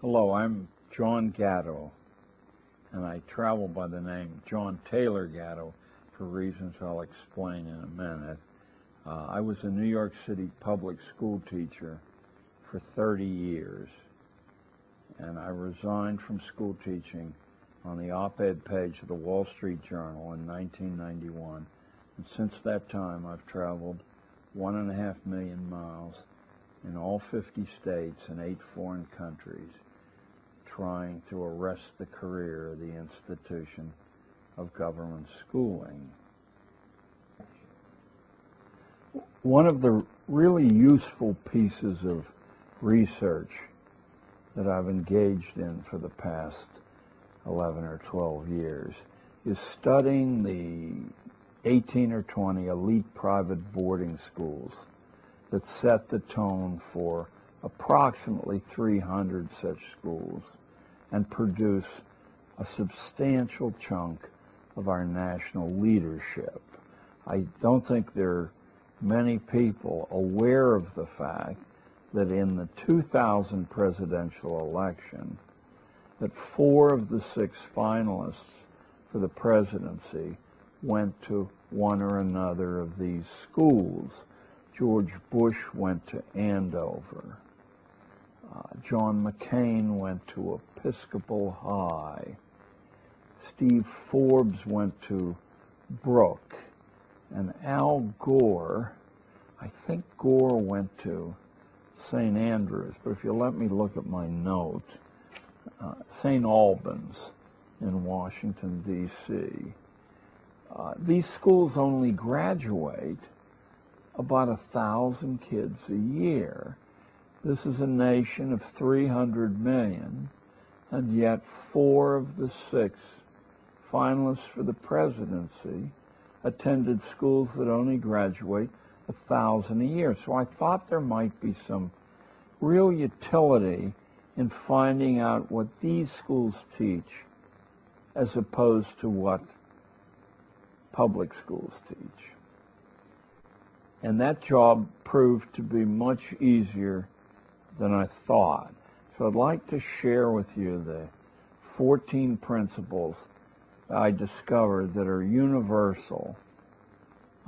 Hello, I'm John Gatto, and I travel by the name John Taylor Gatto for reasons I'll explain in a minute. Uh, I was a New York City public school teacher for 30 years, and I resigned from school teaching on the op-ed page of the Wall Street Journal in 1991. And since that time, I've traveled one and a half million miles in all 50 states and eight foreign countries trying to arrest the career of the institution of government schooling. One of the really useful pieces of research that I've engaged in for the past 11 or 12 years is studying the 18 or 20 elite private boarding schools that set the tone for approximately 300 such schools and produce a substantial chunk of our national leadership. I don't think there are many people aware of the fact that in the 2000 presidential election, that four of the six finalists for the presidency went to one or another of these schools. George Bush went to Andover. Uh, John McCain went to Episcopal High. Steve Forbes went to Brooks. And Al Gore, I think Gore went to St. Andrews, but if you let me look at my note, uh, St. Albans in Washington, D.C. Uh, these schools only graduate about a thousand kids a year. This is a nation of 300 million, and yet four of the six finalists for the presidency attended schools that only graduate a thousand a year. So I thought there might be some real utility in finding out what these schools teach as opposed to what public schools teach. And that job proved to be much easier than I thought. So I'd like to share with you the 14 principles I discovered that are universal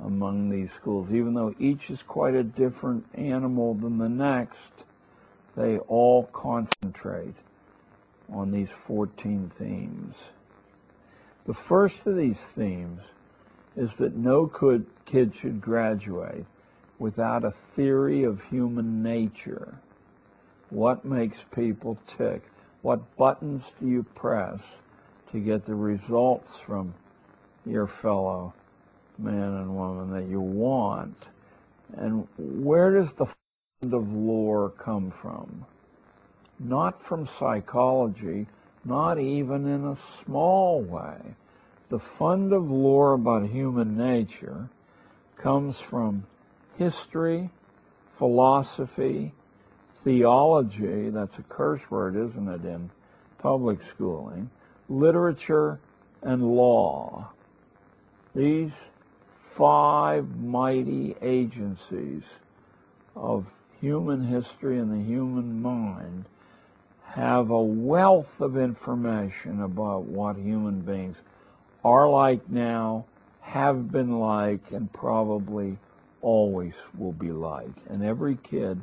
among these schools. Even though each is quite a different animal than the next, they all concentrate on these 14 themes. The first of these themes is that no kid should graduate without a theory of human nature. What makes people tick? What buttons do you press to get the results from your fellow man and woman that you want? And where does the fund of lore come from? Not from psychology, not even in a small way. The fund of lore about human nature comes from history, philosophy, theology, that's a curse word, isn't it, in public schooling, literature, and law. These five mighty agencies of human history and the human mind have a wealth of information about what human beings are like now, have been like, and probably always will be like. And every kid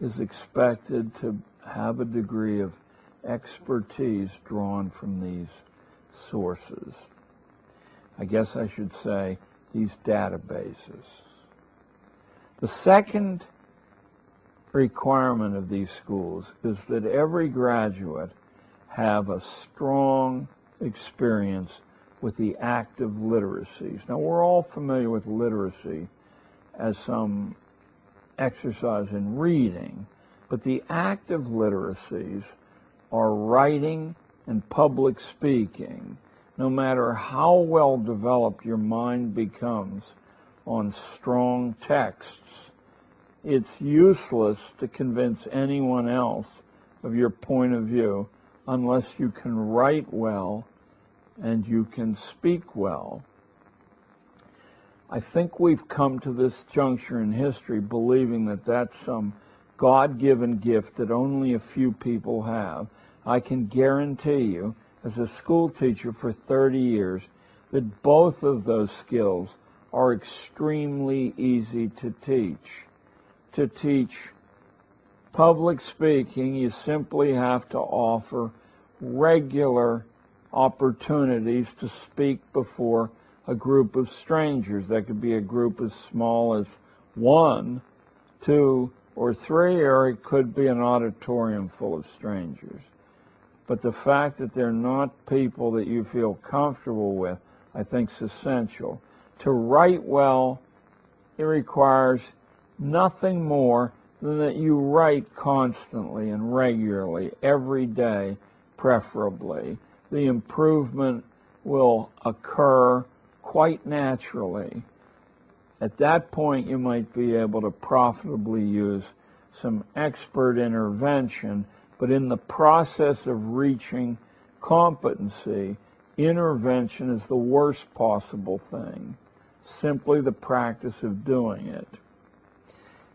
is expected to have a degree of expertise drawn from these sources. I guess I should say these databases. The second requirement of these schools is that every graduate have a strong experience with the active literacies. Now, we're all familiar with literacy as some exercise in reading, but the active literacies are writing and public speaking. No matter how well developed your mind becomes on strong texts, it's useless to convince anyone else of your point of view unless you can write well and you can speak well. I think we've come to this juncture in history believing that that's some God given gift that only a few people have, I can guarantee you, as a school teacher for 30 years, that both of those skills are extremely easy to teach. To teach public speaking, you simply have to offer regular opportunities to speak before a group of strangers. That could be a group as small as one, two, or three, or it could be an auditorium full of strangers. But the fact that they're not people that you feel comfortable with, I think is essential. To write well, it requires nothing more than that you write constantly and regularly, every day, preferably. The improvement will occur quite naturally. At that point, you might be able to profitably use some expert intervention, but in the process of reaching competency, intervention is the worst possible thing, simply the practice of doing it.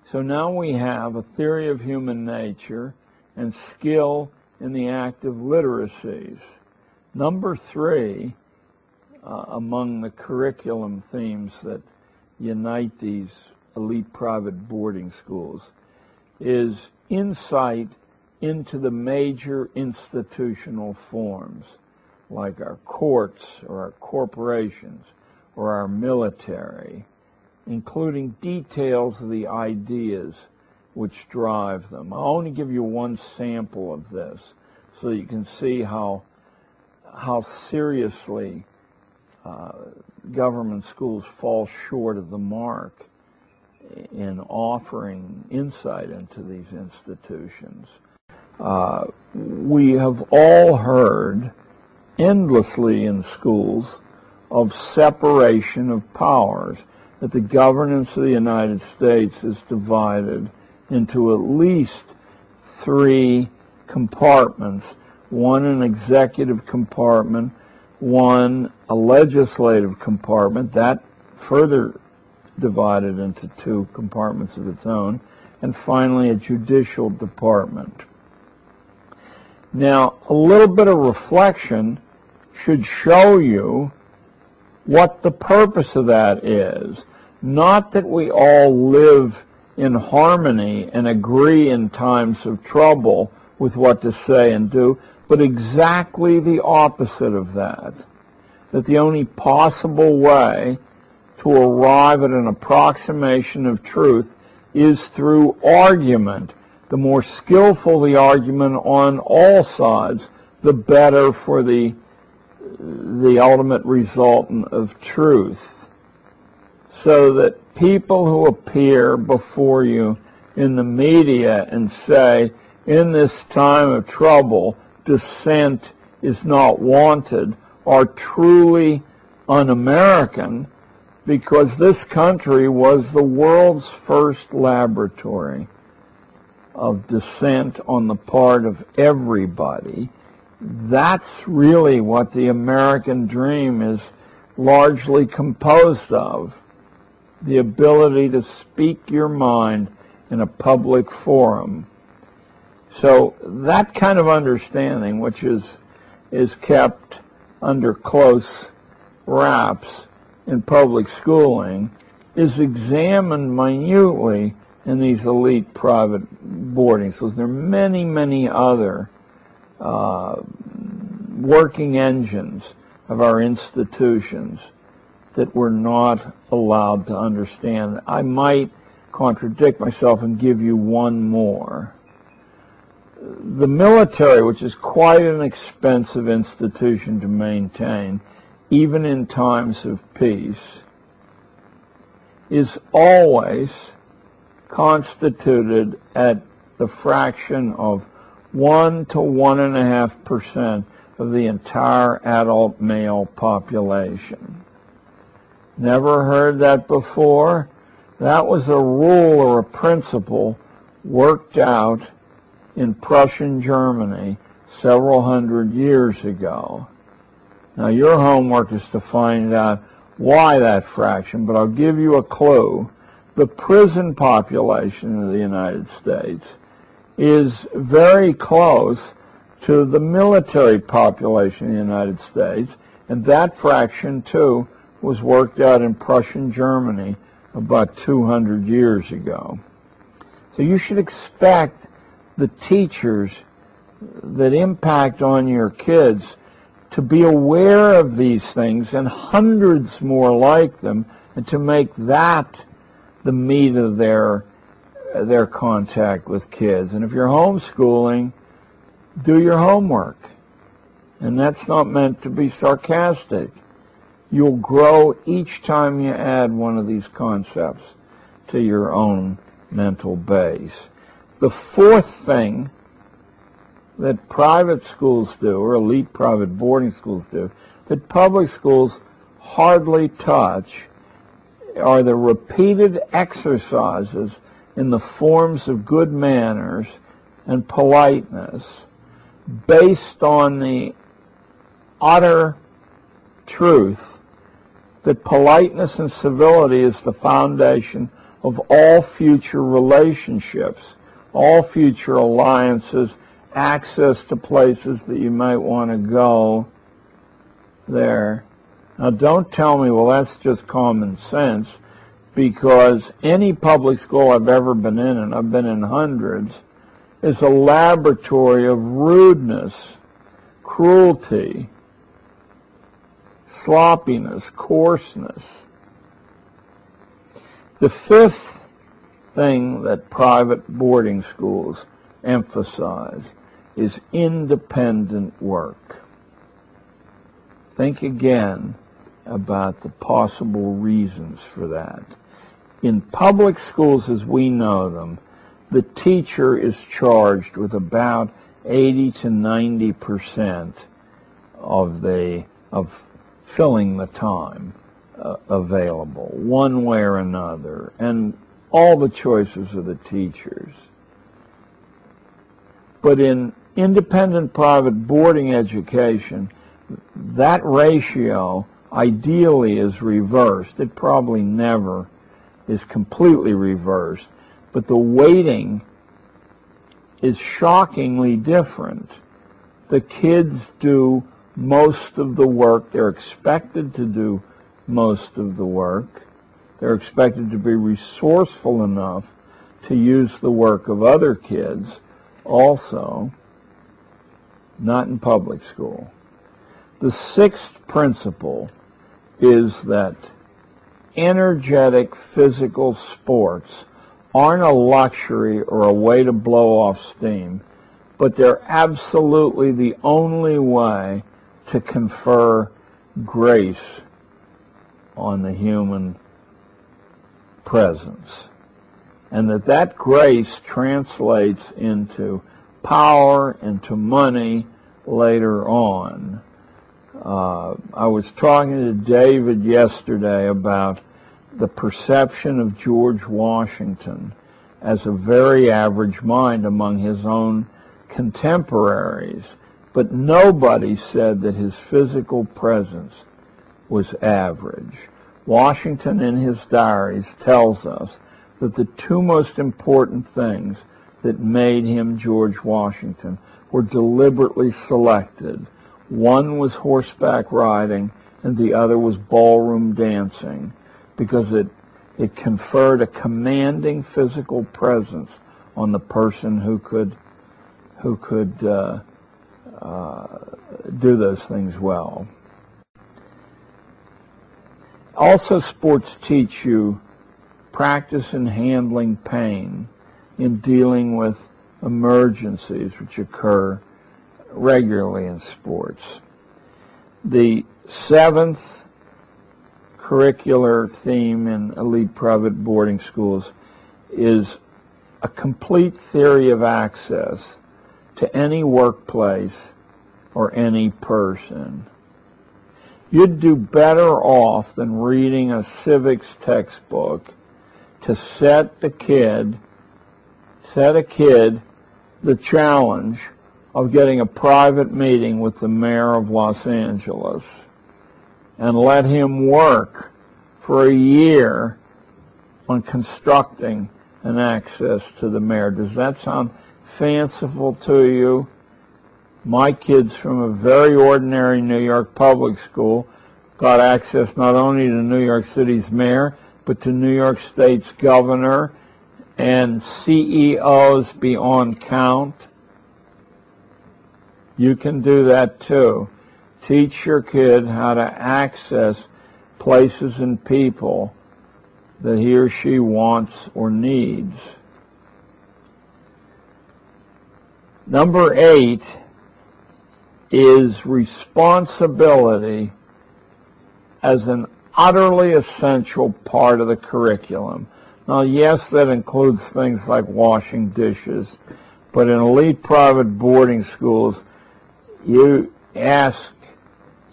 So now we have a theory of human nature and skill in the active literacies. Number three, uh, among the curriculum themes that unite these elite private boarding schools is insight into the major institutional forms like our courts or our corporations or our military, including details of the ideas which drive them. I'll only give you one sample of this so you can see how, how seriously uh, government schools fall short of the mark in offering insight into these institutions. Uh, we have all heard endlessly in schools of separation of powers, that the governance of the United States is divided into at least three compartments, one an executive compartment, one a legislative compartment, that further divided into two compartments of its own, and finally a judicial department. Now, a little bit of reflection should show you what the purpose of that is. Not that we all live in harmony and agree in times of trouble with what to say and do, but exactly the opposite of that. That the only possible way to arrive at an approximation of truth is through argument. The more skillful the argument on all sides, the better for the, the ultimate resultant of truth. So that people who appear before you in the media and say, in this time of trouble, dissent is not wanted are truly un-American because this country was the world's first laboratory of dissent on the part of everybody. That's really what the American dream is largely composed of. The ability to speak your mind in a public forum. So that kind of understanding, which is, is kept under close wraps in public schooling, is examined minutely in these elite private boarding schools. There are many, many other uh, working engines of our institutions that we're not allowed to understand. I might contradict myself and give you one more the military, which is quite an expensive institution to maintain, even in times of peace, is always constituted at the fraction of one to one and a half percent of the entire adult male population. Never heard that before? That was a rule or a principle worked out in Prussian Germany several hundred years ago. Now your homework is to find out why that fraction, but I'll give you a clue. the prison population of the United States is very close to the military population of the United States, and that fraction, too, was worked out in Prussian Germany about 200 years ago. So you should expect the teachers that impact on your kids to be aware of these things and hundreds more like them and to make that the meat of their their contact with kids. And if you're homeschooling, do your homework. And that's not meant to be sarcastic. You'll grow each time you add one of these concepts to your own mental base. The fourth thing that private schools do, or elite private boarding schools do, that public schools hardly touch, are the repeated exercises in the forms of good manners and politeness based on the utter truth that politeness and civility is the foundation of all future relationships, all future alliances, access to places that you might want to go there. Now don't tell me, well, that's just common sense, because any public school I've ever been in, and I've been in hundreds, is a laboratory of rudeness, cruelty, sloppiness, coarseness. The fifth thing that private boarding schools emphasize is independent work. Think again about the possible reasons for that. In public schools as we know them, the teacher is charged with about 80 to 90 percent of the of filling the time uh, available one way or another and all the choices of the teachers but in independent private boarding education that ratio ideally is reversed. It probably never is completely reversed, but the weighting is shockingly different. The kids do most of the work. They're expected to do most of the work. They're expected to be resourceful enough to use the work of other kids also, not in public school. The sixth principle is that energetic physical sports aren't a luxury or a way to blow off steam, but they're absolutely the only way to confer grace on the human presence. And that that grace translates into power, into money later on. Uh, I was talking to David yesterday about the perception of George Washington as a very average mind among his own contemporaries, but nobody said that his physical presence was average. Washington, in his diaries, tells us that the two most important things that made him George Washington were deliberately selected one was horseback riding and the other was ballroom dancing because it, it conferred a commanding physical presence on the person who could, who could uh, uh, do those things well. Also, sports teach you practice in handling pain, in dealing with emergencies which occur regularly in sports. The seventh curricular theme in elite private boarding schools is a complete theory of access to any workplace or any person. You'd do better off than reading a civics textbook to set the kid, set a kid the challenge of getting a private meeting with the mayor of Los Angeles and let him work for a year on constructing an access to the mayor. Does that sound fanciful to you? My kids from a very ordinary New York public school got access not only to New York City's mayor, but to New York State's governor and CEOs beyond count. You can do that too. Teach your kid how to access places and people that he or she wants or needs. Number eight is responsibility as an utterly essential part of the curriculum. Now, yes, that includes things like washing dishes, but in elite private boarding schools, you ask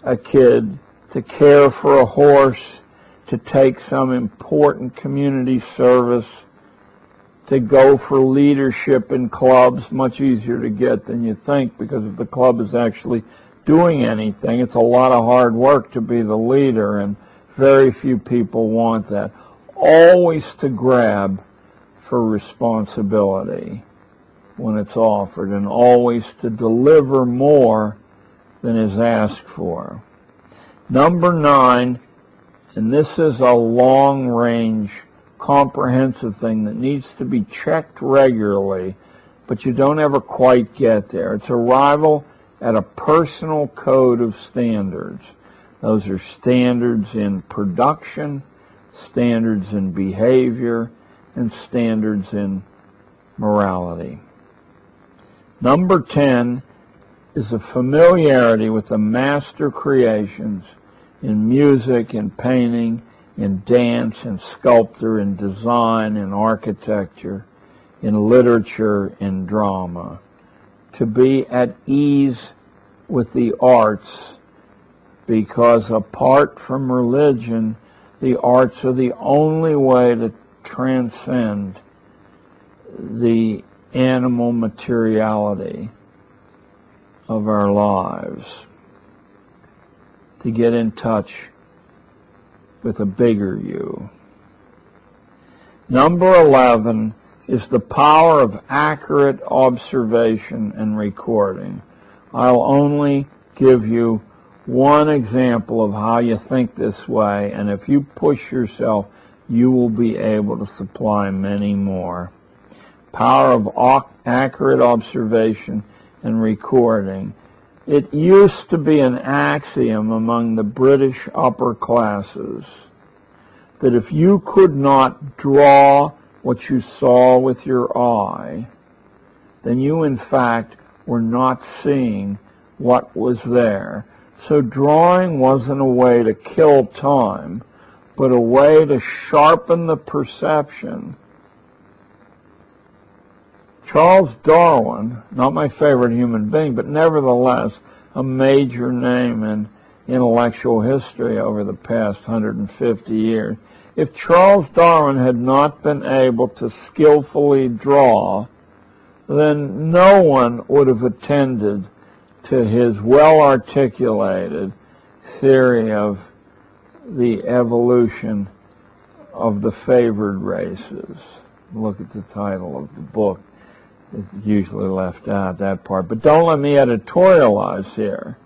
a kid to care for a horse, to take some important community service, to go for leadership in clubs, much easier to get than you think because if the club is actually doing anything, it's a lot of hard work to be the leader and very few people want that. Always to grab for responsibility when it's offered and always to deliver more than is asked for. Number nine, and this is a long range comprehensive thing that needs to be checked regularly, but you don't ever quite get there. It's arrival at a personal code of standards. Those are standards in production, standards in behavior, and standards in morality. Number 10 is a familiarity with the master creations in music, in painting, in dance, in sculpture, in design, in architecture, in literature, in drama. To be at ease with the arts because apart from religion, the arts are the only way to transcend the animal materiality of our lives, to get in touch with a bigger you. Number 11 is the power of accurate observation and recording. I'll only give you one example of how you think this way, and if you push yourself, you will be able to supply many more. Power of accurate observation and recording. It used to be an axiom among the British upper classes that if you could not draw what you saw with your eye, then you in fact were not seeing what was there. So drawing wasn't a way to kill time, but a way to sharpen the perception Charles Darwin, not my favorite human being, but nevertheless a major name in intellectual history over the past 150 years. If Charles Darwin had not been able to skillfully draw, then no one would have attended to his well articulated theory of the evolution of the favored races. Look at the title of the book. It's usually left out, that part. But don't let me editorialize here.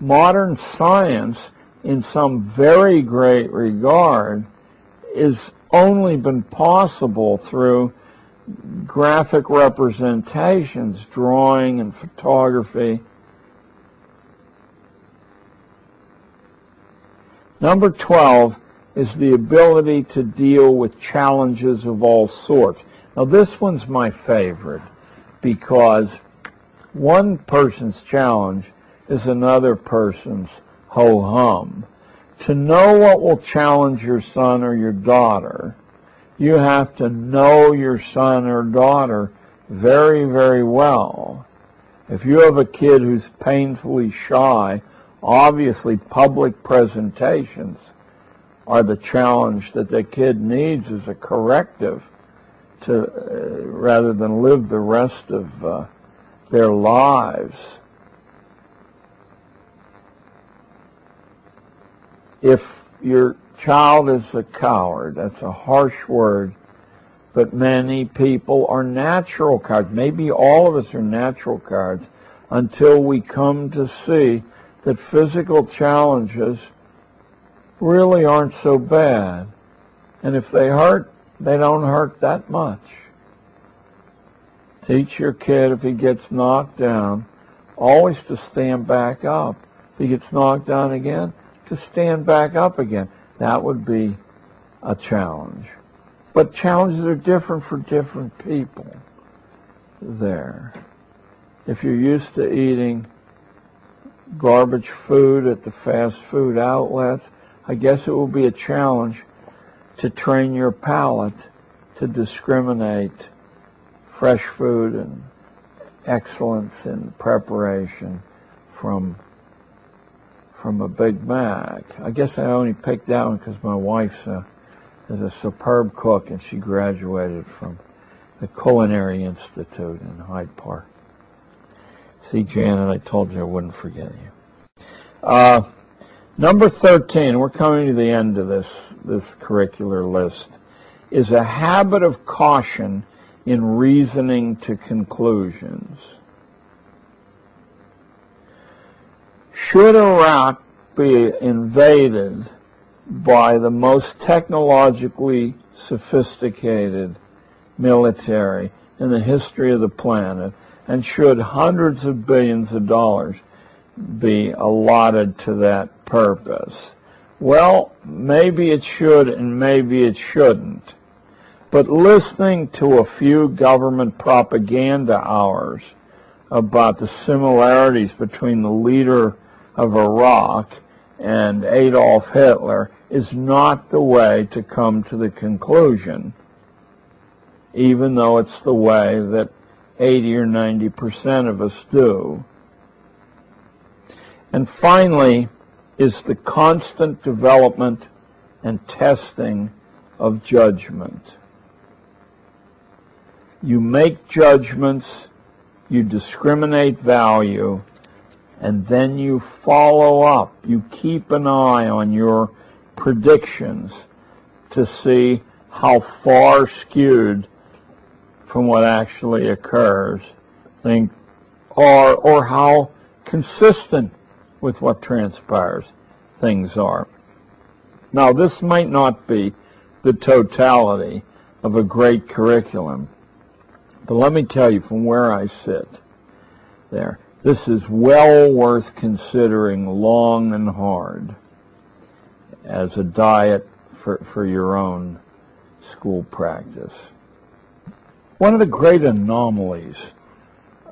Modern science, in some very great regard, is only been possible through graphic representations, drawing and photography. Number 12 is the ability to deal with challenges of all sorts. Now, this one's my favorite because one person's challenge is another person's ho hum. To know what will challenge your son or your daughter, you have to know your son or daughter very, very well. If you have a kid who's painfully shy, obviously public presentations are the challenge that the kid needs as a corrective to uh, rather than live the rest of uh, their lives. If your child is a coward. That's a harsh word. But many people are natural cowards. Maybe all of us are natural cowards until we come to see that physical challenges really aren't so bad. And if they hurt, they don't hurt that much. Teach your kid if he gets knocked down, always to stand back up. If he gets knocked down again, to stand back up again. That would be a challenge. But challenges are different for different people there. If you're used to eating garbage food at the fast food outlets, I guess it will be a challenge to train your palate to discriminate fresh food and excellence in preparation from from a Big Mac. I guess I only picked that one because my wife's a, is a superb cook and she graduated from the Culinary Institute in Hyde Park. See, Janet, I told you I wouldn't forget you. Uh, number 13, we're coming to the end of this, this curricular list, is a habit of caution in reasoning to conclusions. Should Iraq be invaded by the most technologically sophisticated military in the history of the planet, and should hundreds of billions of dollars be allotted to that purpose? Well, maybe it should and maybe it shouldn't. But listening to a few government propaganda hours about the similarities between the leader of Iraq and Adolf Hitler is not the way to come to the conclusion, even though it's the way that 80 or 90 percent of us do. And finally is the constant development and testing of judgment. You make judgments, you discriminate value, and then you follow up. You keep an eye on your predictions to see how far skewed from what actually occurs think are or how consistent with what transpires things are. Now this might not be the totality of a great curriculum, but let me tell you from where I sit there, this is well worth considering long and hard as a diet for, for your own school practice. One of the great anomalies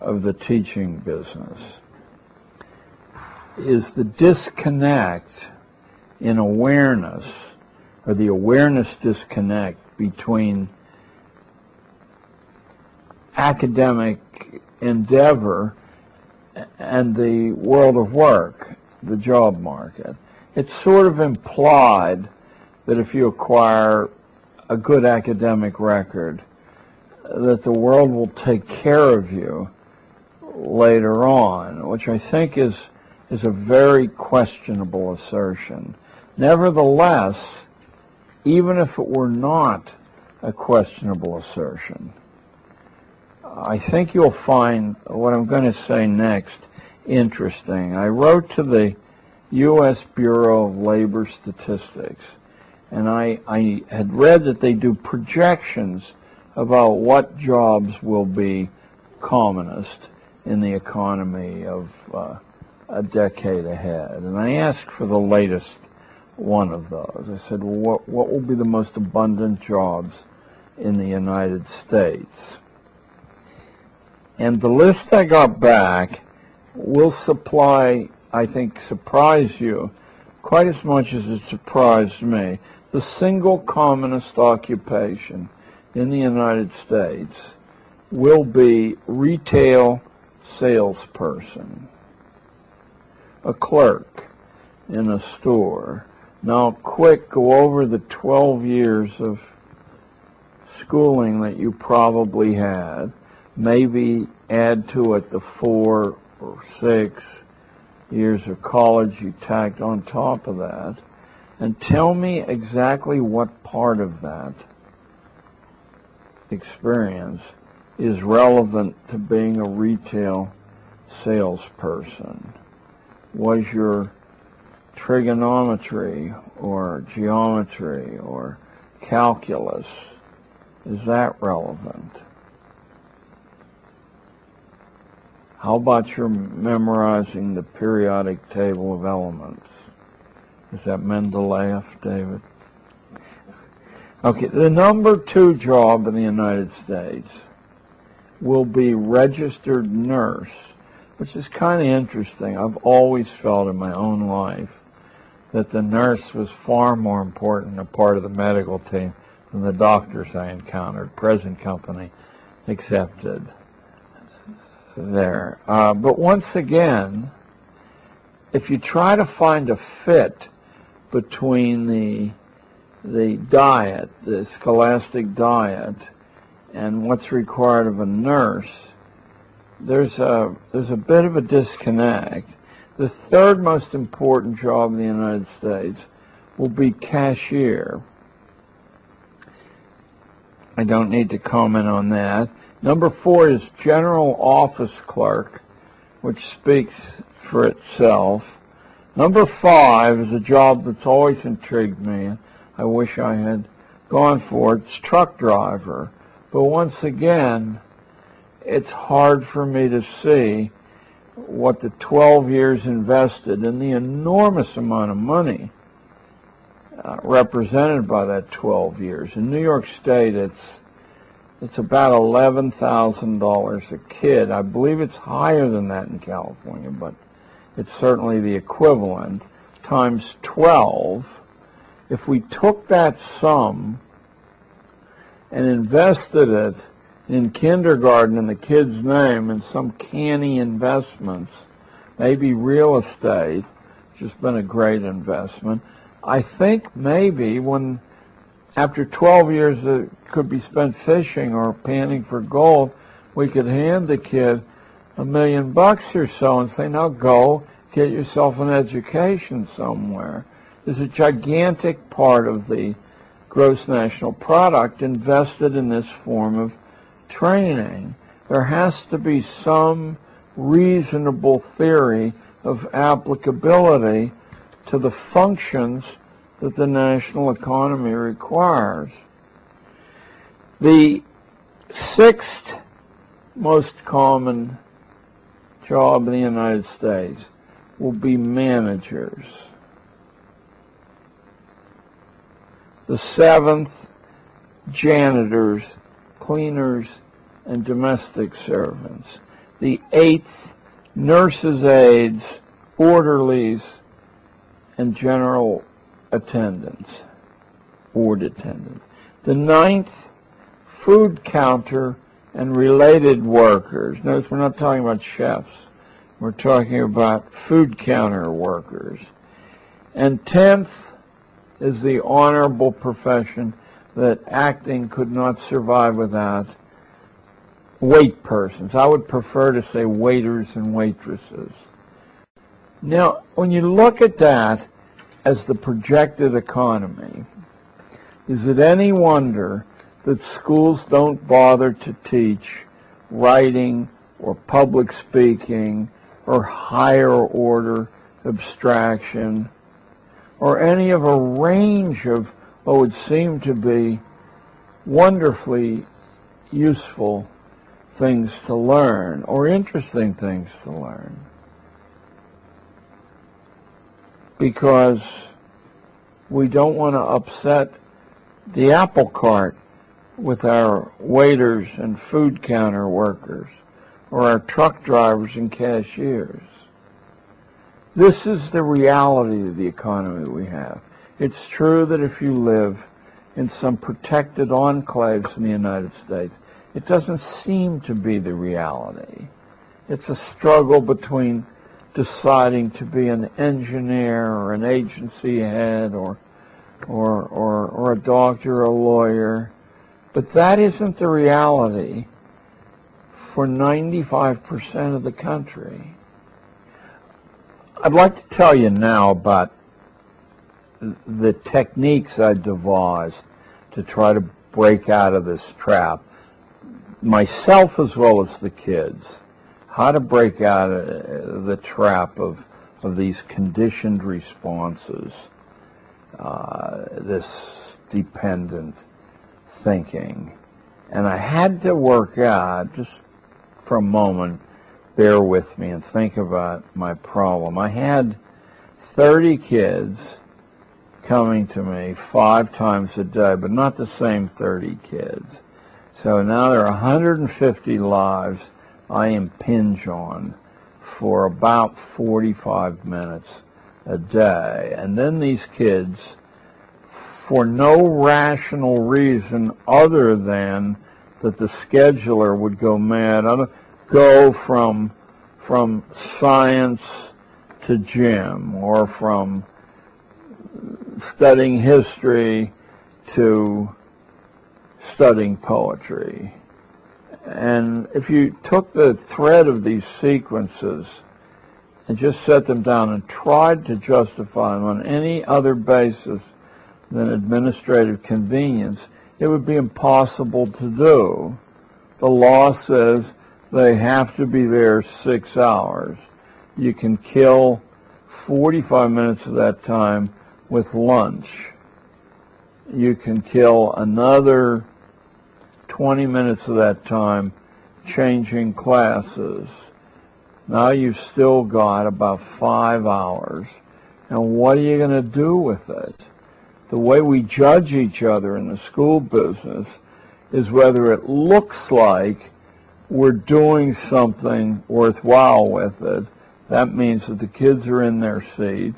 of the teaching business is the disconnect in awareness, or the awareness disconnect between academic endeavor and the world of work, the job market. It's sort of implied that if you acquire a good academic record, that the world will take care of you later on, which I think is is a very questionable assertion. Nevertheless, even if it were not a questionable assertion, I think you'll find what I'm going to say next interesting. I wrote to the U.S. Bureau of Labor Statistics, and I, I had read that they do projections about what jobs will be commonest in the economy of uh, a decade ahead. And I asked for the latest one of those. I said, well, what, what will be the most abundant jobs in the United States? And the list I got back will supply, I think, surprise you quite as much as it surprised me. The single commonest occupation in the United States will be retail salesperson, a clerk in a store. Now, quick, go over the 12 years of schooling that you probably had maybe add to it the four or six years of college you tacked on top of that, and tell me exactly what part of that experience is relevant to being a retail salesperson. Was your trigonometry or geometry or calculus, is that relevant? How about your memorizing the periodic table of elements? Is that Mendeleev, David? Okay, the number two job in the United States will be registered nurse, which is kind of interesting. I've always felt in my own life that the nurse was far more important a part of the medical team than the doctors I encountered, present company accepted there. Uh, but once again, if you try to find a fit between the the diet, the scholastic diet, and what's required of a nurse, there's a there's a bit of a disconnect. The third most important job in the United States will be cashier. I don't need to comment on that. Number four is general office clerk, which speaks for itself. Number five is a job that's always intrigued me. I wish I had gone for it. It's truck driver. But once again, it's hard for me to see what the 12 years invested and the enormous amount of money uh, represented by that 12 years. In New York State, it's it's about $11,000 a kid. I believe it's higher than that in California, but it's certainly the equivalent, times 12. If we took that sum and invested it in kindergarten in the kid's name in some canny investments, maybe real estate, which has been a great investment, I think maybe when after 12 years that could be spent fishing or panning for gold, we could hand the kid a million bucks or so and say, now go get yourself an education somewhere. There's a gigantic part of the gross national product invested in this form of training. There has to be some reasonable theory of applicability to the functions that the national economy requires. The sixth most common job in the United States will be managers. The seventh, janitors, cleaners, and domestic servants. The eighth, nurses' aides, orderlies, and general attendants, ward attendants. The ninth, food counter and related workers. Notice we're not talking about chefs. We're talking about food counter workers. And tenth is the honorable profession that acting could not survive without wait persons. I would prefer to say waiters and waitresses. Now, when you look at that, as the projected economy, is it any wonder that schools don't bother to teach writing or public speaking or higher order abstraction or any of a range of what would seem to be wonderfully useful things to learn or interesting things to learn. because we don't want to upset the apple cart with our waiters and food counter workers or our truck drivers and cashiers. This is the reality of the economy we have. It's true that if you live in some protected enclaves in the United States, it doesn't seem to be the reality. It's a struggle between deciding to be an engineer or an agency head or or or, or a doctor or a lawyer. But that isn't the reality for 95% of the country. I'd like to tell you now about the techniques I devised to try to break out of this trap, myself as well as the kids, how to break out of the trap of, of these conditioned responses, uh, this dependent thinking. And I had to work out, just for a moment, bear with me and think about my problem. I had 30 kids coming to me five times a day, but not the same 30 kids. So now there are 150 lives I impinge on for about 45 minutes a day. And then these kids, for no rational reason other than that the scheduler would go mad, go from, from science to gym or from studying history to studying poetry. And if you took the thread of these sequences and just set them down and tried to justify them on any other basis than administrative convenience, it would be impossible to do. The law says they have to be there six hours. You can kill 45 minutes of that time with lunch. You can kill another 20 minutes of that time changing classes. Now you've still got about five hours. And what are you going to do with it? The way we judge each other in the school business is whether it looks like we're doing something worthwhile with it. That means that the kids are in their seat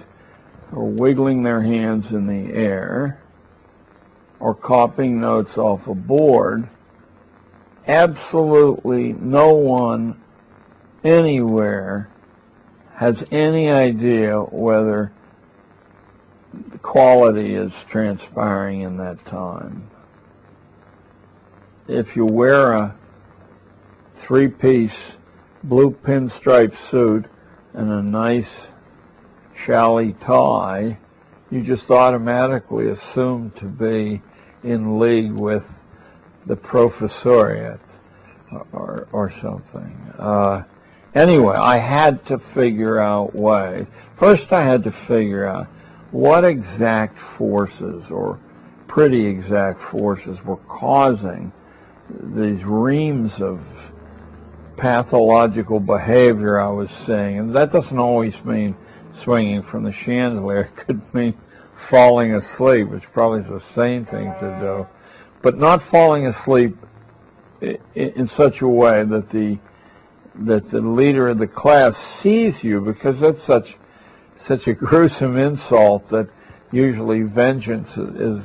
or wiggling their hands in the air or copying notes off a board absolutely no one anywhere has any idea whether the quality is transpiring in that time. If you wear a three-piece blue pinstripe suit and a nice chally tie, you just automatically assume to be in league with the professoriate or, or something. Uh, anyway, I had to figure out ways. First, I had to figure out what exact forces or pretty exact forces were causing these reams of pathological behavior I was seeing. And that doesn't always mean swinging from the chandelier. Could mean falling asleep, which probably is the same thing to do but not falling asleep in such a way that the that the leader of the class sees you because that's such such a gruesome insult that usually vengeance is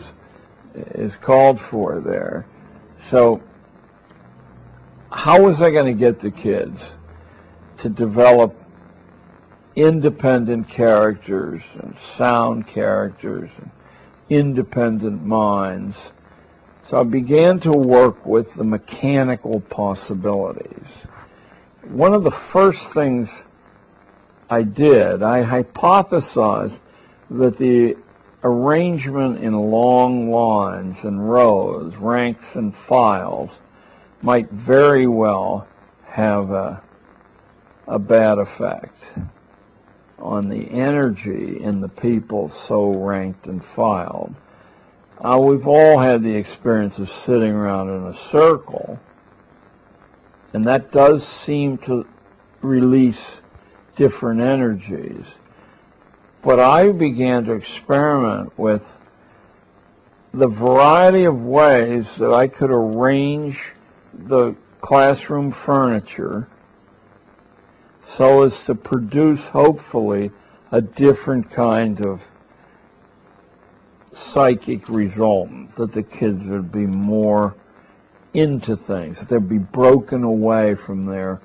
is called for there. So how was I going to get the kids to develop independent characters and sound characters and independent minds? So I began to work with the mechanical possibilities. One of the first things I did, I hypothesized that the arrangement in long lines and rows, ranks and files, might very well have a, a bad effect on the energy in the people so ranked and filed. Uh, we've all had the experience of sitting around in a circle, and that does seem to release different energies. But I began to experiment with the variety of ways that I could arrange the classroom furniture so as to produce, hopefully, a different kind of psychic result, that the kids would be more into things, that they'd be broken away from their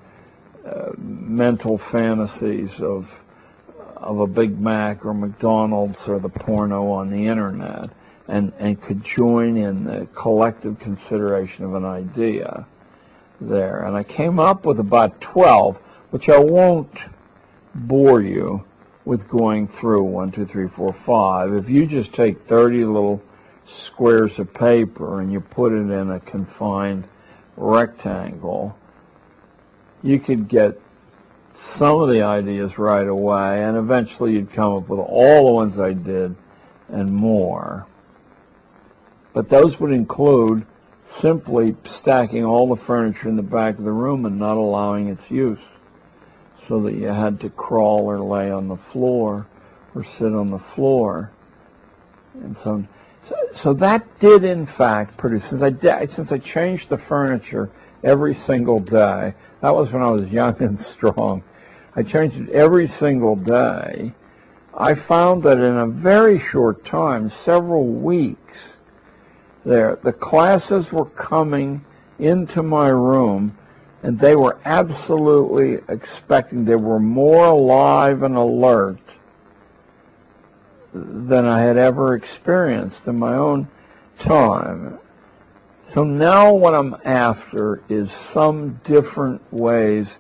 uh, mental fantasies of of a Big Mac or McDonald's or the porno on the internet and, and could join in the collective consideration of an idea there. And I came up with about 12, which I won't bore you with going through one, two, three, four, five. If you just take 30 little squares of paper and you put it in a confined rectangle, you could get some of the ideas right away, and eventually you'd come up with all the ones I did and more. But those would include simply stacking all the furniture in the back of the room and not allowing its use so that you had to crawl or lay on the floor or sit on the floor. And so, so, so that did in fact produce, since I, since I changed the furniture every single day, that was when I was young and strong, I changed it every single day, I found that in a very short time, several weeks, there, the classes were coming into my room and they were absolutely expecting, they were more alive and alert than I had ever experienced in my own time. So now what I'm after is some different ways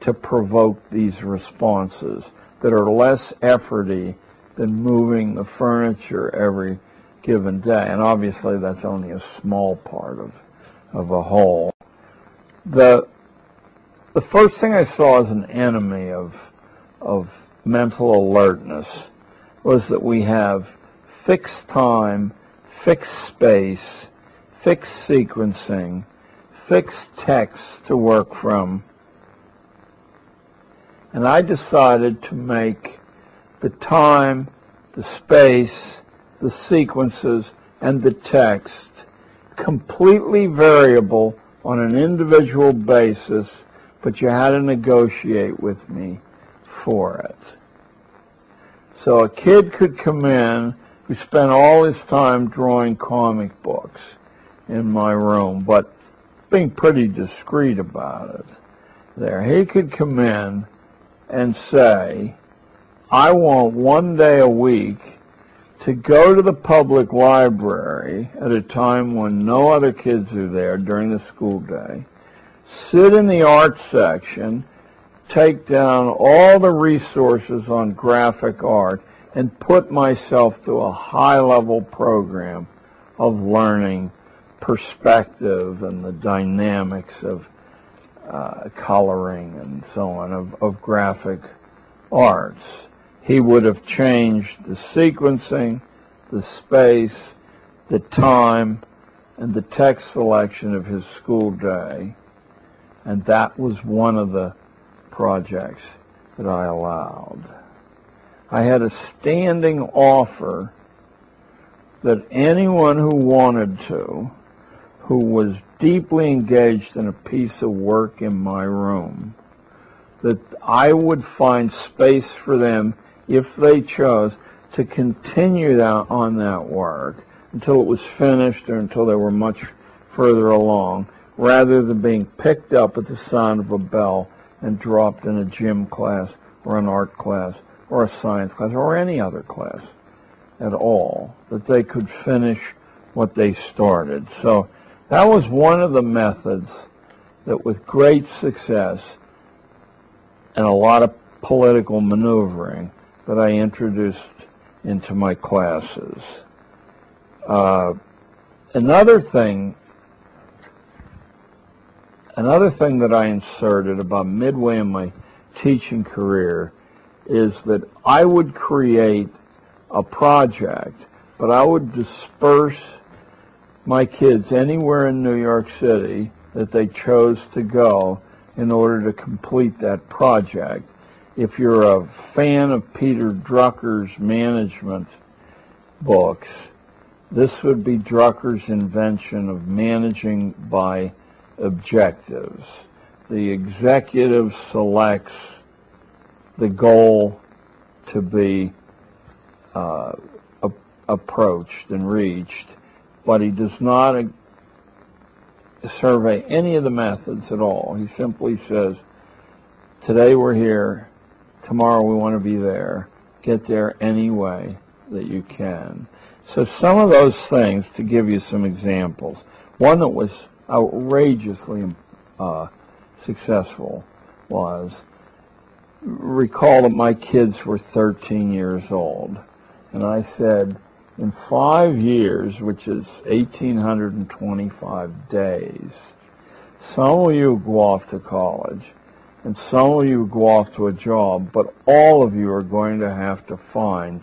to provoke these responses that are less efforty than moving the furniture every given day. And obviously that's only a small part of, of a whole. The, the first thing I saw as an enemy of, of mental alertness was that we have fixed time, fixed space, fixed sequencing, fixed text to work from. And I decided to make the time, the space, the sequences, and the text completely variable on an individual basis, but you had to negotiate with me for it. So a kid could come in who spent all his time drawing comic books in my room, but being pretty discreet about it. There, he could come in and say, I want one day a week to go to the public library at a time when no other kids are there during the school day, sit in the art section take down all the resources on graphic art and put myself through a high level program of learning perspective and the dynamics of uh, coloring and so on of, of graphic arts. He would have changed the sequencing, the space, the time, and the text selection of his school day. And that was one of the projects that I allowed. I had a standing offer that anyone who wanted to, who was deeply engaged in a piece of work in my room, that I would find space for them if they chose to continue that on that work until it was finished or until they were much further along, rather than being picked up at the sound of a bell and dropped in a gym class or an art class or a science class or any other class at all, that they could finish what they started. So that was one of the methods that with great success and a lot of political maneuvering that I introduced into my classes. Uh, another thing Another thing that I inserted about midway in my teaching career is that I would create a project, but I would disperse my kids anywhere in New York City that they chose to go in order to complete that project. If you're a fan of Peter Drucker's management books, this would be Drucker's invention of managing by objectives. The executive selects the goal to be uh, approached and reached, but he does not survey any of the methods at all. He simply says, today we're here, tomorrow we want to be there. Get there any way that you can. So some of those things, to give you some examples, one that was outrageously uh, successful was recall that my kids were 13 years old. And I said, in five years, which is 1,825 days, some of you go off to college and some of you go off to a job, but all of you are going to have to find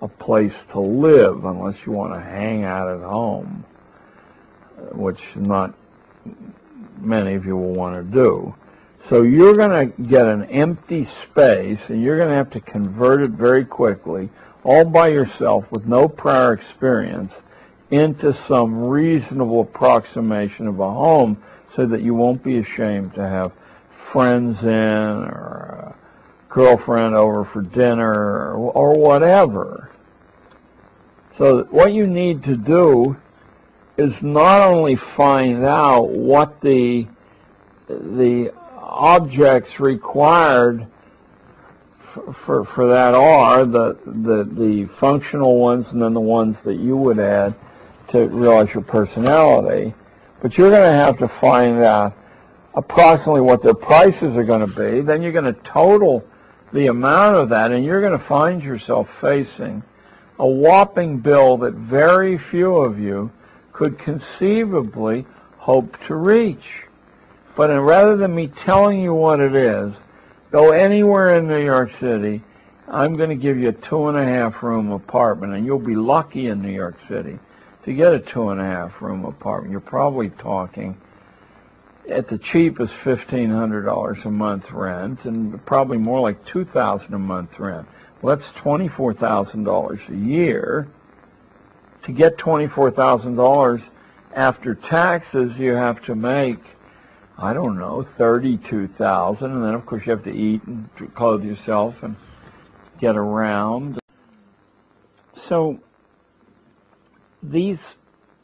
a place to live unless you want to hang out at home, which not many of you will want to do. So you're going to get an empty space and you're going to have to convert it very quickly, all by yourself with no prior experience, into some reasonable approximation of a home so that you won't be ashamed to have friends in or a girlfriend over for dinner or, or whatever. So what you need to do is not only find out what the the objects required for, for, that are, the, the, the functional ones and then the ones that you would add to realize your personality. But you're going to have to find out approximately what their prices are going to be. Then you're going to total the amount of that, and you're going to find yourself facing a whopping bill that very few of you could conceivably hope to reach. But rather than me telling you what it is, go anywhere in New York City. I'm going to give you a two and a half room apartment, and you'll be lucky in New York City to get a two and a half room apartment. You're probably talking at the cheapest $1,500 a month rent, and probably more like 2000 a month rent. Well, that's $24,000 a year. To get $24,000 after taxes, you have to make I don't know, 32,000 and then of course you have to eat and clothe yourself and get around. So these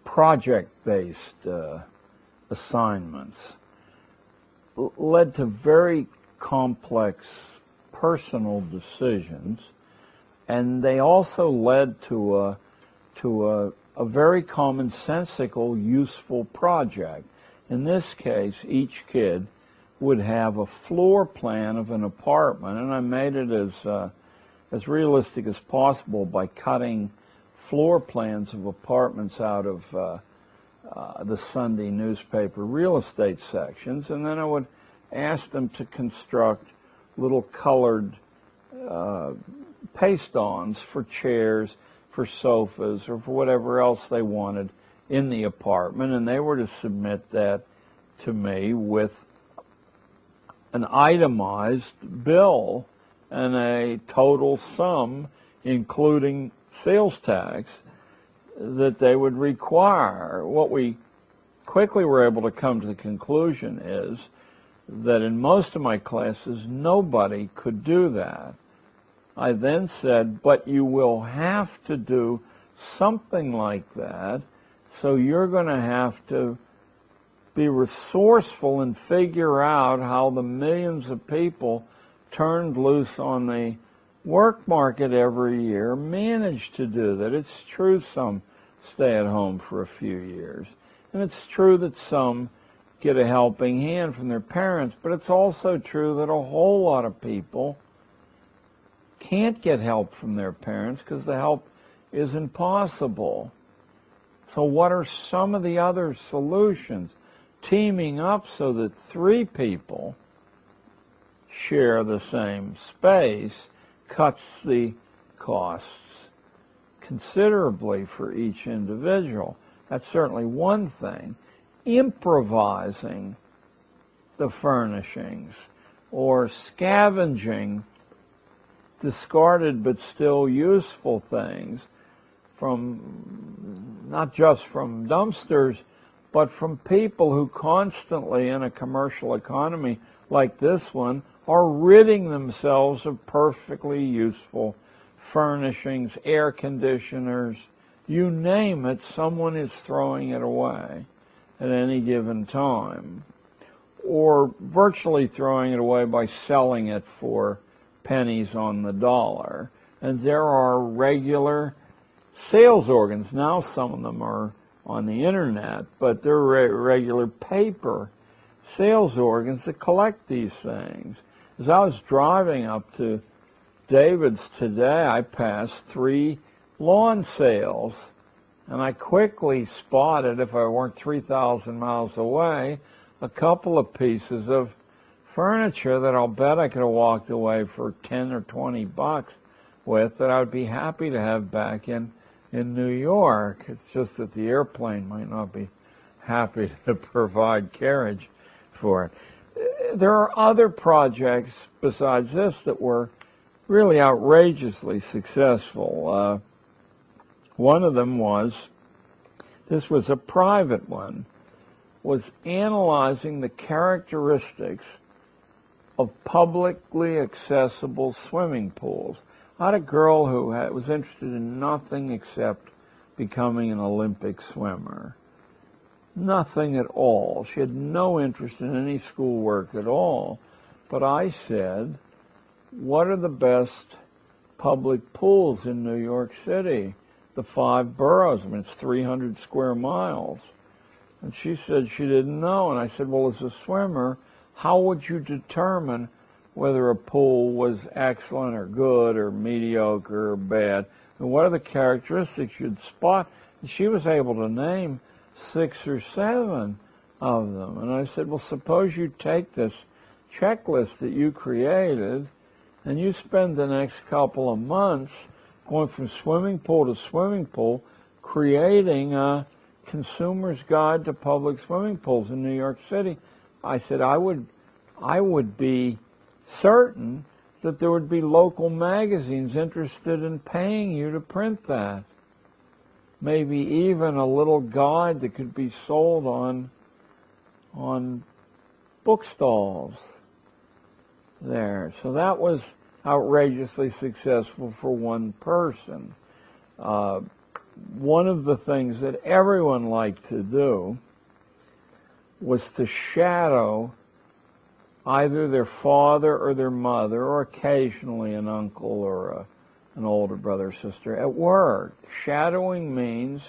project-based uh, assignments led to very complex personal decisions and they also led to a to a, a very commonsensical useful project. In this case, each kid would have a floor plan of an apartment, and I made it as uh, as realistic as possible by cutting floor plans of apartments out of uh, uh, the Sunday newspaper real estate sections, and then I would ask them to construct little colored uh, paste-ons for chairs, for sofas, or for whatever else they wanted in the apartment, and they were to submit that to me with an itemized bill and a total sum, including sales tax, that they would require. What we quickly were able to come to the conclusion is that in most of my classes, nobody could do that. I then said, but you will have to do something like that so you're going to have to be resourceful and figure out how the millions of people turned loose on the work market every year manage to do that. It's true some stay at home for a few years. And it's true that some get a helping hand from their parents, but it's also true that a whole lot of people can't get help from their parents because the help is impossible. So what are some of the other solutions? Teaming up so that three people share the same space cuts the costs considerably for each individual. That's certainly one thing. Improvising the furnishings or scavenging discarded but still useful things from not just from dumpsters, but from people who constantly in a commercial economy like this one are ridding themselves of perfectly useful furnishings, air conditioners, you name it, someone is throwing it away at any given time. Or virtually throwing it away by selling it for pennies on the dollar. And there are regular sales organs. Now some of them are on the internet, but they're re- regular paper sales organs that collect these things. As I was driving up to David's today, I passed three lawn sales, and I quickly spotted, if I weren't 3,000 miles away, a couple of pieces of furniture that I'll bet I could have walked away for 10 or 20 bucks with that I would be happy to have back in, in New York. It's just that the airplane might not be happy to provide carriage for it. There are other projects besides this that were really outrageously successful. Uh, one of them was, this was a private one, was analyzing the characteristics of publicly accessible swimming pools. I had a girl who had, was interested in nothing except becoming an Olympic swimmer. Nothing at all. She had no interest in any schoolwork at all. But I said, what are the best public pools in New York City? The five boroughs. I mean, it's 300 square miles. And she said she didn't know. And I said, well, as a swimmer, how would you determine whether a pool was excellent or good or mediocre or bad? And what are the characteristics you'd spot? And she was able to name six or seven of them. And I said, well, suppose you take this checklist that you created and you spend the next couple of months going from swimming pool to swimming pool creating a consumer's guide to public swimming pools in New York City. I said I would I would be certain that there would be local magazines interested in paying you to print that. Maybe even a little guide that could be sold on on bookstalls there. So that was outrageously successful for one person. Uh, one of the things that everyone liked to do was to shadow either their father or their mother, or occasionally an uncle or a, an older brother or sister at work. Shadowing means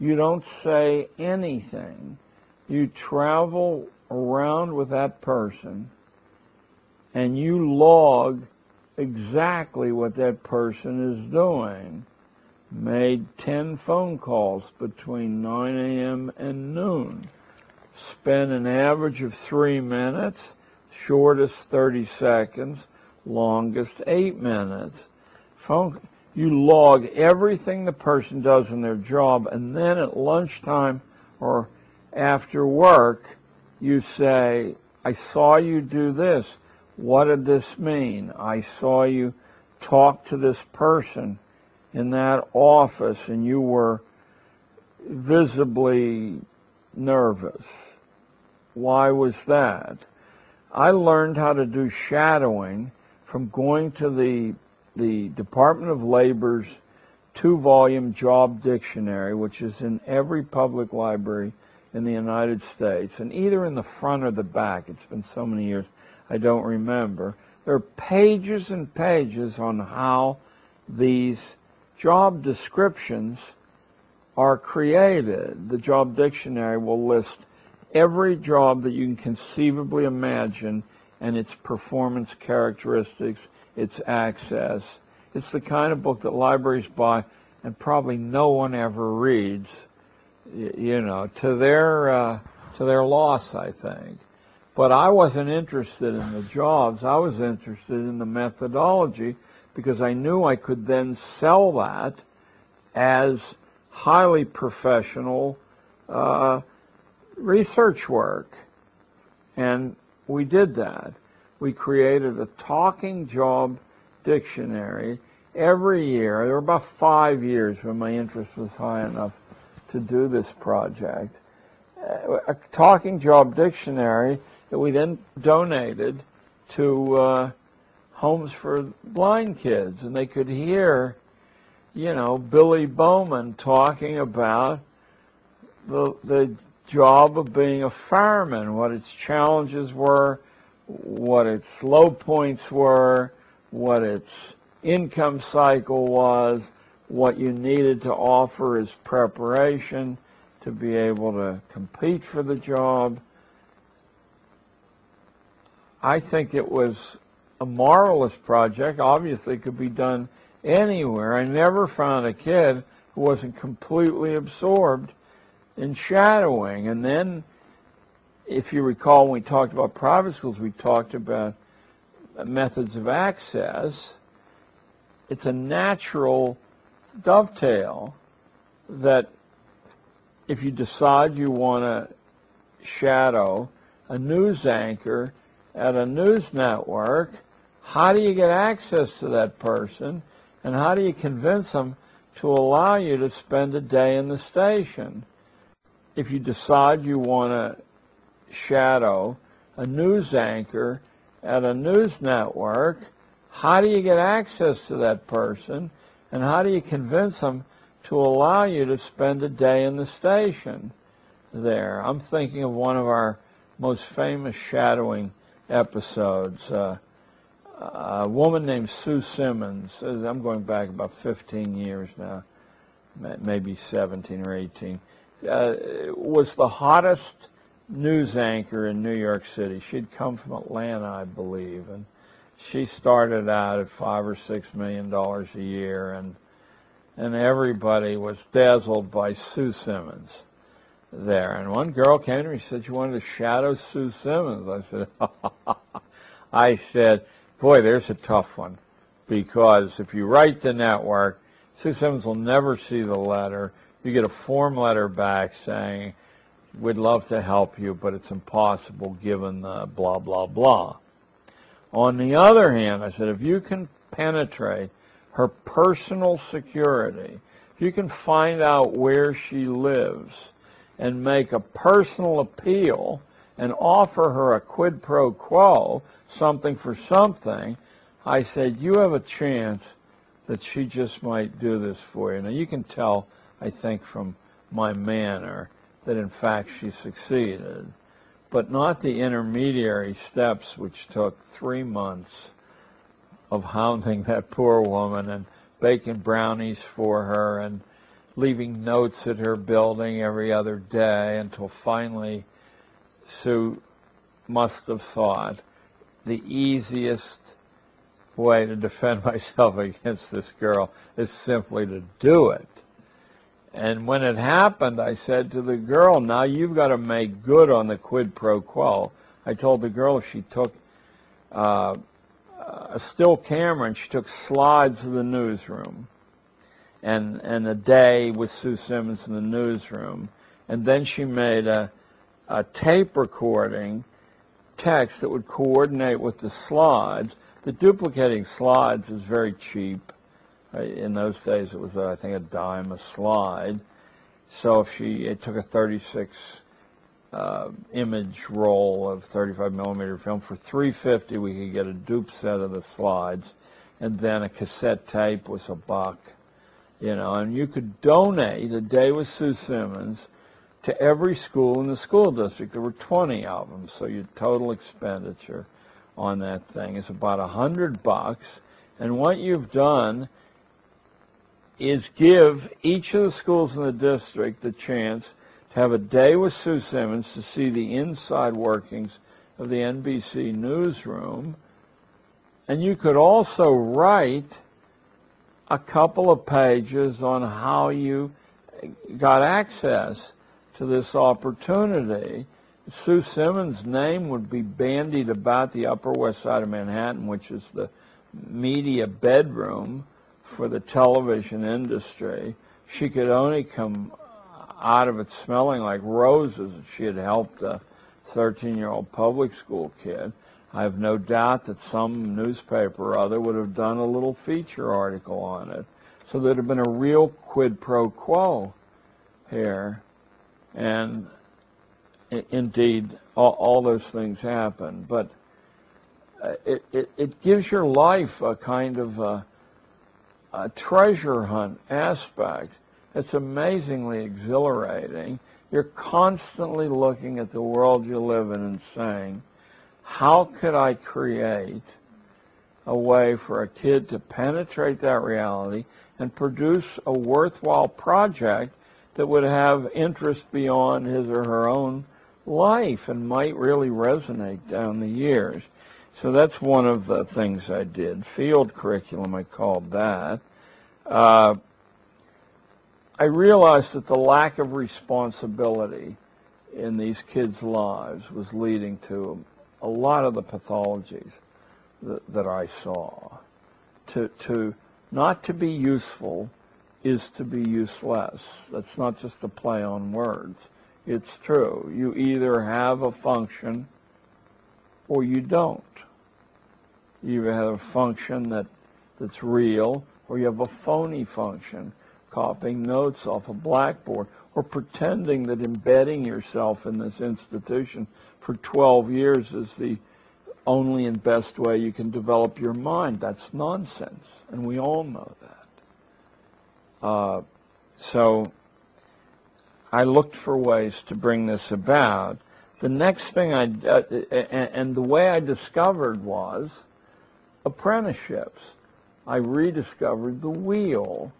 you don't say anything. You travel around with that person and you log exactly what that person is doing. Made 10 phone calls between 9 a.m. and noon. Spent an average of three minutes shortest 30 seconds, longest 8 minutes. Phone, you log everything the person does in their job, and then at lunchtime or after work, you say, I saw you do this. What did this mean? I saw you talk to this person in that office and you were visibly nervous. Why was that? I learned how to do shadowing from going to the the Department of Labor's two-volume job dictionary, which is in every public library in the United States, and either in the front or the back. It's been so many years, I don't remember. There are pages and pages on how these job descriptions are created. The job dictionary will list every job that you can conceivably imagine and its performance characteristics, its access. It's the kind of book that libraries buy and probably no one ever reads, you know, to their, uh, to their loss, I think. But I wasn't interested in the jobs. I was interested in the methodology because I knew I could then sell that as highly professional uh, research work. And we did that. We created a talking job dictionary every year. There were about five years when my interest was high enough to do this project. Uh, a talking job dictionary that we then donated to uh, homes for blind kids, and they could hear, you know, Billy Bowman talking about the the job of being a fireman, what its challenges were, what its low points were, what its income cycle was, what you needed to offer as preparation to be able to compete for the job. I think it was a marvelous project. Obviously, could be done anywhere. I never found a kid who wasn't completely absorbed in shadowing. And then, if you recall, when we talked about private schools, we talked about methods of access. It's a natural dovetail that if you decide you want to shadow a news anchor at a news network, how do you get access to that person and how do you convince them to allow you to spend a day in the station? If you decide you want to shadow a news anchor at a news network, how do you get access to that person and how do you convince them to allow you to spend a day in the station there? I'm thinking of one of our most famous shadowing episodes. Uh, a woman named Sue Simmons, I'm going back about 15 years now, maybe 17 or 18, uh, was the hottest news anchor in New York City. She'd come from Atlanta, I believe, and she started out at five or six million dollars a year, and and everybody was dazzled by Sue Simmons there. And one girl came to me and said she wanted to shadow Sue Simmons. I said, I said, boy, there's a tough one. Because if you write the network, Sue Simmons will never see the letter. You get a form letter back saying, we'd love to help you, but it's impossible given the blah, blah, blah. On the other hand, I said, if you can penetrate her personal security, if you can find out where she lives, and make a personal appeal and offer her a quid pro quo, something for something, I said, you have a chance that she just might do this for you. Now you can tell, I think, from my manner that in fact she succeeded, but not the intermediary steps which took three months of hounding that poor woman and baking brownies for her and leaving notes at her building every other day until finally Sue must have thought the easiest way to defend myself against this girl is simply to do it. And when it happened, I said to the girl, now you've got to make good on the quid pro quo. I told the girl she took uh, a still camera and she took slides of the newsroom and, and a day with Sue Simmons in the newsroom. And then she made a, a tape recording text that would coordinate with the slides. The duplicating slides is very cheap. In those days, it was, I think, a dime a slide. So if she, it took a 36 uh, image roll of 35 millimeter film for 350, we could get a dupe set of the slides, and then a cassette tape was a buck you know, and you could donate a day with Sue Simmons to every school in the school district. There were 20 of them, so your total expenditure on that thing is about a hundred bucks. And what you've done is give each of the schools in the district the chance to have a day with Sue Simmons to see the inside workings of the NBC newsroom. And you could also write a couple of pages on how you got access to this opportunity. Sue Simmons' name would be bandied about the Upper West Side of Manhattan, which is the media bedroom for the television industry. She could only come out of it smelling like roses she had helped a 13 year old public school kid. I have no doubt that some newspaper or other would have done a little feature article on it. So there'd have been a real quid pro quo here. And indeed, all, all those things happen. But uh, it, it, it, gives your life a kind of a, a treasure hunt aspect. It's amazingly exhilarating. You're constantly looking at the world you live in and saying, how could I create a way for a kid to penetrate that reality and produce a worthwhile project that would have interest beyond his or her own life and might really resonate down the years. So that's one of the things I did. Field curriculum, I called that. Uh, I realized that the lack of responsibility in these kids' lives was leading to a lot of the pathologies that, that I saw. To, to not to be useful is to be useless. That's not just a play on words. It's true. You either have a function or you don't. You either have a function that, that's real or you have a phony function, copying notes off a blackboard or pretending that embedding yourself in this institution for 12 years is the only and best way you can develop your mind. That's nonsense, and we all know that. Uh, so I looked for ways to bring this about. The next thing I, uh, and, and the way I discovered was apprenticeships. I rediscovered the wheel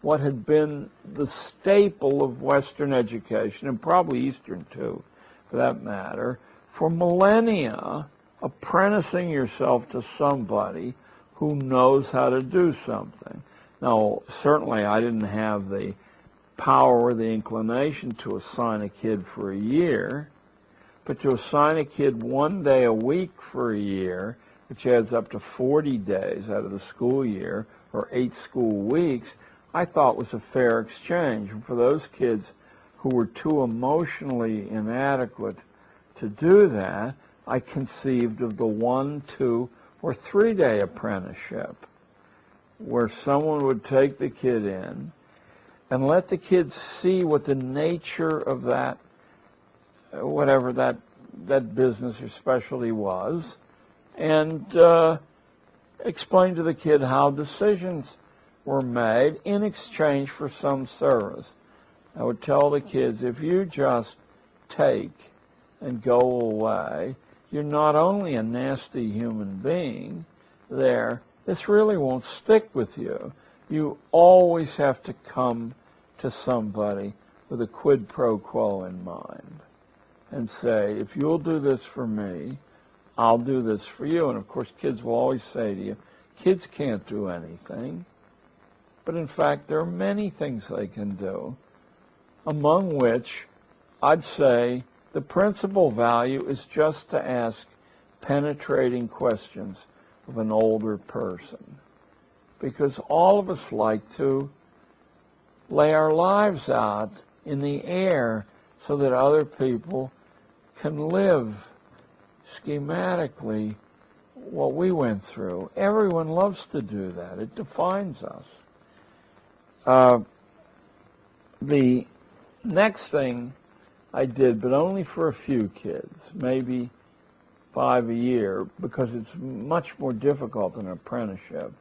what had been the staple of Western education, and probably Eastern too, for that matter, for millennia, apprenticing yourself to somebody who knows how to do something. Now, certainly I didn't have the power or the inclination to assign a kid for a year, but to assign a kid one day a week for a year, which adds up to 40 days out of the school year, or eight school weeks, I thought was a fair exchange. And for those kids who were too emotionally inadequate to do that, I conceived of the one, two, or three day apprenticeship where someone would take the kid in and let the kids see what the nature of that, whatever that, that business or specialty was, and uh, explain to the kid how decisions were made in exchange for some service. I would tell the kids if you just take and go away, you're not only a nasty human being there, this really won't stick with you. You always have to come to somebody with a quid pro quo in mind and say, if you'll do this for me, I'll do this for you. And of course, kids will always say to you, kids can't do anything. But in fact, there are many things they can do, among which I'd say the principal value is just to ask penetrating questions of an older person. Because all of us like to lay our lives out in the air so that other people can live schematically what we went through. Everyone loves to do that. It defines us. Uh, the next thing I did, but only for a few kids, maybe five a year, because it's much more difficult than an apprenticeship.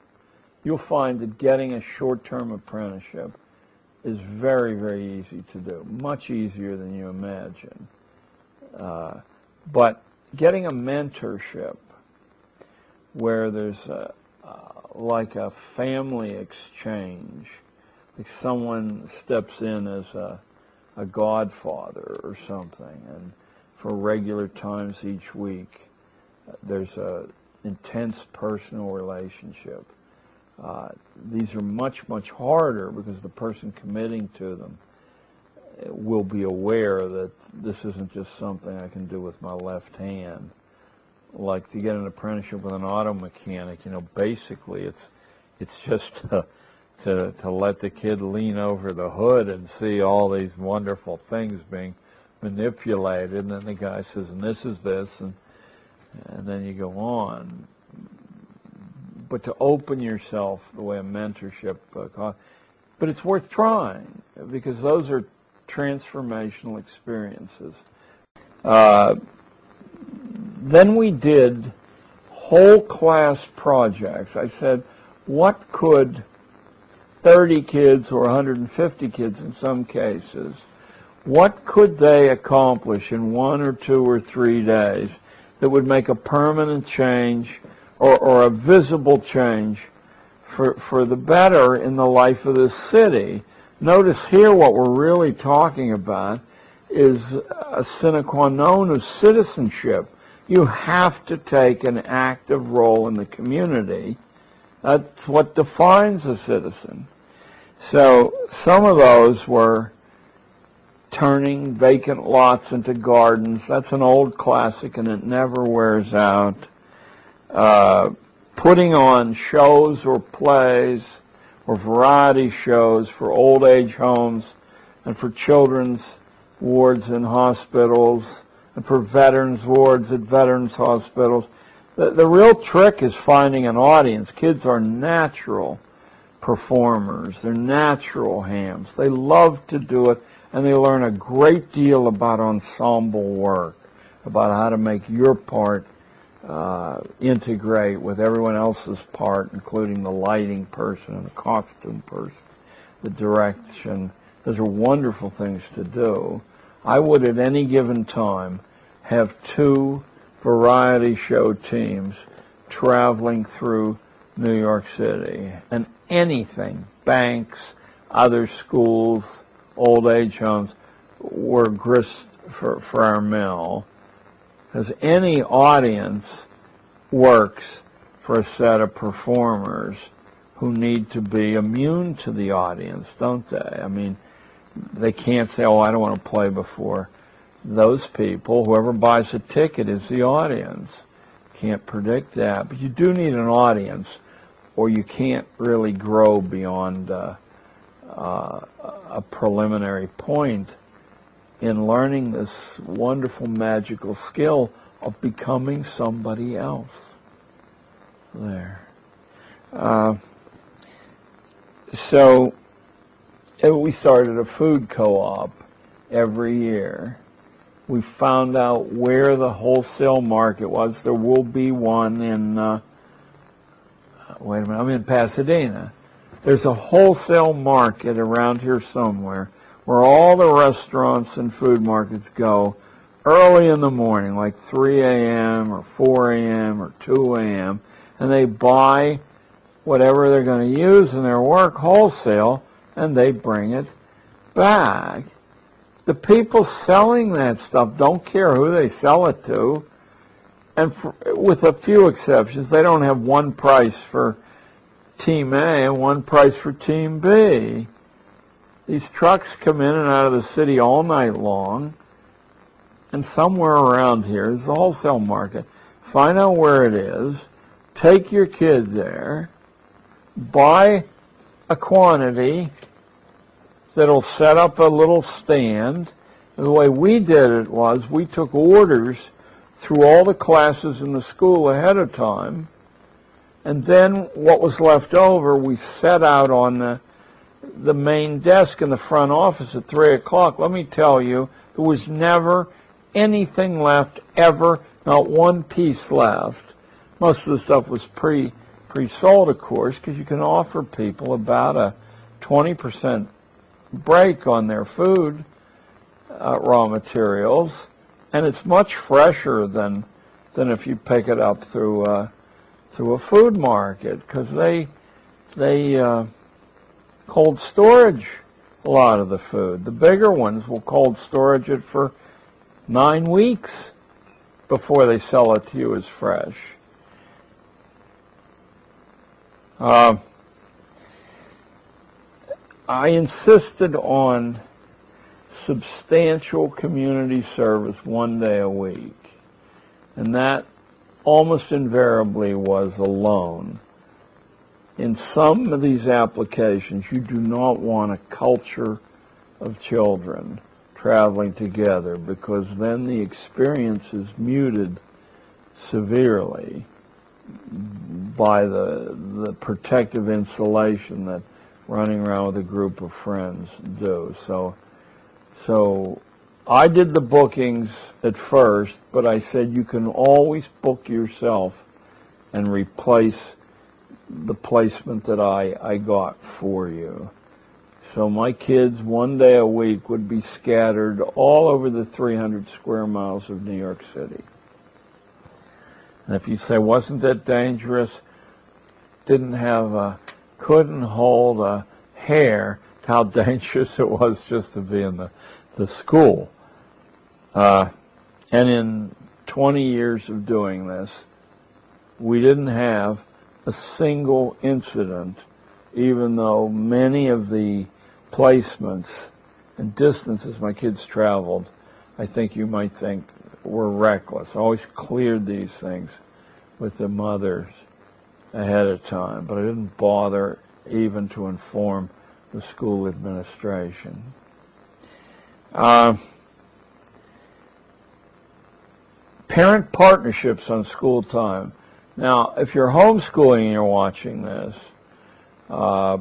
You'll find that getting a short-term apprenticeship is very, very easy to do, much easier than you imagine. Uh, but getting a mentorship where there's a, uh, like a family exchange like someone steps in as a, a godfather or something, and for regular times each week, there's a intense personal relationship. Uh, these are much, much harder because the person committing to them will be aware that this isn't just something I can do with my left hand. Like to get an apprenticeship with an auto mechanic, you know, basically it's it's just a, to, to let the kid lean over the hood and see all these wonderful things being manipulated. And then the guy says, and this is this, and, and then you go on. But to open yourself the way a mentorship, uh, but it's worth trying because those are transformational experiences. Uh, then we did whole class projects. I said, what could 30 kids or 150 kids in some cases, what could they accomplish in one or two or three days that would make a permanent change or, or a visible change for, for the better in the life of the city? Notice here what we're really talking about is a sine qua non of citizenship. You have to take an active role in the community. That's what defines a citizen. So some of those were turning vacant lots into gardens. That's an old classic and it never wears out. Uh, putting on shows or plays or variety shows for old age homes and for children's wards in hospitals and for veterans wards at veterans hospitals. The, the real trick is finding an audience. Kids are natural performers. They're natural hams. They love to do it and they learn a great deal about ensemble work, about how to make your part uh, integrate with everyone else's part, including the lighting person and the costume person, the direction. Those are wonderful things to do. I would at any given time have two variety show teams traveling through New York City and anything, banks, other schools, old age homes were grist for, for our mill. Because any audience works for a set of performers who need to be immune to the audience, don't they? I mean, they can't say, oh, I don't want to play before those people. Whoever buys a ticket is the audience. Can't predict that. But you do need an audience, or you can't really grow beyond uh, uh, a preliminary point in learning this wonderful magical skill of becoming somebody else. There. Uh, so uh, we started a food co-op every year. We found out where the wholesale market was. There will be one in, uh, wait a minute, I'm in Pasadena. There's a wholesale market around here somewhere where all the restaurants and food markets go early in the morning, like 3 a.m. or 4 a.m. or 2 a.m., and they buy whatever they're going to use in their work wholesale and they bring it back. The people selling that stuff don't care who they sell it to. And for, with a few exceptions, they don't have one price for Team A one price for Team B. These trucks come in and out of the city all night long. And somewhere around here is the wholesale market. Find out where it is. Take your kid there. Buy a quantity that'll set up a little stand. And the way we did it was we took orders through all the classes in the school ahead of time and then what was left over, we set out on the, the main desk in the front office at 3 o'clock. Let me tell you, there was never anything left, ever, not one piece left. Most of the stuff was pre, pre-sold, of course, because you can offer people about a 20% break on their food uh, raw materials, and it's much fresher than, than if you pick it up through uh, through a food market because they they uh, cold storage a lot of the food. The bigger ones will cold storage it for nine weeks before they sell it to you as fresh. Uh, I insisted on substantial community service one day a week. And that almost invariably was alone. In some of these applications, you do not want a culture of children traveling together because then the experience is muted severely by the, the protective insulation that running around with a group of friends do. So, so I did the bookings at first, but I said you can always book yourself and replace the placement that I, I got for you. So my kids one day a week would be scattered all over the 300 square miles of New York City. And if you say, wasn't that dangerous? Didn't have a, couldn't hold a hair, how dangerous it was just to be in the, the school. Uh, and in 20 years of doing this, we didn't have a single incident, even though many of the placements and distances my kids traveled, I think you might think were reckless. I always cleared these things with the mothers ahead of time, but I didn't bother even to inform the school administration. Uh, parent partnerships on school time. Now, if you're homeschooling and you're watching this, uh,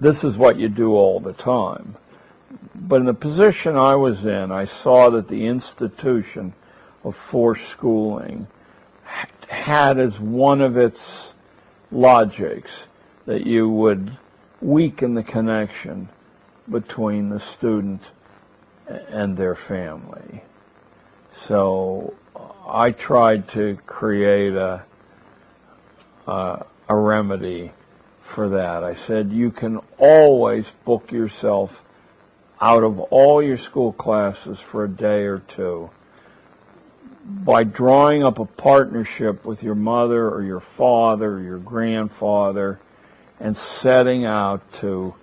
this is what you do all the time. But in the position I was in, I saw that the institution of forced schooling had as one of its logics that you would weaken the connection between the student and their family. So I tried to create a, a, a remedy for that. I said you can always book yourself out of all your school classes for a day or two by drawing up a partnership with your mother or your father or your grandfather and setting out to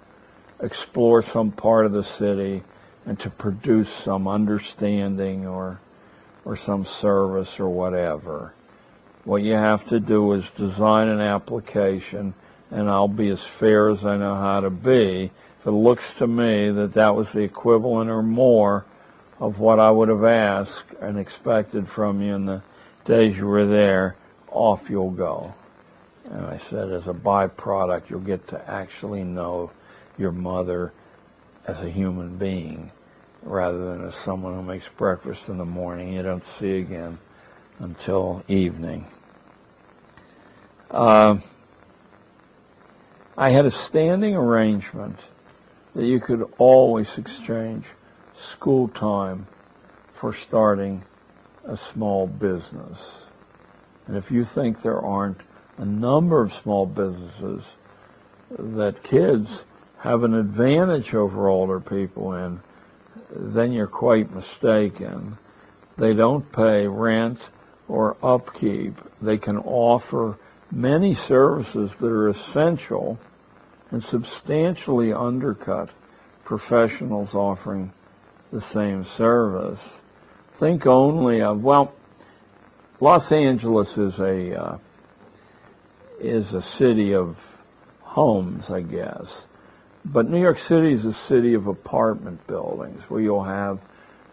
explore some part of the city and to produce some understanding or or some service or whatever. What you have to do is design an application and I'll be as fair as I know how to be. If it looks to me that that was the equivalent or more of what I would have asked and expected from you in the days you were there, off you'll go. And I said, as a byproduct, you'll get to actually know your mother as a human being rather than as someone who makes breakfast in the morning you don't see again until evening. Uh, I had a standing arrangement that you could always exchange school time for starting a small business. And if you think there aren't a number of small businesses that kids have an advantage over older people in, then you're quite mistaken. They don't pay rent or upkeep. They can offer many services that are essential and substantially undercut professionals offering the same service. Think only of, well, Los Angeles is a uh, is a city of homes, I guess. But New York City is a city of apartment buildings where you'll have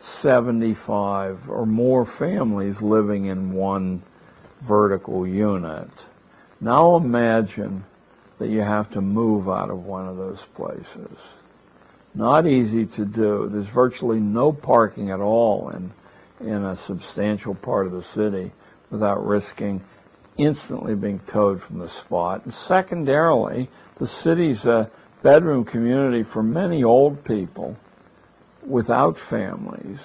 75 or more families living in one vertical unit. Now imagine that you have to move out of one of those places. Not easy to do. There's virtually no parking at all in, in a substantial part of the city without risking instantly being towed from the spot. And secondarily, the city's a bedroom community for many old people without families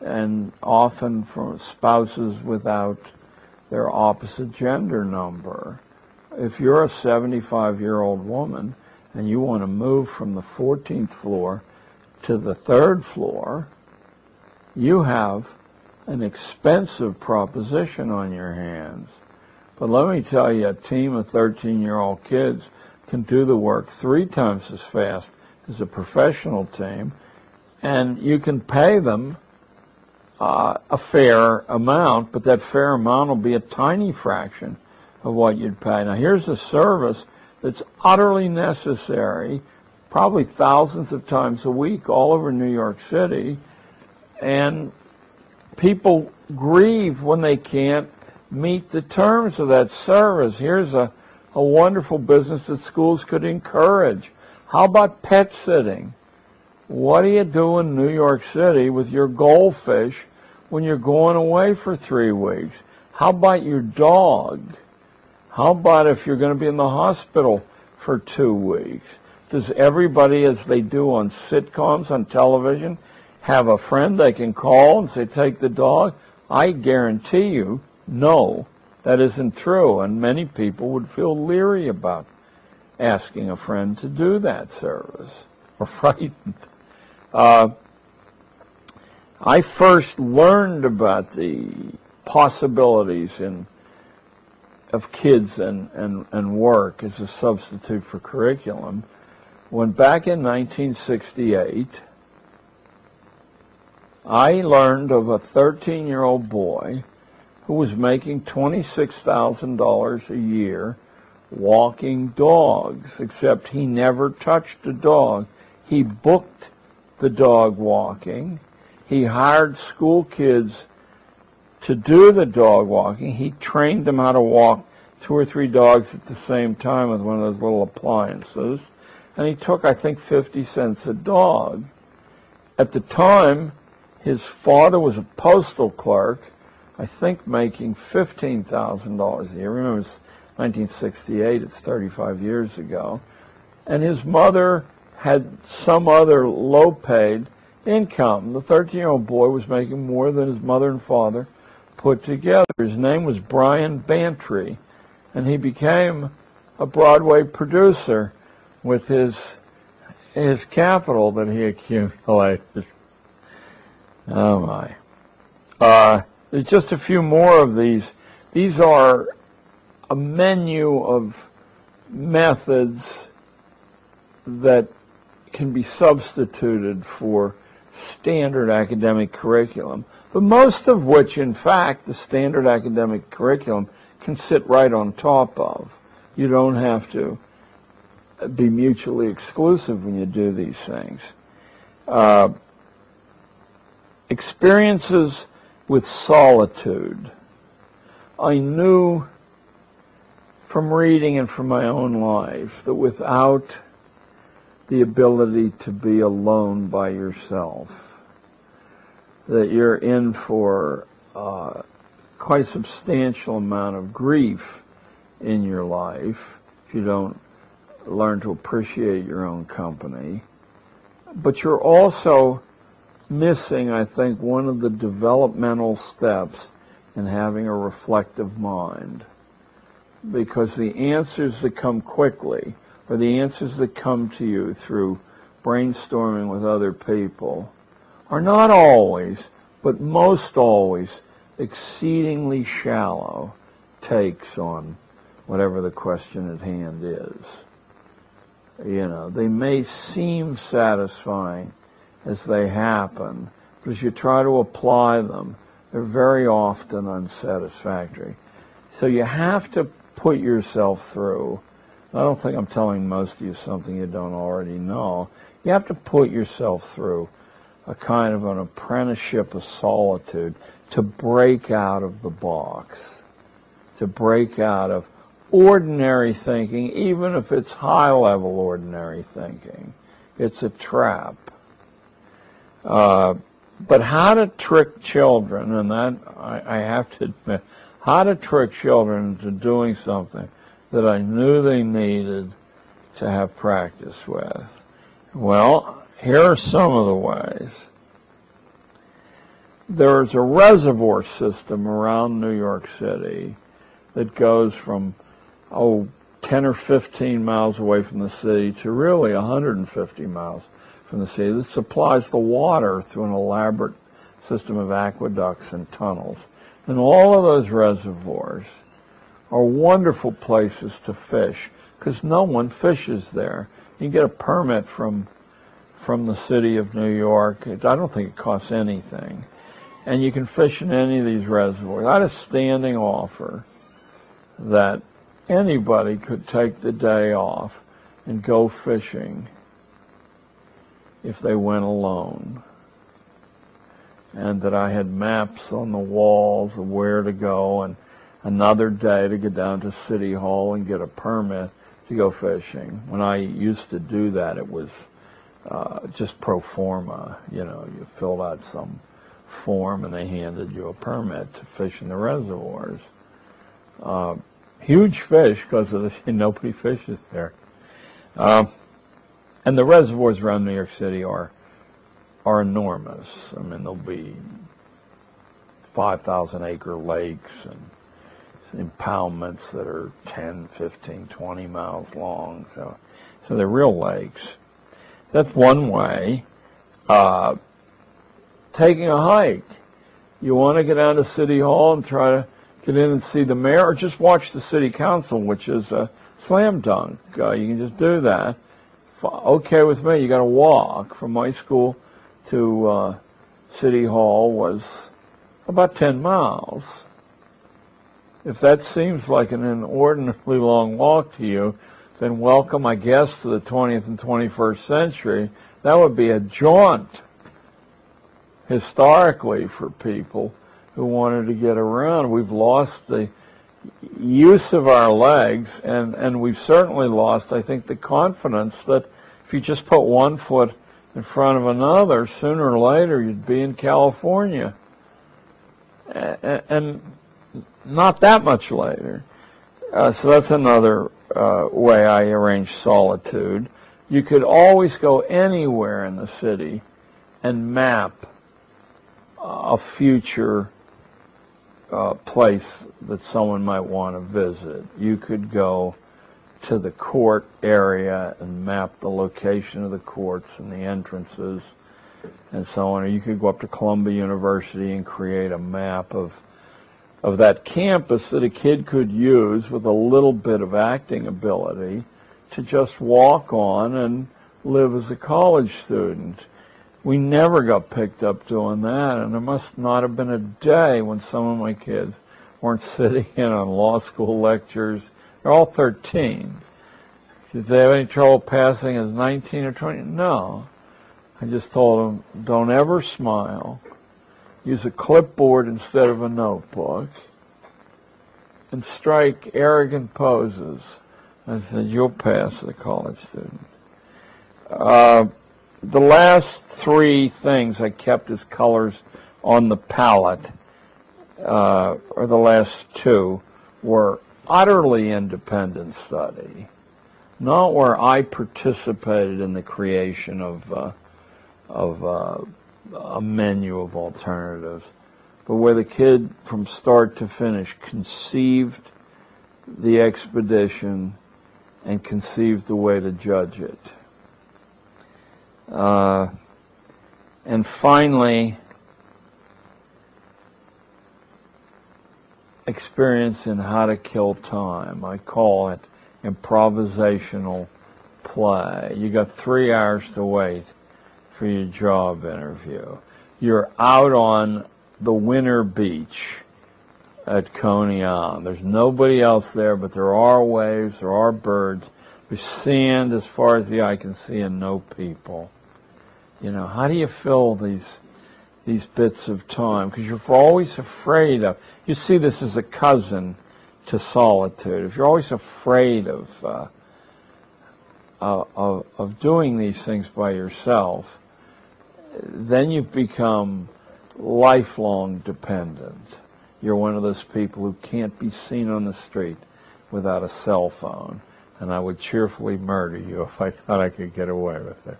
and often for spouses without their opposite gender number. If you're a 75 year old woman and you want to move from the 14th floor to the third floor, you have an expensive proposition on your hands. But let me tell you, a team of 13 year old kids can do the work three times as fast as a professional team, and you can pay them uh, a fair amount, but that fair amount will be a tiny fraction of what you'd pay. Now, here's a service that's utterly necessary, probably thousands of times a week all over New York City, and people grieve when they can't meet the terms of that service. Here's a a wonderful business that schools could encourage. How about pet sitting? What do you do in New York City with your goldfish when you're going away for three weeks? How about your dog? How about if you're going to be in the hospital for two weeks? Does everybody, as they do on sitcoms on television, have a friend they can call and say, take the dog? I guarantee you, no that isn't true, and many people would feel leery about asking a friend to do that service or frightened. Uh, I first learned about the possibilities in of kids and, and, and work as a substitute for curriculum when back in 1968 I learned of a 13 year old boy who was making $26,000 a year walking dogs, except he never touched a dog. He booked the dog walking. He hired school kids to do the dog walking. He trained them how to walk two or three dogs at the same time with one of those little appliances. And he took, I think, 50 cents a dog. At the time, his father was a postal clerk, I think making $15,000 a year. Remember, it's 1968, it's 35 years ago. And his mother had some other low paid income. The 13 year old boy was making more than his mother and father put together. His name was Brian Bantry, and he became a Broadway producer with his his capital that he accumulated. Oh my. Uh, there's just a few more of these. These are a menu of methods that can be substituted for standard academic curriculum, but most of which, in fact, the standard academic curriculum can sit right on top of. You don't have to be mutually exclusive when you do these things. Uh, experiences with solitude. I knew from reading and from my own life that without the ability to be alone by yourself. That you're in for uh, quite a substantial amount of grief in your life if you don't learn to appreciate your own company. But you're also missing, I think, one of the developmental steps in having a reflective mind. Because the answers that come quickly or the answers that come to you through brainstorming with other people are not always, but most always, exceedingly shallow takes on whatever the question at hand is. You know, they may seem satisfying as they happen, but as you try to apply them, they're very often unsatisfactory. So you have to put yourself through I don't think I'm telling most of you something you don't already know. You have to put yourself through a kind of an apprenticeship of solitude to break out of the box, to break out of ordinary thinking, even if it's high level ordinary thinking. It's a trap. Uh, but how to trick children, and that I, I have to admit, how to trick children into doing something that I knew they needed to have practice with? Well, here are some of the ways. There's a reservoir system around New York City that goes from, oh, 10 or 15 miles away from the city to really 150 miles from the city that supplies the water through an elaborate system of aqueducts and tunnels. And all of those reservoirs are wonderful places to fish because no one fishes there. You get a permit from from the city of New York. I don't think it costs anything. And you can fish in any of these reservoirs. I had a standing offer that anybody could take the day off and go fishing if they went alone. And that I had maps on the walls of where to go and another day to get down to City Hall and get a permit to go fishing. When I used to do that, it was uh, just pro forma. You know, you filled out some form and they handed you a permit to fish in the reservoirs. Uh, huge fish because nobody fishes there. Uh, and the reservoirs around New York City are are enormous. I mean, there'll be 5,000 acre lakes and impoundments that are 10, 15, 20 miles long. So, so they're real lakes. That's one way. Uh, taking a hike. You want to get down to City Hall and try to get in and see the mayor, or just watch the city council, which is a slam dunk. Uh, you can just do that. Okay with me. You got to walk from my school to uh, City Hall was about 10 miles. If that seems like an inordinately long walk to you, then welcome, I guess, to the 20th and 21st century. That would be a jaunt historically for people who wanted to get around. We've lost the use of our legs, and, and we've certainly lost, I think, the confidence that if you just put one foot in front of another, sooner or later you'd be in California. And not that much later. Uh, so that's another uh, way I arrange solitude. You could always go anywhere in the city and map a future uh, place that someone might want to visit. You could go to the court area and map the location of the courts and the entrances and so on. Or you could go up to Columbia University and create a map of of that campus that a kid could use with a little bit of acting ability to just walk on and live as a college student. We never got picked up doing that, and there must not have been a day when some of my kids weren't sitting in on law school lectures. They're all 13. Did they have any trouble passing as 19 or 20? No. I just told them, don't ever smile. Use a clipboard instead of a notebook. And strike arrogant poses. I said, you'll pass as a college student. Uh, the last three things I kept as colors on the palette, uh, or the last two, were utterly independent study, not where I participated in the creation of uh, of uh, a menu of alternatives, but where the kid from start to finish conceived the expedition and conceived the way to judge it. Uh, and finally, experience in how to kill time. I call it improvisational play. You got three hours to wait for your job interview. You're out on the winter beach at Coney Island. There's nobody else there, but there are waves, there are birds, there's sand as far as the eye can see, and no people. You know, how do you fill these these bits of time? Because you're always afraid of. You see this as a cousin to solitude. If you're always afraid of uh, of, of doing these things by yourself, then you've become lifelong dependent. You're one of those people who can't be seen on the street without a cell phone, and I would cheerfully murder you if I thought I could get away with it.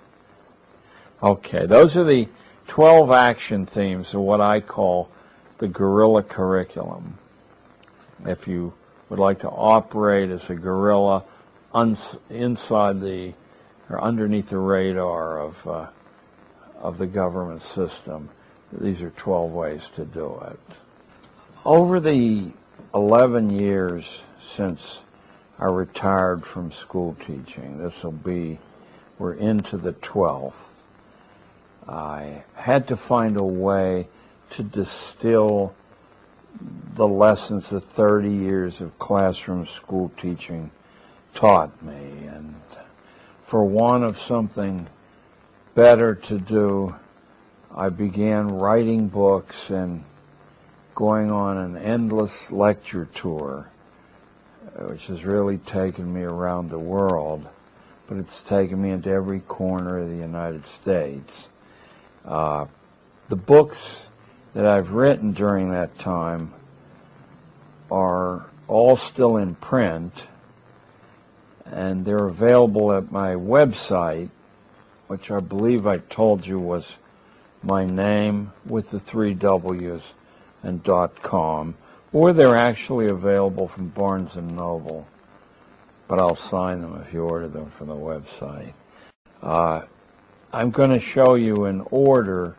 Okay, those are the 12 action themes of what I call the guerrilla curriculum. If you would like to operate as a guerrilla inside the or underneath the radar of uh, of the government system. These are 12 ways to do it. Over the 11 years since I retired from school teaching, this will be, we're into the 12th, I had to find a way to distill the lessons that 30 years of classroom school teaching taught me. And for want of something better to do, I began writing books and going on an endless lecture tour, uh, which has really taken me around the world, but it's taken me into every corner of the United States. Uh, the books that I've written during that time are all still in print, and they're available at my website, which I believe I told you was my name with the three W's and dot com, or they're actually available from Barnes and Noble, but I'll sign them if you order them from the website. Uh, I'm going to show you in order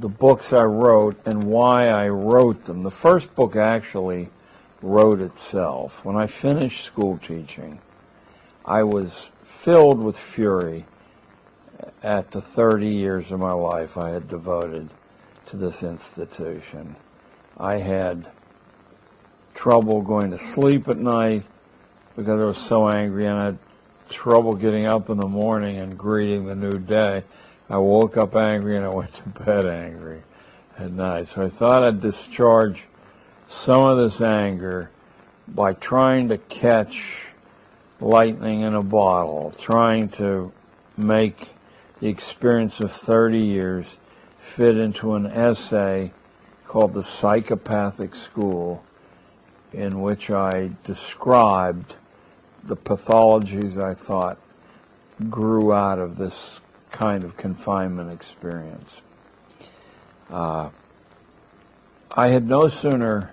the books I wrote and why I wrote them. The first book actually wrote itself. When I finished school teaching, I was filled with fury at the 30 years of my life I had devoted to this institution. I had trouble going to sleep at night because I was so angry and I had trouble getting up in the morning and greeting the new day. I woke up angry and I went to bed angry at night. So I thought I'd discharge some of this anger by trying to catch lightning in a bottle, trying to make the experience of 30 years fit into an essay called The Psychopathic School, in which I described the pathologies I thought grew out of this kind of confinement experience. Uh, I had no sooner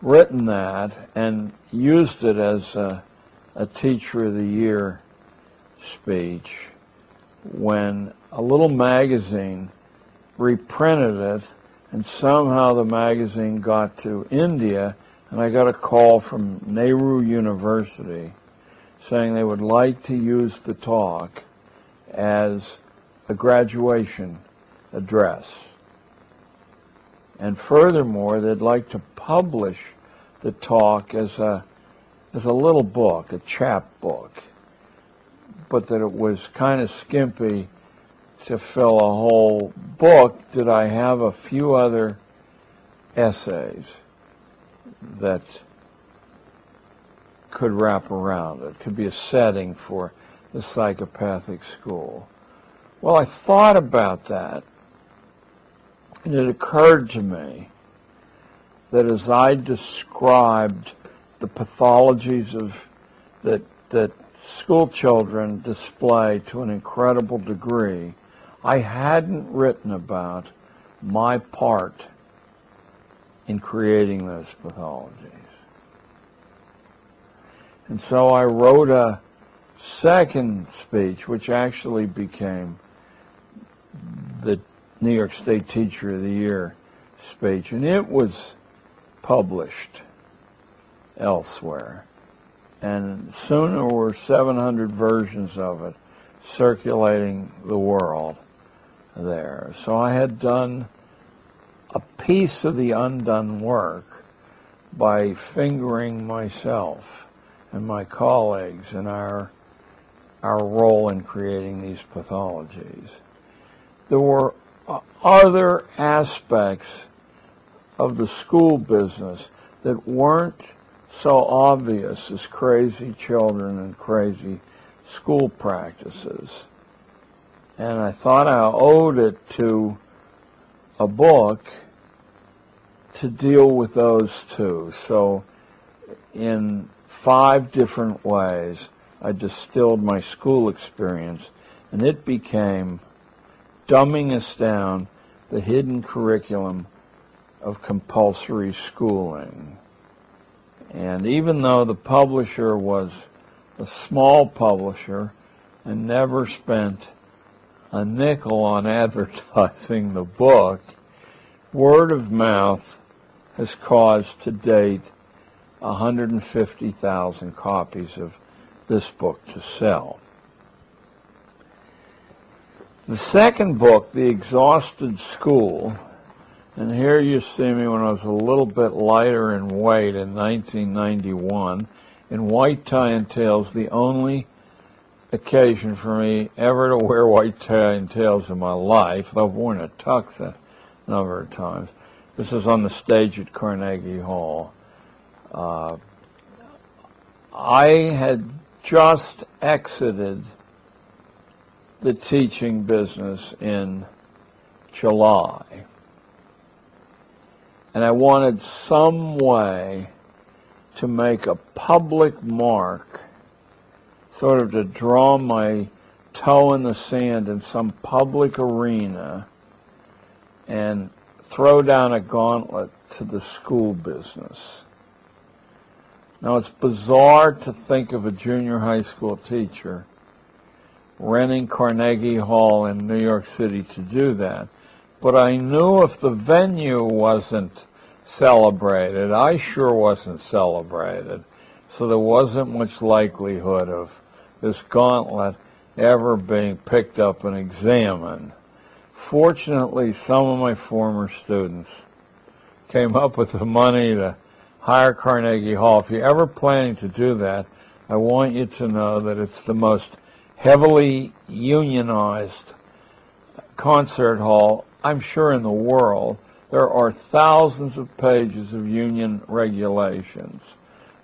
written that and used it as a, a Teacher of the Year speech when a little magazine reprinted it and somehow the magazine got to India and I got a call from Nehru University saying they would like to use the talk as a graduation address. And furthermore, they'd like to publish the talk as a as a little book, a chap book, but that it was kind of skimpy to fill a whole book. Did I have a few other essays? That could wrap around it, could be a setting for the psychopathic school. Well, I thought about that, and it occurred to me that as I described the pathologies of that that school children display to an incredible degree, I hadn't written about my part in creating those pathologies. And so I wrote a second speech, which actually became the New York State Teacher of the Year speech, and it was published elsewhere. And soon there were 700 versions of it circulating the world there. So I had done a piece of the undone work by fingering myself and my colleagues and our our role in creating these pathologies. There were uh, other aspects of the school business that weren't so obvious as crazy children and crazy school practices. And I thought I owed it to a book to deal with those two. So, in five different ways, I distilled my school experience, and it became dumbing us down the hidden curriculum of compulsory schooling. And even though the publisher was a small publisher and never spent a nickel on advertising the book, word of mouth has caused to date 150,000 copies of this book to sell. The second book, The Exhausted School, and here you see me when I was a little bit lighter in weight in 1991, in white tie and tails, the only occasion for me ever to wear white tie and tails in my life. I've worn a tux a number of times. This is on the stage at Carnegie Hall. Uh, I had just exited the teaching business in July. And I wanted some way to make a public mark, sort of to draw my toe in the sand in some public arena and throw down a gauntlet to the school business. Now it's bizarre to think of a junior high school teacher renting Carnegie Hall in New York City to do that. But I knew if the venue wasn't celebrated, I sure wasn't celebrated. So there wasn't much likelihood of this gauntlet ever being picked up and examined. Fortunately, some of my former students came up with the money to hire Carnegie Hall. If you're ever planning to do that, I want you to know that it's the most heavily unionized concert hall, I'm sure, in the world. There are thousands of pages of union regulations.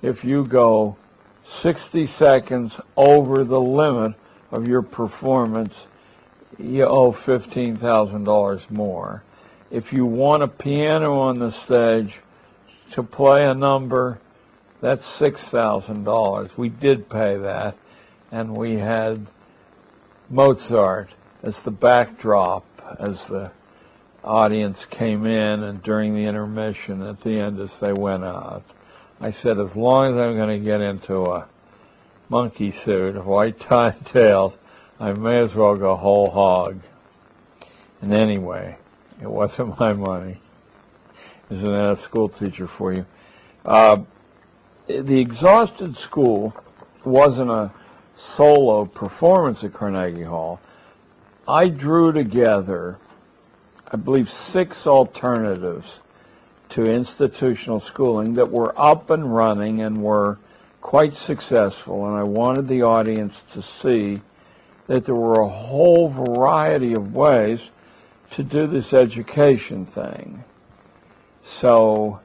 If you go 60 seconds over the limit of your performance, you owe $15,000 more. If you want a piano on the stage to play a number, that's $6,000. We did pay that, and we had Mozart as the backdrop as the audience came in and during the intermission at the end as they went out. I said, as long as I'm going to get into a monkey suit, white tie tails, I may as well go whole hog. And anyway, it wasn't my money. Isn't that a school teacher for you? Uh, the Exhausted School wasn't a solo performance at Carnegie Hall. I drew together, I believe, six alternatives to institutional schooling that were up and running and were quite successful. And I wanted the audience to see that there were a whole variety of ways to do this education thing. So,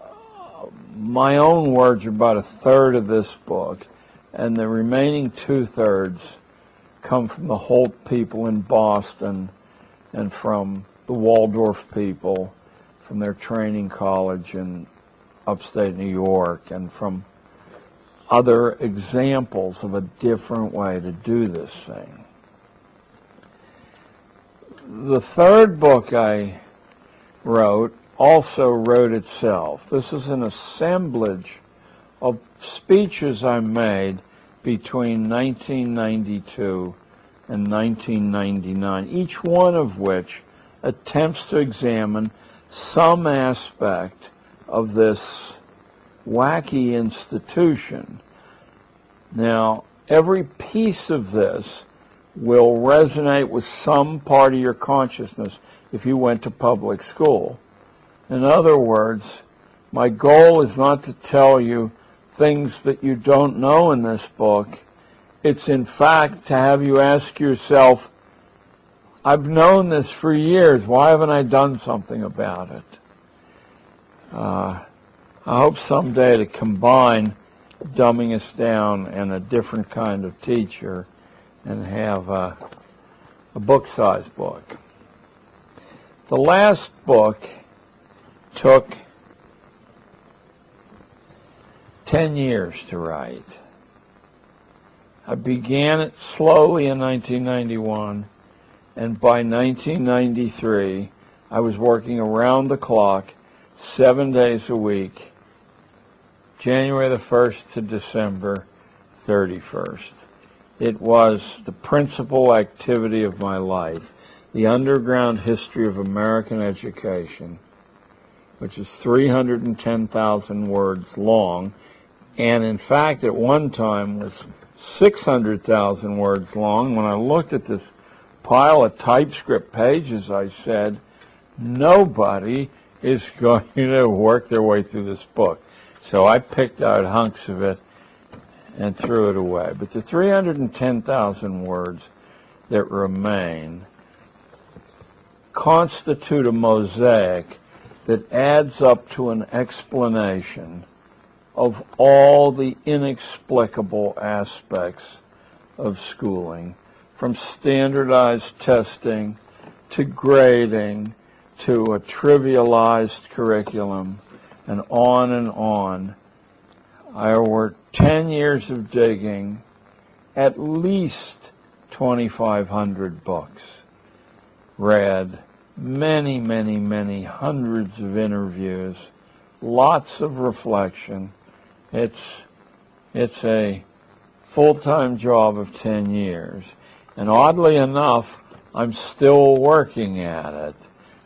uh, my own words are about a third of this book, and the remaining two thirds come from the Holt people in Boston and from the Waldorf people from their training college in upstate New York and from other examples of a different way to do this thing. The third book I wrote also wrote itself. This is an assemblage of speeches I made between 1992 and 1999, each one of which attempts to examine some aspect of this wacky institution. Now, every piece of this will resonate with some part of your consciousness if you went to public school. In other words, my goal is not to tell you things that you don't know in this book. It's in fact to have you ask yourself, I've known this for years. Why haven't I done something about it? Uh, I hope someday to combine dumbing us down and a different kind of teacher and have a, a book-sized book. The last book took 10 years to write. I began it slowly in 1991, and by 1993, I was working around the clock, seven days a week, January the 1st to December 31st. It was the principal activity of my life, the underground history of American education which is 310,000 words long, and in fact at one time was 600,000 words long. When I looked at this pile of typescript pages, I said, nobody is going to work their way through this book. So I picked out hunks of it and threw it away. But the 310,000 words that remain constitute a mosaic that adds up to an explanation of all the inexplicable aspects of schooling, from standardized testing to grading to a trivialized curriculum and on and on. I worked 10 years of digging, at least 2,500 books read, many, many, many hundreds of interviews, lots of reflection. It's, it's a full-time job of 10 years. And oddly enough, I'm still working at it.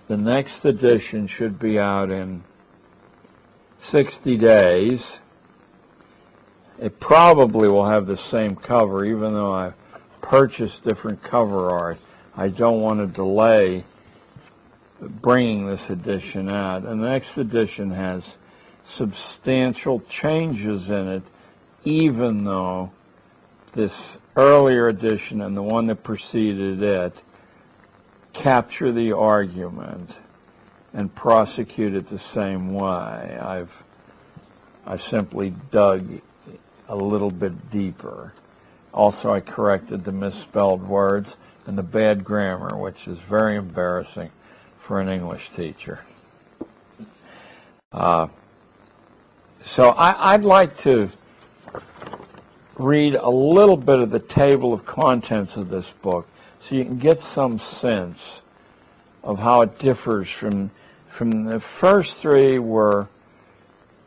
The next edition should be out in 60 days. It probably will have the same cover, even though I've purchased different cover art. I don't want to delay bringing this edition out. And the next edition has substantial changes in it, even though this earlier edition and the one that preceded it capture the argument and prosecute it the same way. I've I simply dug a little bit deeper. Also, I corrected the misspelled words and the bad grammar, which is very embarrassing for an English teacher. Uh, so I, I'd like to read a little bit of the table of contents of this book so you can get some sense of how it differs from from the first three were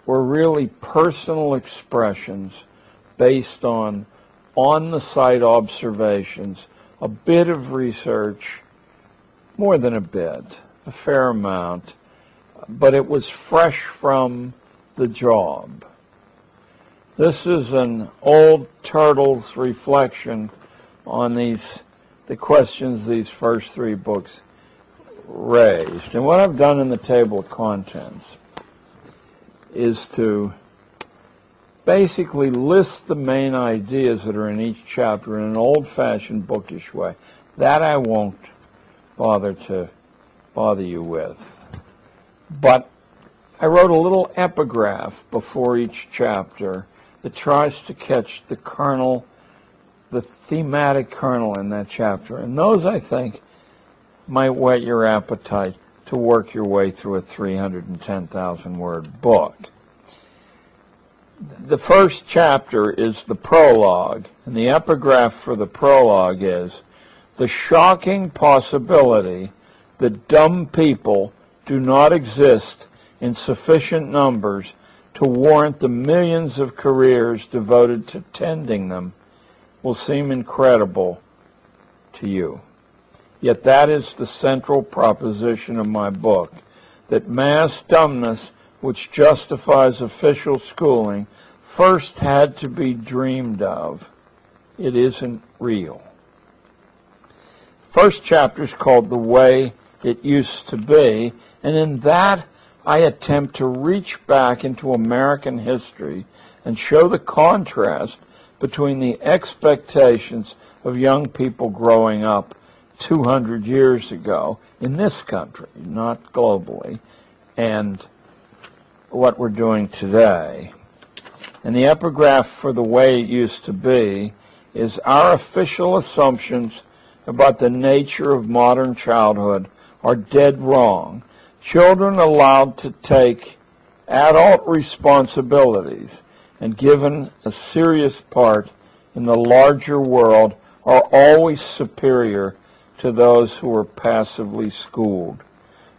were really personal expressions based on on the site observations, a bit of research, more than a bit, a fair amount, but it was fresh from the job. This is an old turtle's reflection on these the questions these first three books raised. And what I've done in the table of contents is to basically list the main ideas that are in each chapter in an old-fashioned bookish way. That I won't bother to bother you with. But I wrote a little epigraph before each chapter that tries to catch the kernel, the thematic kernel in that chapter. And those, I think, might whet your appetite to work your way through a 310,000 word book the first chapter is the prologue, and the epigraph for the prologue is the shocking possibility that dumb people do not exist in sufficient numbers to warrant the millions of careers devoted to tending them will seem incredible to you. Yet that is the central proposition of my book, that mass dumbness which justifies official schooling first had to be dreamed of. It isn't real. First chapter is called The Way It Used to Be, and in that I attempt to reach back into American history and show the contrast between the expectations of young people growing up 200 years ago in this country, not globally, and what we're doing today. And the epigraph for the way it used to be is our official assumptions about the nature of modern childhood are dead wrong. Children allowed to take adult responsibilities and given a serious part in the larger world are always superior to those who are passively schooled.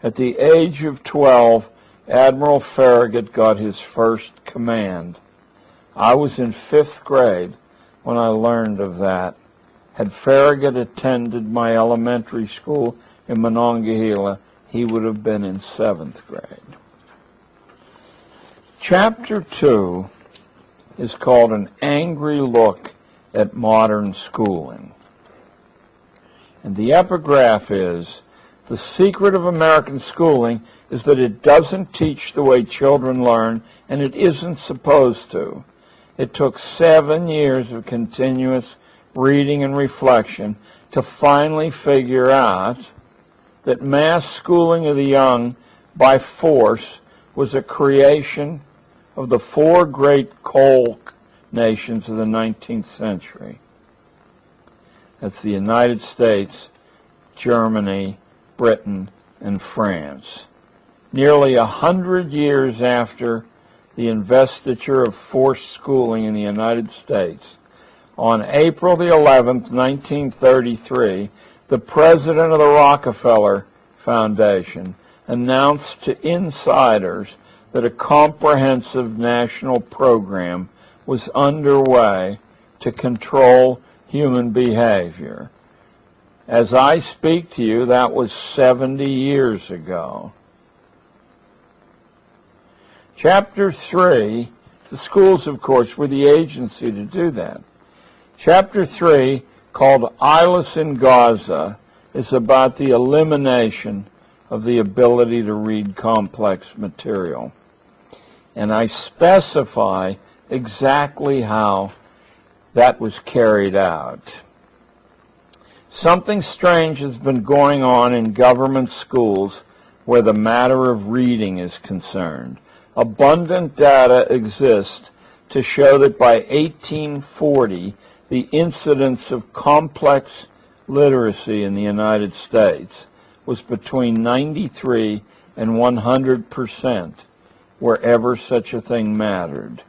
At the age of 12, Admiral Farragut got his first command. I was in fifth grade when I learned of that. Had Farragut attended my elementary school in Monongahela, he would have been in seventh grade. Chapter 2 is called An Angry Look at Modern Schooling. And the epigraph is, the secret of American schooling is that it doesn't teach the way children learn, and it isn't supposed to. It took seven years of continuous reading and reflection to finally figure out that mass schooling of the young by force was a creation of the four great coal nations of the 19th century. That's the United States, Germany, Britain, and France nearly a hundred years after the investiture of forced schooling in the United States, on April the 11th, 1933, the president of the Rockefeller Foundation announced to insiders that a comprehensive national program was underway to control human behavior. As I speak to you, that was 70 years ago. Chapter 3, the schools, of course, were the agency to do that. Chapter 3, called Eyeless in Gaza, is about the elimination of the ability to read complex material. And I specify exactly how that was carried out. Something strange has been going on in government schools where the matter of reading is concerned. Abundant data exists to show that by 1840, the incidence of complex literacy in the United States was between 93 and 100 percent wherever such a thing mattered.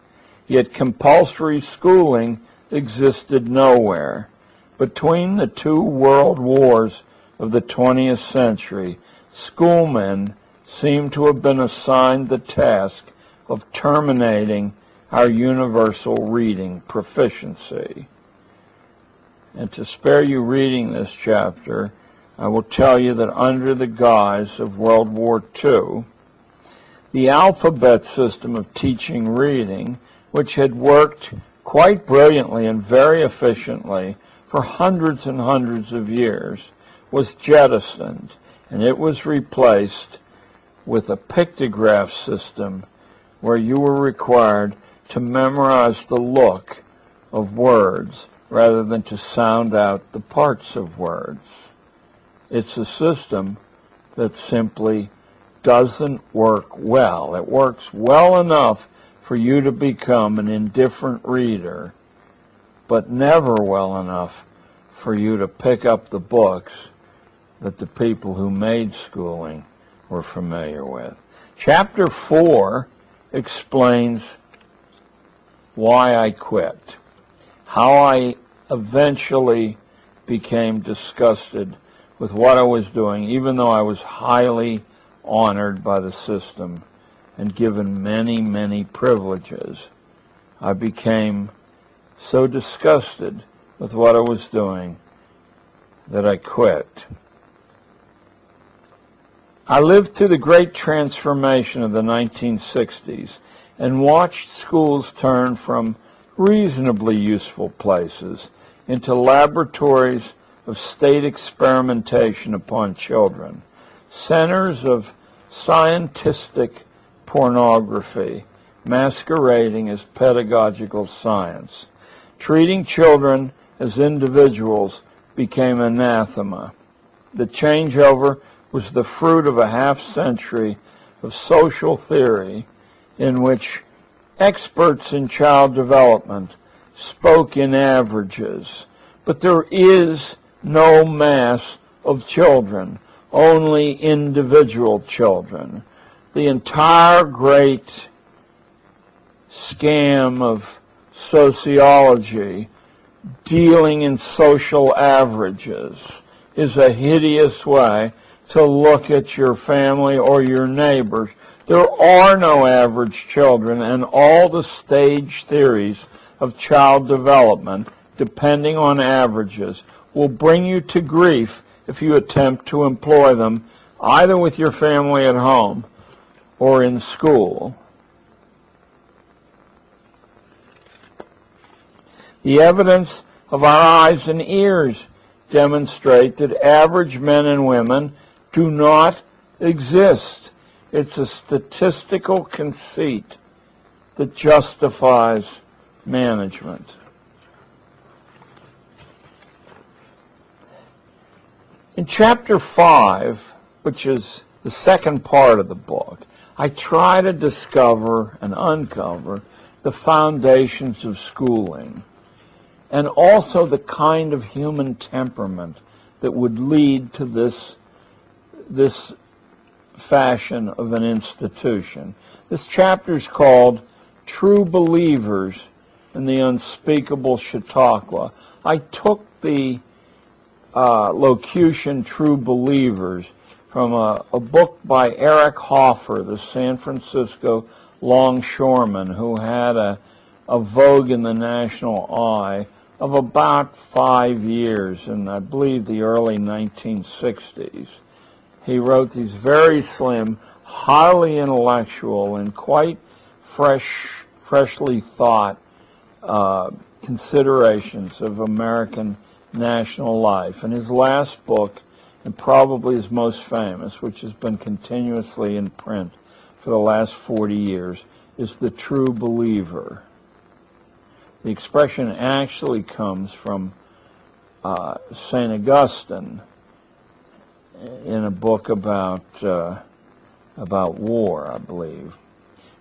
Yet compulsory schooling existed nowhere. Between the two world wars of the 20th century, schoolmen seem to have been assigned the task of terminating our universal reading proficiency. And to spare you reading this chapter, I will tell you that under the guise of World War II, the alphabet system of teaching reading, which had worked quite brilliantly and very efficiently for hundreds and hundreds of years, was jettisoned, and it was replaced with a pictograph system where you were required to memorize the look of words rather than to sound out the parts of words. It's a system that simply doesn't work well. It works well enough for you to become an indifferent reader, but never well enough for you to pick up the books that the people who made schooling were familiar with. Chapter 4 explains why I quit how I eventually became disgusted with what I was doing, even though I was highly honored by the system and given many, many privileges. I became so disgusted with what I was doing that I quit. I lived through the great transformation of the 1960s and watched schools turn from reasonably useful places into laboratories of state experimentation upon children, centers of scientific pornography masquerading as pedagogical science. Treating children as individuals became anathema. The changeover was the fruit of a half century of social theory in which experts in child development spoke in averages, but there is no mass of children, only individual children. The entire great scam of sociology dealing in social averages is a hideous way to look at your family or your neighbors there are no average children, and all the stage theories of child development, depending on averages, will bring you to grief if you attempt to employ them either with your family at home or in school. The evidence of our eyes and ears demonstrate that average men and women do not exist. It's a statistical conceit that justifies management. In chapter 5, which is the second part of the book, I try to discover and uncover the foundations of schooling and also the kind of human temperament that would lead to this, this fashion of an institution. This chapter is called True Believers in the Unspeakable Chautauqua. I took the uh, locution True Believers from a, a, book by Eric Hoffer, the San Francisco longshoreman who had a, a vogue in the national eye of about five years in, I believe, the early 1960s. He wrote these very slim, highly intellectual, and quite fresh, freshly thought uh, considerations of American national life. And his last book, and probably his most famous, which has been continuously in print for the last 40 years, is The True Believer. The expression actually comes from uh, St. Augustine in a book about, uh, about war, I believe.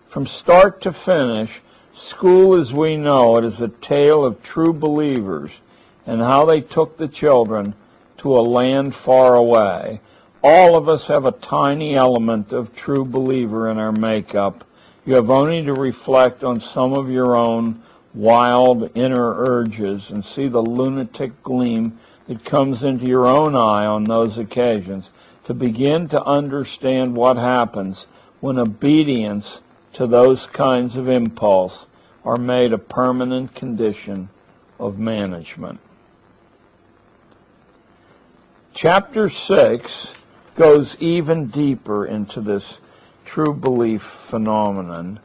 From start to finish, school as we know it is a tale of true believers and how they took the children to a land far away. All of us have a tiny element of true believer in our makeup. You have only to reflect on some of your own wild inner urges and see the lunatic gleam that comes into your own eye on those occasions to begin to understand what happens when obedience to those kinds of impulse are made a permanent condition of management. Chapter 6 goes even deeper into this true belief phenomenon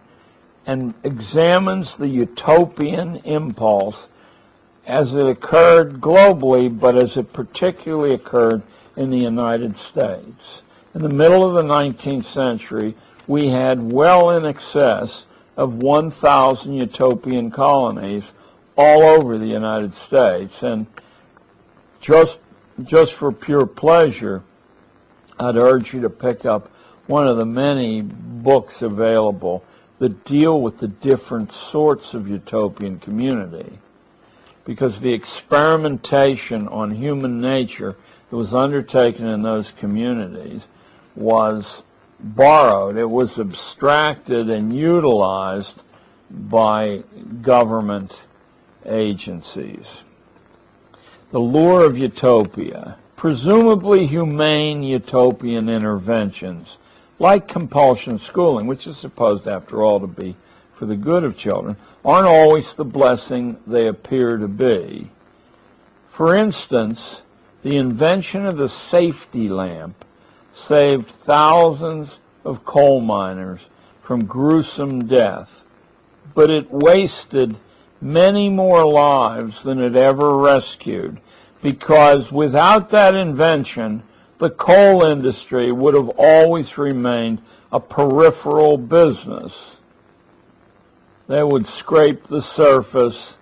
and examines the utopian impulse as it occurred globally, but as it particularly occurred in the United States. In the middle of the 19th century, we had well in excess of 1,000 utopian colonies all over the United States. And just, just for pure pleasure, I'd urge you to pick up one of the many books available that deal with the different sorts of utopian community. Because the experimentation on human nature that was undertaken in those communities was borrowed, it was abstracted and utilized by government agencies. The lure of utopia, presumably humane utopian interventions, like compulsion schooling, which is supposed, after all, to be for the good of children, aren't always the blessing they appear to be. For instance, the invention of the safety lamp saved thousands of coal miners from gruesome death, but it wasted many more lives than it ever rescued because without that invention, the coal industry would have always remained a peripheral business. They would scrape the surface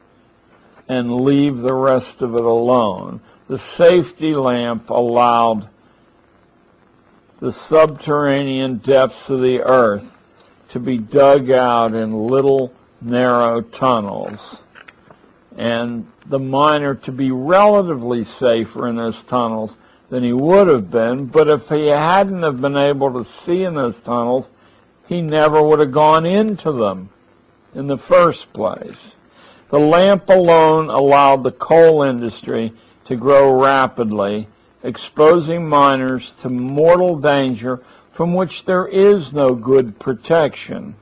and leave the rest of it alone. The safety lamp allowed the subterranean depths of the earth to be dug out in little narrow tunnels and the miner to be relatively safer in those tunnels than he would have been, but if he hadn't have been able to see in those tunnels, he never would have gone into them in the first place. The lamp alone allowed the coal industry to grow rapidly exposing miners to mortal danger from which there is no good protection.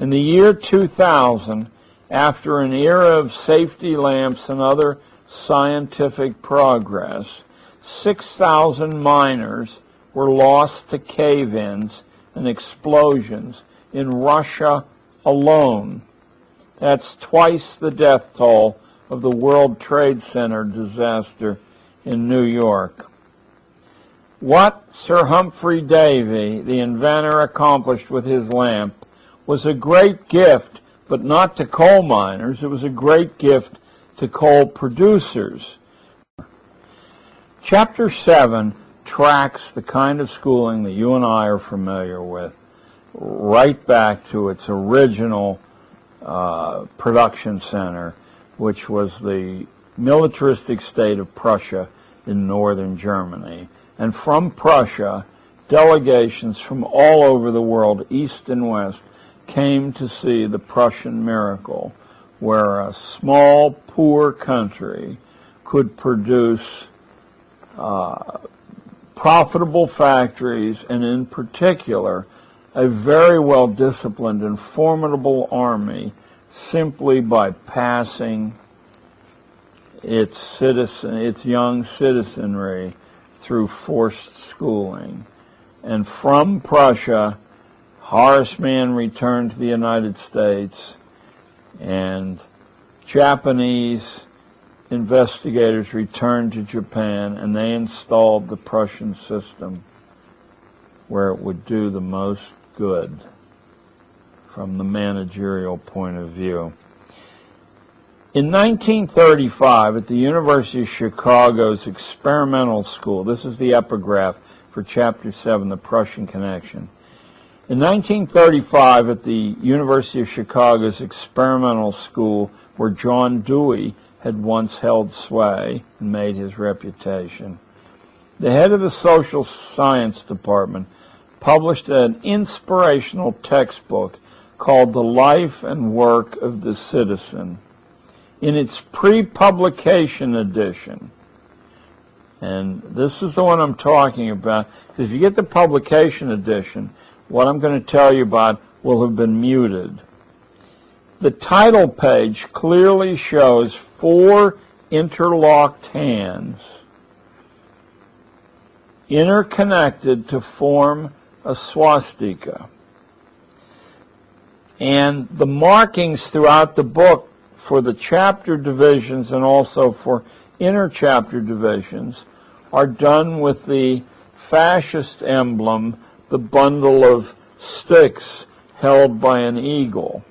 In the year 2000, after an era of safety lamps and other scientific progress, 6,000 miners were lost to cave-ins and explosions in Russia alone. That's twice the death toll of the World Trade Center disaster in New York. What Sir Humphrey Davy, the inventor, accomplished with his lamp was a great gift, but not to coal miners. It was a great gift to coal producers. Chapter 7 tracks the kind of schooling that you and I are familiar with right back to its original uh, production center, which was the militaristic state of Prussia in northern Germany. And from Prussia, delegations from all over the world, east and west, came to see the Prussian miracle, where a small, poor country could produce uh, profitable factories, and in particular, a very well disciplined and formidable army simply by passing its citizen, its young citizenry through forced schooling. And from Prussia, Horace Mann returned to the United States and Japanese investigators returned to Japan and they installed the Prussian system where it would do the most good from the managerial point of view. In 1935, at the University of Chicago's experimental school, this is the epigraph for Chapter 7, The Prussian Connection. In 1935, at the University of Chicago's experimental school, where John Dewey had once held sway and made his reputation, the head of the social science department published an inspirational textbook called The Life and Work of the Citizen. In its pre-publication edition, and this is the one I'm talking about, if you get the publication edition, what I'm going to tell you about will have been muted. The title page clearly shows four interlocked hands interconnected to form a swastika. And the markings throughout the book for the chapter divisions and also for inner chapter divisions are done with the fascist emblem, the bundle of sticks held by an eagle.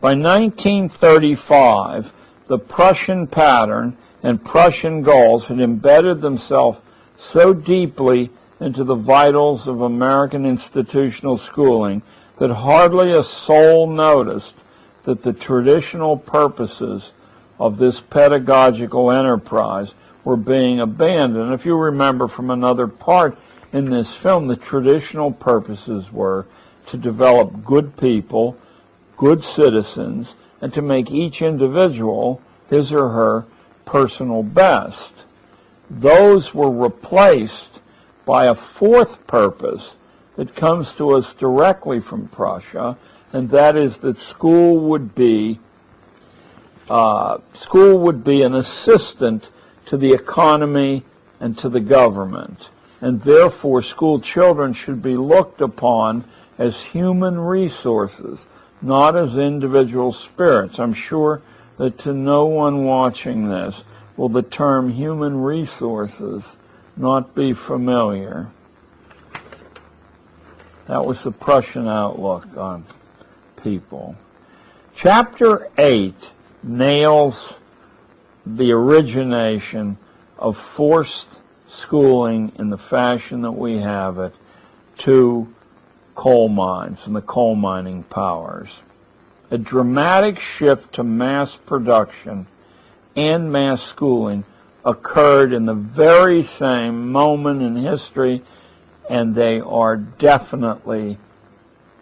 By 1935, the Prussian pattern and Prussian goals had embedded themselves so deeply into the vitals of American institutional schooling that hardly a soul noticed that the traditional purposes of this pedagogical enterprise were being abandoned. If you remember from another part in this film, the traditional purposes were to develop good people, good citizens, and to make each individual his or her personal best. Those were replaced by a fourth purpose that comes to us directly from Prussia, and that is that school would be uh, school would be an assistant to the economy and to the government, and therefore school children should be looked upon as human resources, not as individual spirits. I'm sure that to no one watching this will the term human resources not be familiar. That was the Prussian outlook on people. Chapter 8 nails the origination of forced schooling in the fashion that we have it to coal mines and the coal mining powers. A dramatic shift to mass production and mass schooling occurred in the very same moment in history, and they are definitely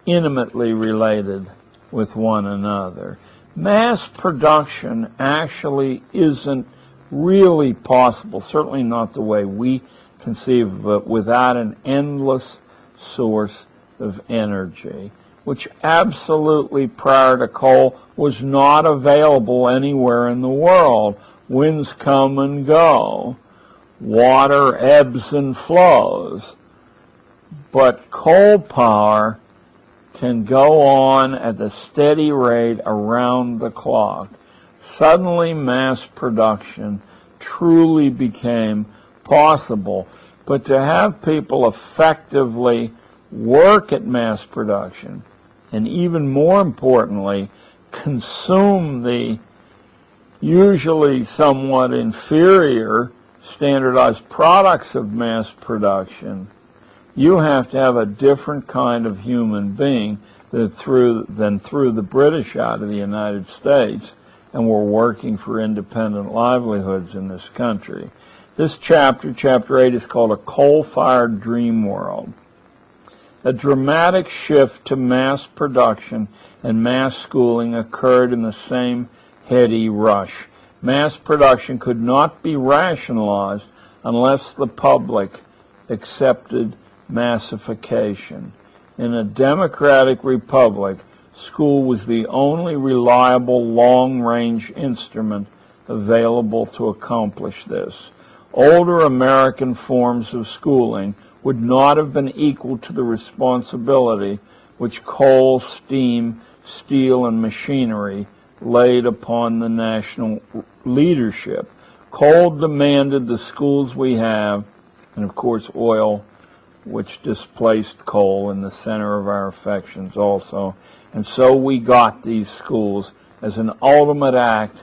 intimately related with one another. Mass production actually isn't really possible, certainly not the way we conceive of it, without an endless source of energy, which absolutely prior to coal was not available anywhere in the world. Winds come and go. Water ebbs and flows. But coal power can go on at a steady rate around the clock. Suddenly mass production truly became possible. But to have people effectively work at mass production, and even more importantly, consume the usually somewhat inferior standardized products of mass production, you have to have a different kind of human being than through, than through the British out of the United States and were working for independent livelihoods in this country. This chapter, chapter 8, is called A Coal-Fired Dream World. A dramatic shift to mass production and mass schooling occurred in the same heady rush. Mass production could not be rationalized unless the public accepted massification. In a democratic republic, school was the only reliable long-range instrument available to accomplish this. Older American forms of schooling would not have been equal to the responsibility which coal, steam, steel, and machinery laid upon the national leadership. Coal demanded the schools we have, and of course oil, which displaced coal in the center of our affections also. And so we got these schools as an ultimate act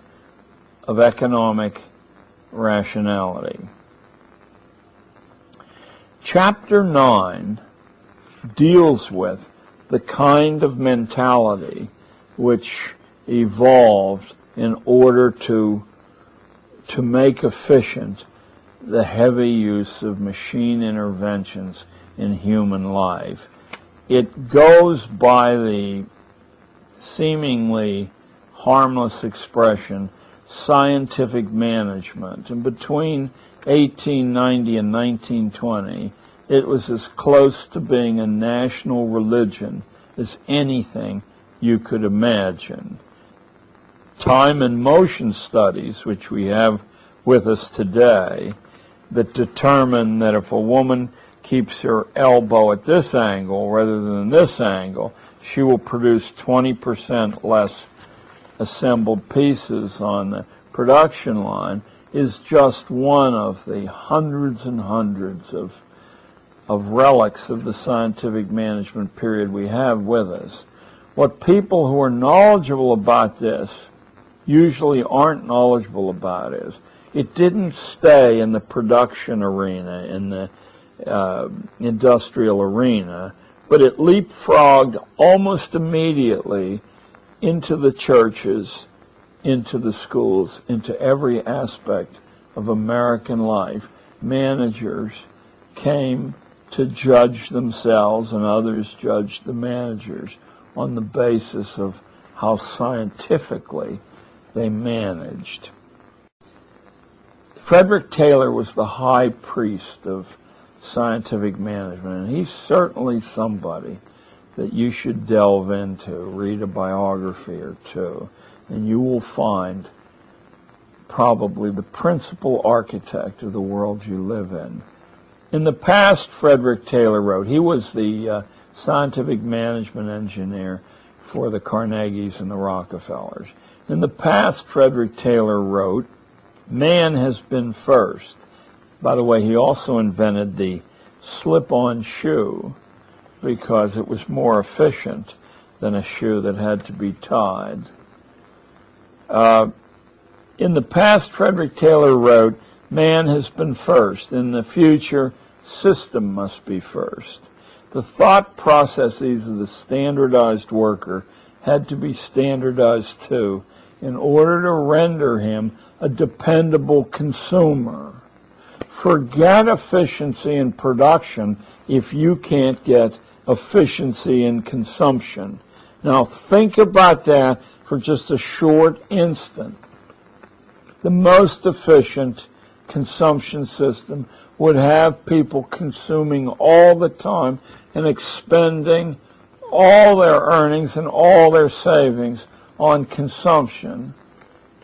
of economic rationality. Chapter 9 deals with the kind of mentality which evolved in order to to make efficient the heavy use of machine interventions in human life. It goes by the seemingly harmless expression scientific management. And between 1890 and 1920, it was as close to being a national religion as anything you could imagine. Time and motion studies, which we have with us today, that determine that if a woman keeps her elbow at this angle rather than this angle, she will produce 20% less assembled pieces on the production line is just one of the hundreds and hundreds of of relics of the scientific management period we have with us. What people who are knowledgeable about this usually aren't knowledgeable about is it didn't stay in the production arena, in the uh, industrial arena, but it leapfrogged almost immediately into the churches, into the schools, into every aspect of American life. Managers came to judge themselves and others judged the managers on the basis of how scientifically they managed. Frederick Taylor was the high priest of scientific management, and he's certainly somebody that you should delve into, read a biography or two, and you will find probably the principal architect of the world you live in. In the past, Frederick Taylor wrote, he was the uh, scientific management engineer for the Carnegies and the Rockefellers. In the past, Frederick Taylor wrote, man has been first. By the way, he also invented the slip-on shoe because it was more efficient than a shoe that had to be tied. Uh, in the past, Frederick Taylor wrote, man has been first. In the future, system must be first. The thought processes of the standardized worker had to be standardized too in order to render him a dependable consumer. Forget efficiency in production if you can't get efficiency in consumption. Now think about that for just a short instant. The most efficient consumption system would have people consuming all the time and expending all their earnings and all their savings on consumption.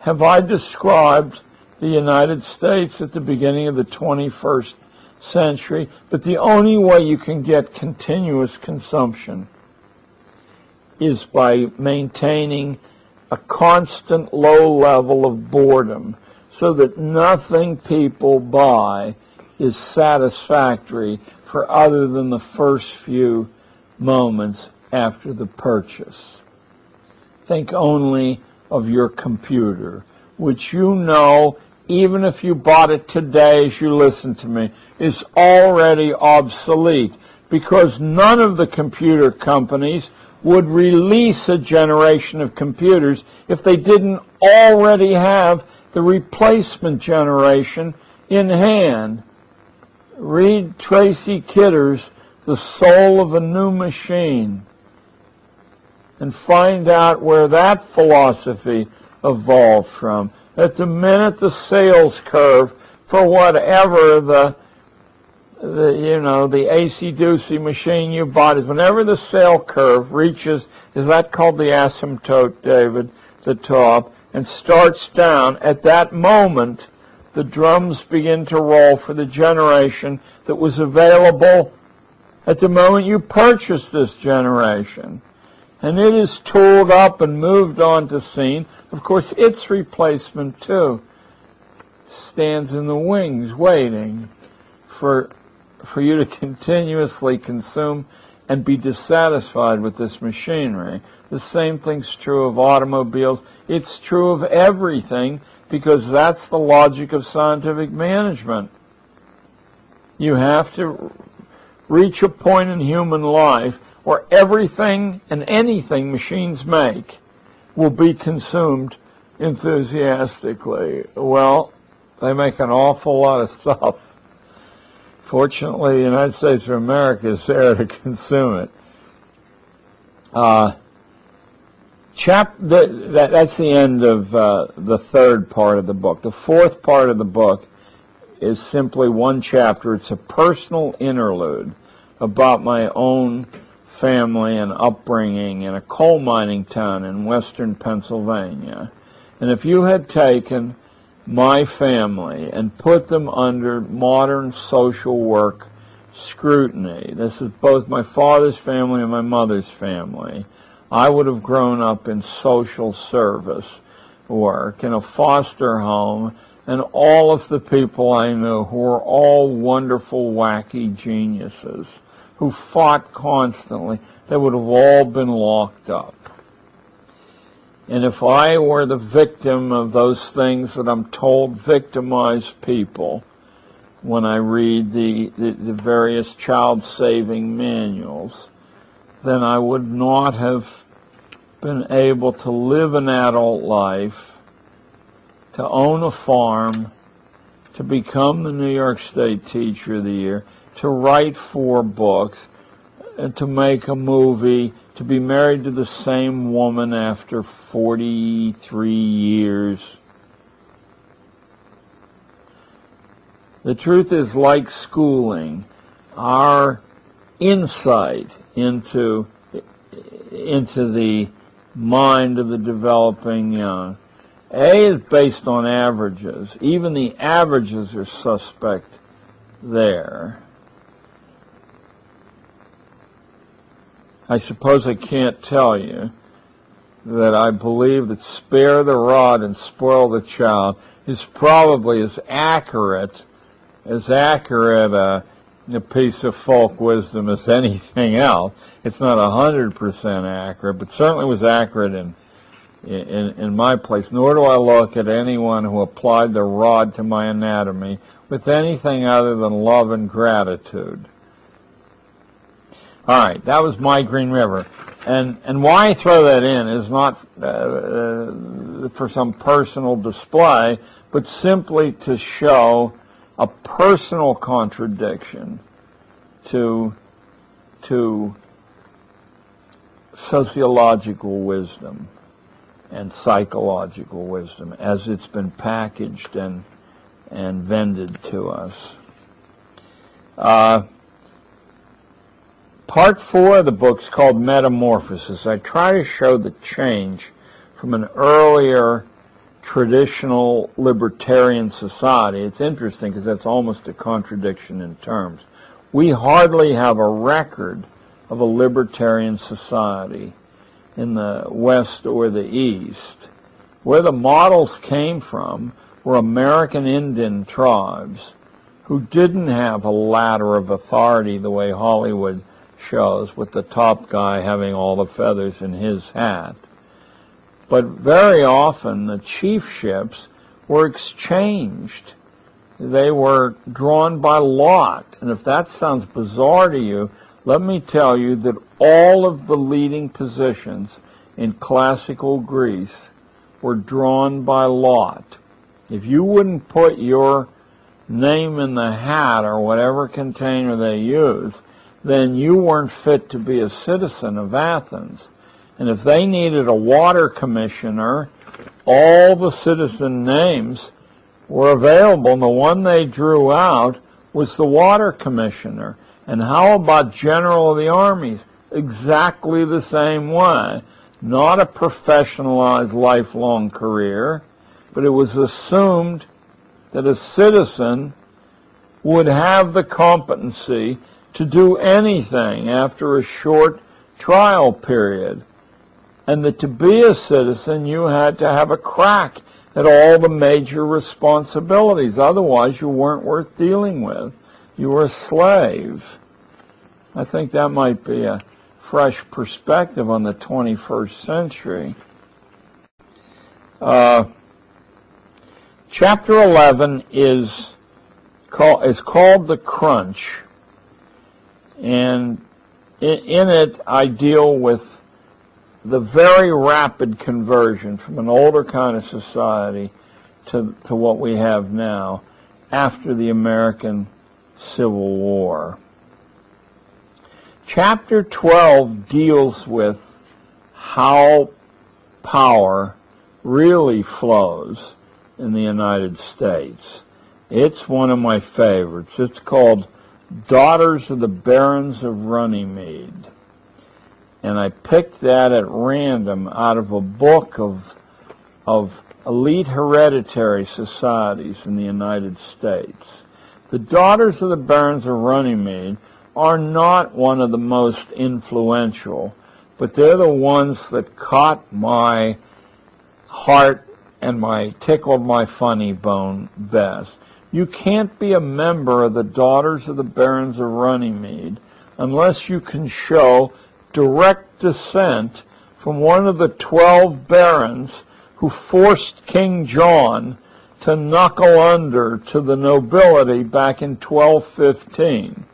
Have I described the United States at the beginning of the 21st century, but the only way you can get continuous consumption is by maintaining a constant low level of boredom so that nothing people buy is satisfactory for other than the first few moments after the purchase. Think only of your computer, which you know even if you bought it today as you listen to me, is already obsolete because none of the computer companies would release a generation of computers if they didn't already have the replacement generation in hand. Read Tracy Kidder's The Soul of a New Machine and find out where that philosophy evolved from at the minute the sales curve for whatever the the you know the AC Ducey machine you bought is whenever the sale curve reaches is that called the asymptote David the top and starts down, at that moment, the drums begin to roll for the generation that was available at the moment you purchased this generation. And it is tooled up and moved on to scene. Of course, its replacement, too, stands in the wings waiting for, for you to continuously consume and be dissatisfied with this machinery. The same thing's true of automobiles. It's true of everything because that's the logic of scientific management. You have to reach a point in human life where everything and anything machines make will be consumed enthusiastically. Well, they make an awful lot of stuff. Fortunately, the United States of America is there to consume it. Uh, chap the, that, that's the end of uh, the third part of the book. The fourth part of the book is simply one chapter. It's a personal interlude about my own family and upbringing in a coal mining town in western Pennsylvania. And if you had taken my family and put them under modern social work scrutiny, this is both my father's family and my mother's family, I would have grown up in social service work, in a foster home, and all of the people I knew who were all wonderful, wacky geniuses who fought constantly, they would have all been locked up. And if I were the victim of those things that I'm told victimize people when I read the, the, the various child saving manuals, then I would not have been able to live an adult life, to own a farm, to become the New York State Teacher of the Year, to write four books, and to make a movie, to be married to the same woman after 43 years. The truth is, like schooling, our insight into into the mind of the developing young. A is based on averages. Even the averages are suspect there. I suppose I can't tell you that I believe that spare the rod and spoil the child is probably as accurate, as accurate a, a piece of folk wisdom as anything else. It's not hundred percent accurate, but certainly was accurate in, in in my place. Nor do I look at anyone who applied the rod to my anatomy with anything other than love and gratitude. All right, that was my Green River, and and why I throw that in is not uh, uh, for some personal display, but simply to show a personal contradiction to to sociological wisdom and psychological wisdom as it's been packaged and and vended to us. Uh, part four of the book is called Metamorphosis. I try to show the change from an earlier traditional libertarian society. It's interesting because that's almost a contradiction in terms. We hardly have a record of a libertarian society in the West or the East. Where the models came from were American Indian tribes who didn't have a ladder of authority the way Hollywood shows, with the top guy having all the feathers in his hat. But very often the chiefships were exchanged. They were drawn by lot. And if that sounds bizarre to you, let me tell you that all of the leading positions in classical Greece were drawn by lot. If you wouldn't put your name in the hat or whatever container they use, then you weren't fit to be a citizen of Athens. And if they needed a water commissioner, all the citizen names were available, and the one they drew out was the water commissioner. And how about general of the armies? Exactly the same way. not a professionalized lifelong career, but it was assumed that a citizen would have the competency to do anything after a short trial period. And that to be a citizen, you had to have a crack at all the major responsibilities. Otherwise, you weren't worth dealing with. You were a slave. I think that might be a fresh perspective on the 21st century. Uh, chapter 11 is, call, is called The Crunch. And in, it, I deal with the very rapid conversion from an older kind of society to, to what we have now after the American Civil War. Chapter 12 deals with how power really flows in the United States. It's one of my favorites. It's called Daughters of the Barons of Runnymede and I picked that at random out of a book of of elite hereditary societies in the United States. The daughters of the barons of Runnymede are not one of the most influential, but they're the ones that caught my heart and my tickled my funny bone best. You can't be a member of the daughters of the barons of Runnymede unless you can show direct descent from one of the twelve barons who forced King John to knuckle under to the nobility back in 1215.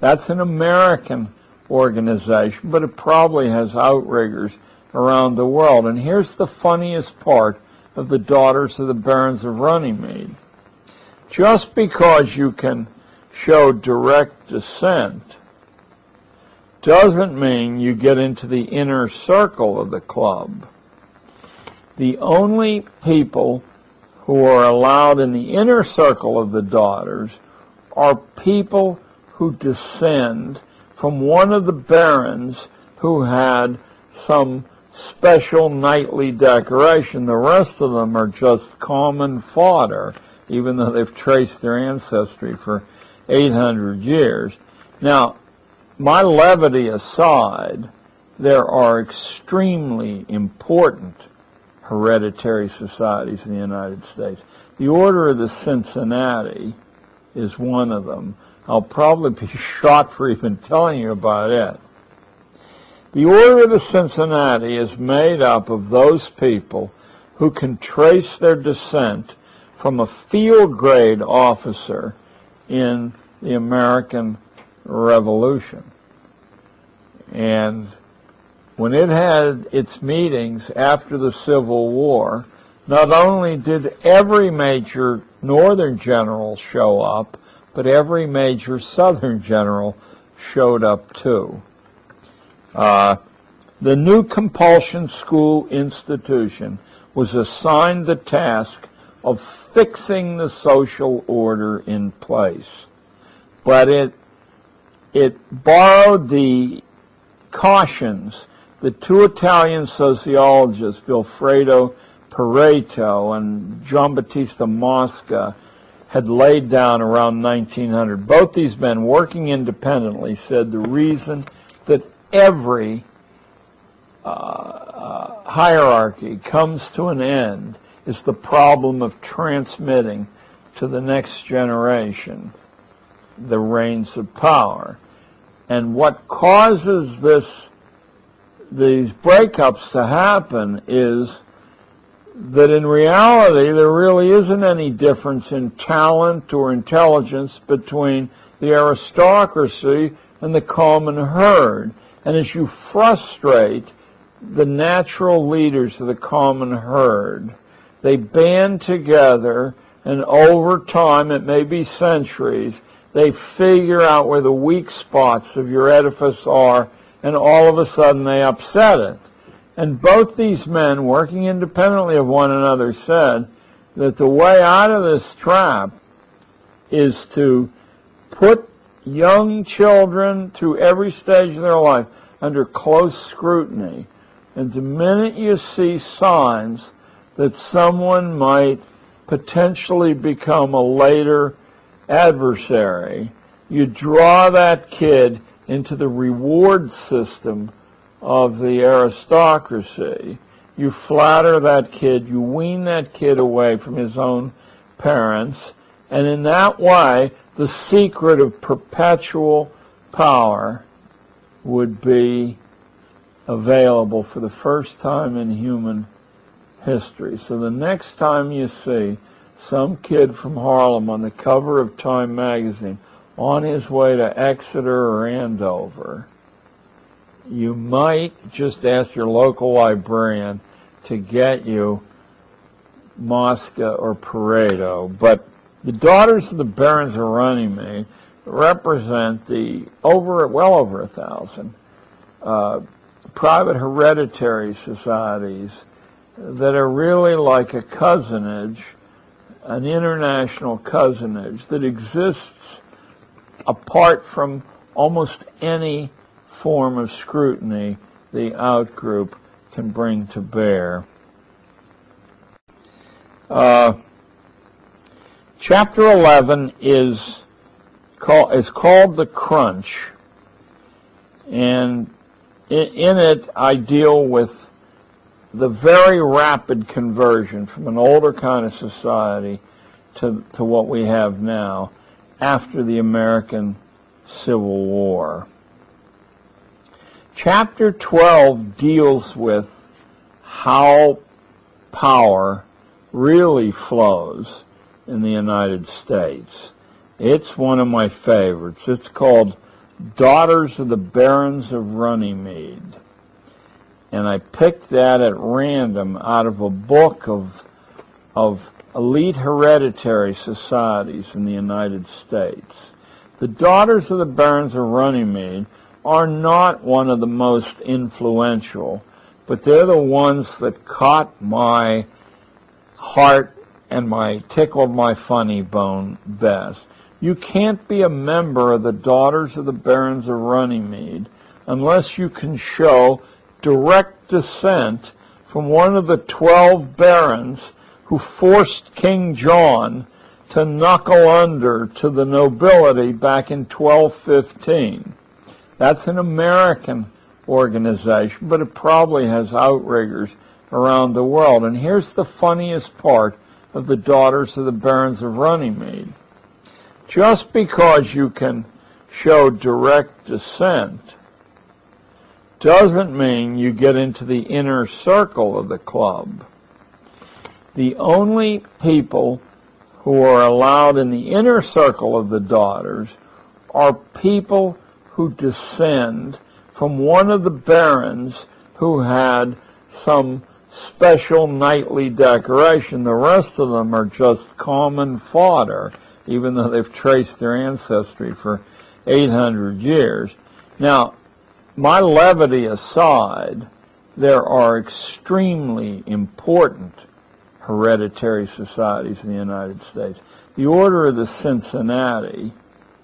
That's an American organization, but it probably has outriggers around the world. And here's the funniest part of the Daughters of the Barons of Runnymede. Just because you can show direct descent doesn't mean you get into the inner circle of the club. The only people who are allowed in the inner circle of the daughters are people who descend from one of the barons who had some special knightly decoration. The rest of them are just common fodder, even though they've traced their ancestry for 800 years. Now, my levity aside, there are extremely important hereditary societies in the United States. The Order of the Cincinnati is one of them. I'll probably be shot for even telling you about it. The Order of the Cincinnati is made up of those people who can trace their descent from a field grade officer in the American Revolution. And when it had its meetings after the Civil War, not only did every major Northern general show up, but every major Southern general showed up too. Uh, the new compulsion school institution was assigned the task of fixing the social order in place. But it it borrowed the cautions that two Italian sociologists, Vilfredo Pareto and Giambattista Mosca, had laid down around 1900. Both these men, working independently, said the reason that every uh, uh, hierarchy comes to an end is the problem of transmitting to the next generation the reins of power. And what causes this, these breakups to happen is that in reality there really isn't any difference in talent or intelligence between the aristocracy and the common herd. And as you frustrate the natural leaders of the common herd, they band together and over time, it may be centuries, they figure out where the weak spots of your edifice are, and all of a sudden they upset it. And both these men, working independently of one another, said that the way out of this trap is to put young children through every stage of their life under close scrutiny And the minute you see signs that someone might potentially become a later adversary, you draw that kid into the reward system of the aristocracy. You flatter that kid, you wean that kid away from his own parents, and in that way, the secret of perpetual power would be available for the first time in human history. So the next time you see some kid from Harlem on the cover of Time magazine on his way to Exeter or Andover, you might just ask your local librarian to get you Mosca or Pareto. But the daughters of the barons of Runnymede represent the over well over a thousand uh, private hereditary societies that are really like a cousinage, an international cousinage that exists apart from almost any form of scrutiny the outgroup can bring to bear. Uh, chapter 11 is, call, is called The Crunch, and in, in it I deal with the very rapid conversion from an older kind of society to, to what we have now after the American Civil War. Chapter 12 deals with how power really flows in the United States. It's one of my favorites. It's called Daughters of the Barons of Runnymede and I picked that at random out of a book of of elite hereditary societies in the United States. The daughters of the barons of Runnymede are not one of the most influential, but they're the ones that caught my heart and my tickled my funny bone best. You can't be a member of the daughters of the barons of Runnymede unless you can show direct descent from one of the twelve barons who forced King John to knuckle under to the nobility back in 1215. That's an American organization, but it probably has outriggers around the world. And here's the funniest part of the Daughters of the Barons of Runnymede. Just because you can show direct descent doesn't mean you get into the inner circle of the club. The only people who are allowed in the inner circle of the daughters are people who descend from one of the barons who had some special knightly decoration. The rest of them are just common fodder, even though they've traced their ancestry for 800 years. Now, my levity aside, there are extremely important hereditary societies in the United States. The Order of the Cincinnati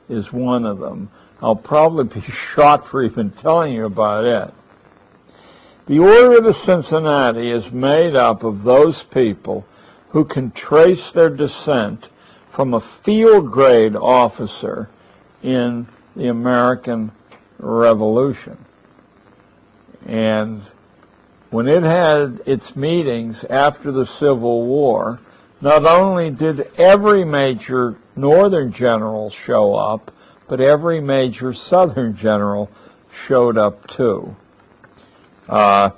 is one of them. I'll probably be shot for even telling you about it. The Order of the Cincinnati is made up of those people who can trace their descent from a field grade officer in the American Revolution. And when it had its meetings after the Civil War, not only did every major Northern general show up, but every major Southern general showed up too. Uh,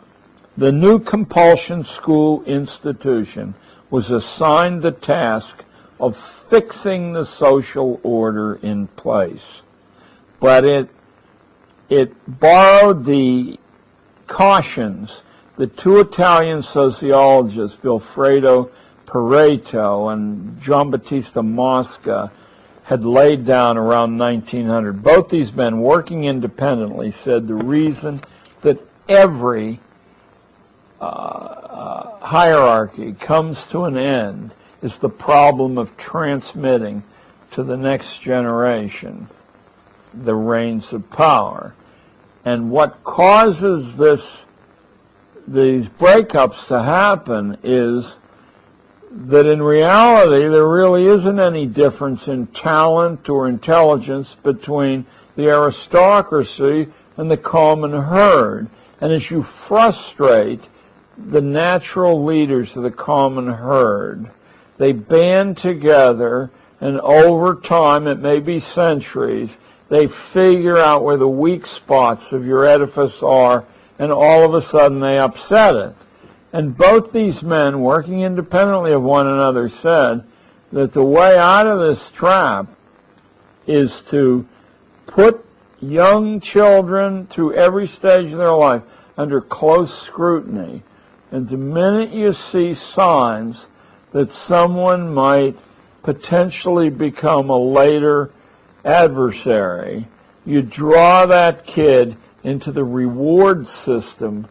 the new compulsion school institution was assigned the task of fixing the social order in place. But it it borrowed the cautions that two Italian sociologists, Vilfredo Pareto and Giambattista Mosca, had laid down around 1900. Both these men, working independently, said the reason that every uh, uh, hierarchy comes to an end is the problem of transmitting to the next generation the reins of power. And what causes this these breakups to happen is that in reality there really isn't any difference in talent or intelligence between the aristocracy and the common herd. And as you frustrate the natural leaders of the common herd, they band together and over time, it may be centuries, they figure out where the weak spots of your edifice are and all of a sudden they upset it. And both these men, working independently of one another, said that the way out of this trap is to put young children through every stage of their life under close scrutiny. And the minute you see signs that someone might potentially become a later adversary, you draw that kid into the reward system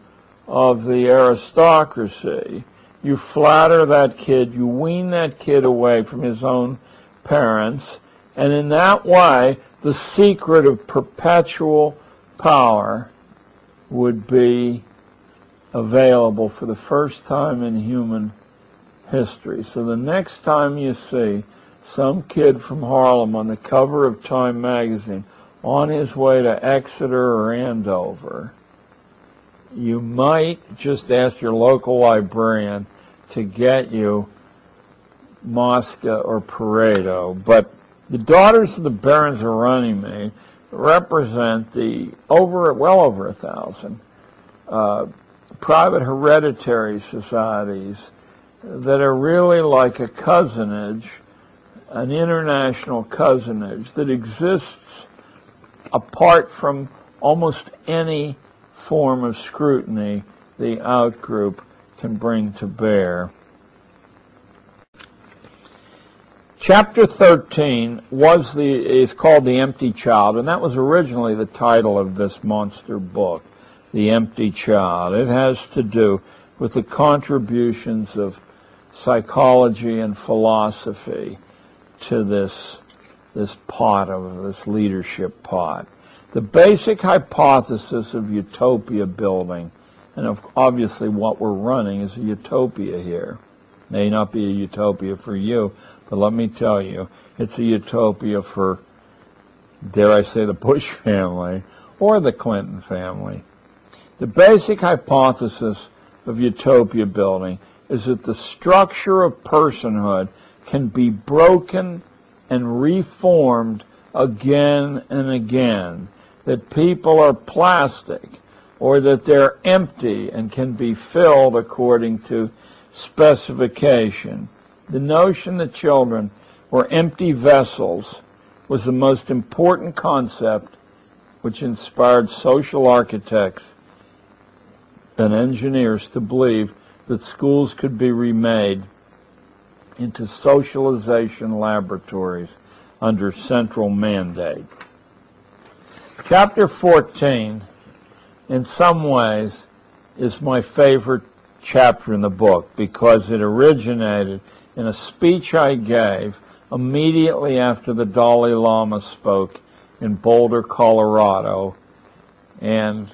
of the aristocracy. You flatter that kid, you wean that kid away from his own parents, and in that way, the secret of perpetual power would be available for the first time in human history. So the next time you see some kid from Harlem on the cover of Time magazine on his way to Exeter or Andover, you might just ask your local librarian to get you Mosca or Pareto. But the daughters of the barons of Runnymede represent the over, well over a thousand uh, private hereditary societies that are really like a cousinage, an international cousinage that exists apart from almost any form of scrutiny the outgroup can bring to bear. Chapter 13 was the, is called The Empty Child, and that was originally the title of this monster book, The Empty Child. It has to do with the contributions of psychology and philosophy to this, this pot of this leadership pot. The basic hypothesis of utopia building, and obviously what we're running is a utopia here. May not be a utopia for you, but let me tell you, it's a utopia for, dare I say, the Bush family or the Clinton family. The basic hypothesis of utopia building is that the structure of personhood can be broken and reformed again and again that people are plastic or that they're empty and can be filled according to specification. The notion that children were empty vessels was the most important concept which inspired social architects and engineers to believe that schools could be remade into socialization laboratories under central mandate. Chapter 14, in some ways, is my favorite chapter in the book because it originated in a speech I gave immediately after the Dalai Lama spoke in Boulder, Colorado. And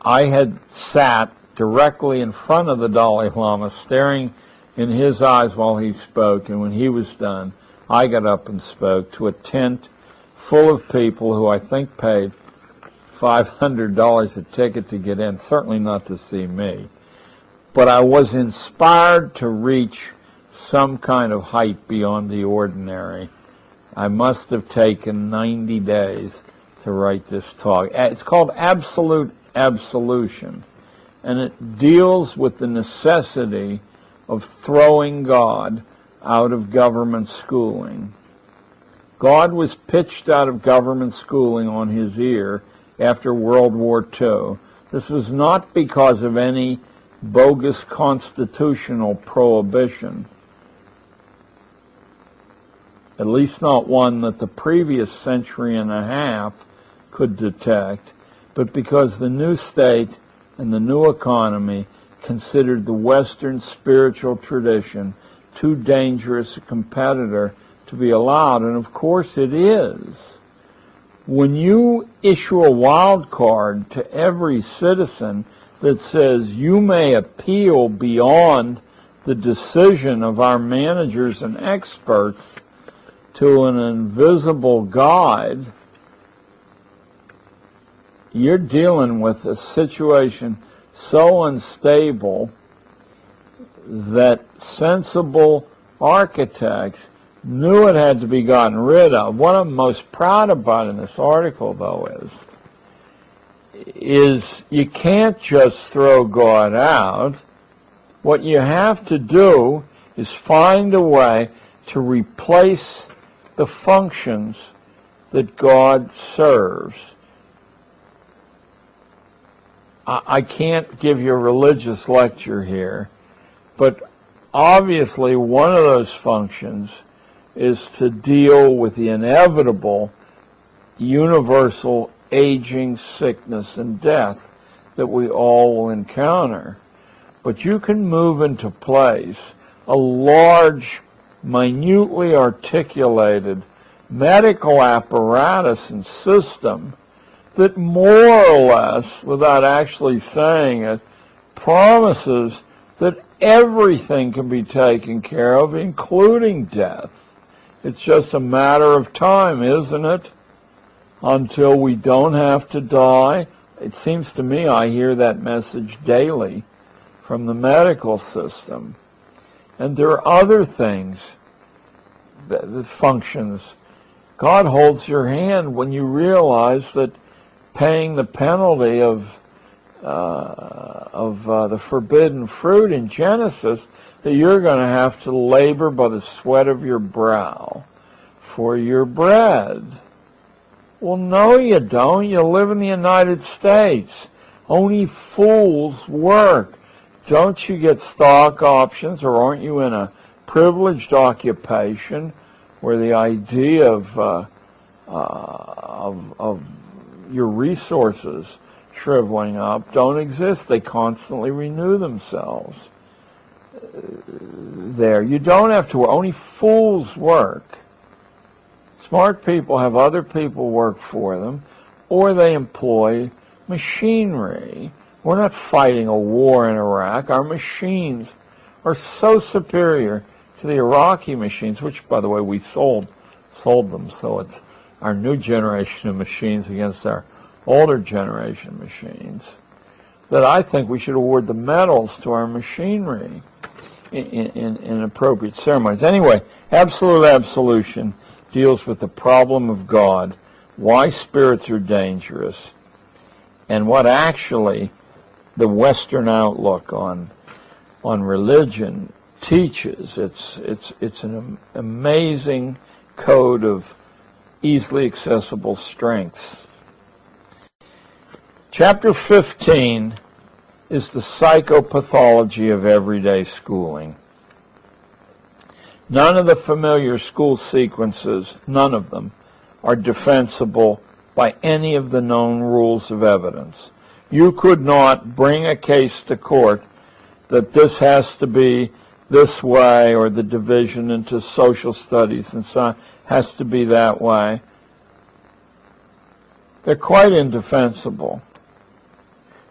I had sat directly in front of the Dalai Lama, staring in his eyes while he spoke. And when he was done, I got up and spoke to a tent full of people who I think paid $500 a ticket to get in, certainly not to see me. But I was inspired to reach some kind of height beyond the ordinary. I must have taken 90 days to write this talk. It's called Absolute Absolution, and it deals with the necessity of throwing God out of government schooling. God was pitched out of government schooling on his ear after World War II. This was not because of any bogus constitutional prohibition, at least not one that the previous century and a half could detect, but because the new state and the new economy considered the Western spiritual tradition too dangerous a competitor to be allowed, and of course it is. When you issue a wild card to every citizen that says you may appeal beyond the decision of our managers and experts to an invisible guide, you're dealing with a situation so unstable that sensible architects knew it had to be gotten rid of. What I'm most proud about in this article, though, is is you can't just throw God out. What you have to do is find a way to replace the functions that God serves. I can't give you a religious lecture here, but obviously one of those functions is to deal with the inevitable universal aging, sickness, and death that we all will encounter. But you can move into place a large, minutely articulated medical apparatus and system that more or less, without actually saying it, promises that everything can be taken care of, including death. It's just a matter of time, isn't it? Until we don't have to die. It seems to me I hear that message daily from the medical system. And there are other things that, that functions. God holds your hand when you realize that paying the penalty of uh, of uh, the forbidden fruit in Genesis that you're going to have to labor by the sweat of your brow for your bread. Well, no, you don't. You live in the United States. Only fools work. Don't you get stock options, or aren't you in a privileged occupation where the idea of uh, uh, of, of your resources shriveling up don't exist. They constantly renew themselves. Uh, there. You don't have to, work. only fools work. Smart people have other people work for them, or they employ machinery. We're not fighting a war in Iraq. Our machines are so superior to the Iraqi machines, which, by the way, we sold sold them. So it's our new generation of machines against our older generation machines, that I think we should award the medals to our machinery in, in, in appropriate ceremonies. Anyway, absolute absolution deals with the problem of God, why spirits are dangerous, and what actually the Western outlook on on religion teaches. It's it's it's an amazing code of easily accessible strengths. Chapter 15 is the psychopathology of everyday schooling. None of the familiar school sequences, none of them, are defensible by any of the known rules of evidence. You could not bring a case to court that this has to be this way or the division into social studies and on has to be that way. They're quite indefensible.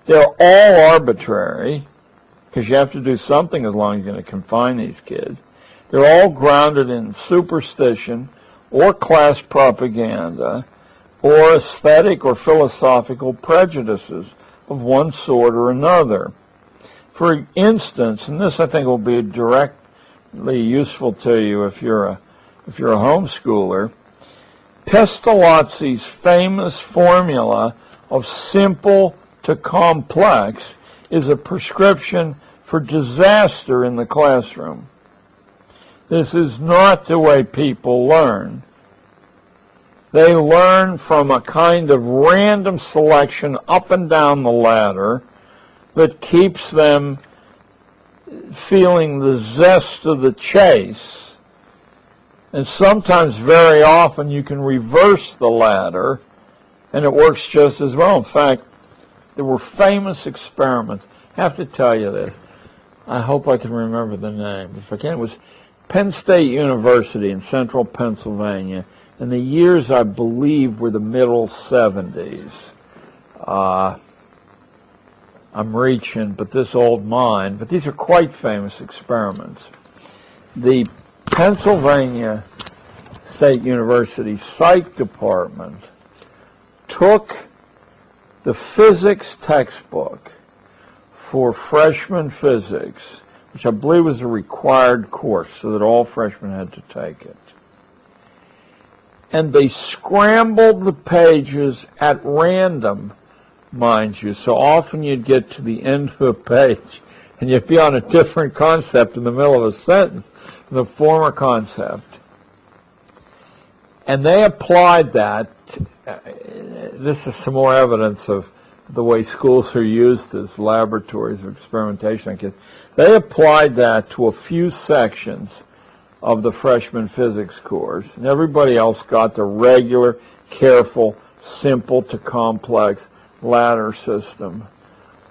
They're all arbitrary, because you have to do something as long as you're going to confine these kids. They're all grounded in superstition or class propaganda or aesthetic or philosophical prejudices of one sort or another. For instance, and this I think will be directly useful to you if you're a if you're a homeschooler, Pestalozzi's famous formula of simple to complex is a prescription for disaster in the classroom. This is not the way people learn. They learn from a kind of random selection up and down the ladder that keeps them feeling the zest of the chase. And sometimes, very often, you can reverse the ladder and it works just as well. In fact, there were famous experiments. I have to tell you this. I hope I can remember the name. If I can, it was Penn State University in central Pennsylvania. And the years, I believe, were the middle 70s. Uh, I'm reaching, but this old mind, but these are quite famous experiments. The Pennsylvania State University Psych Department took the physics textbook for freshman physics, which I believe was a required course so that all freshmen had to take it. And they scrambled the pages at random mind you. So often you'd get to the end of a page and you'd be on a different concept in the middle of a sentence, the former concept. And they applied that. Uh, this is some more evidence of the way schools are used as laboratories of experimentation. They applied that to a few sections of the freshman physics course, and everybody else got the regular, careful, simple to complex ladder system.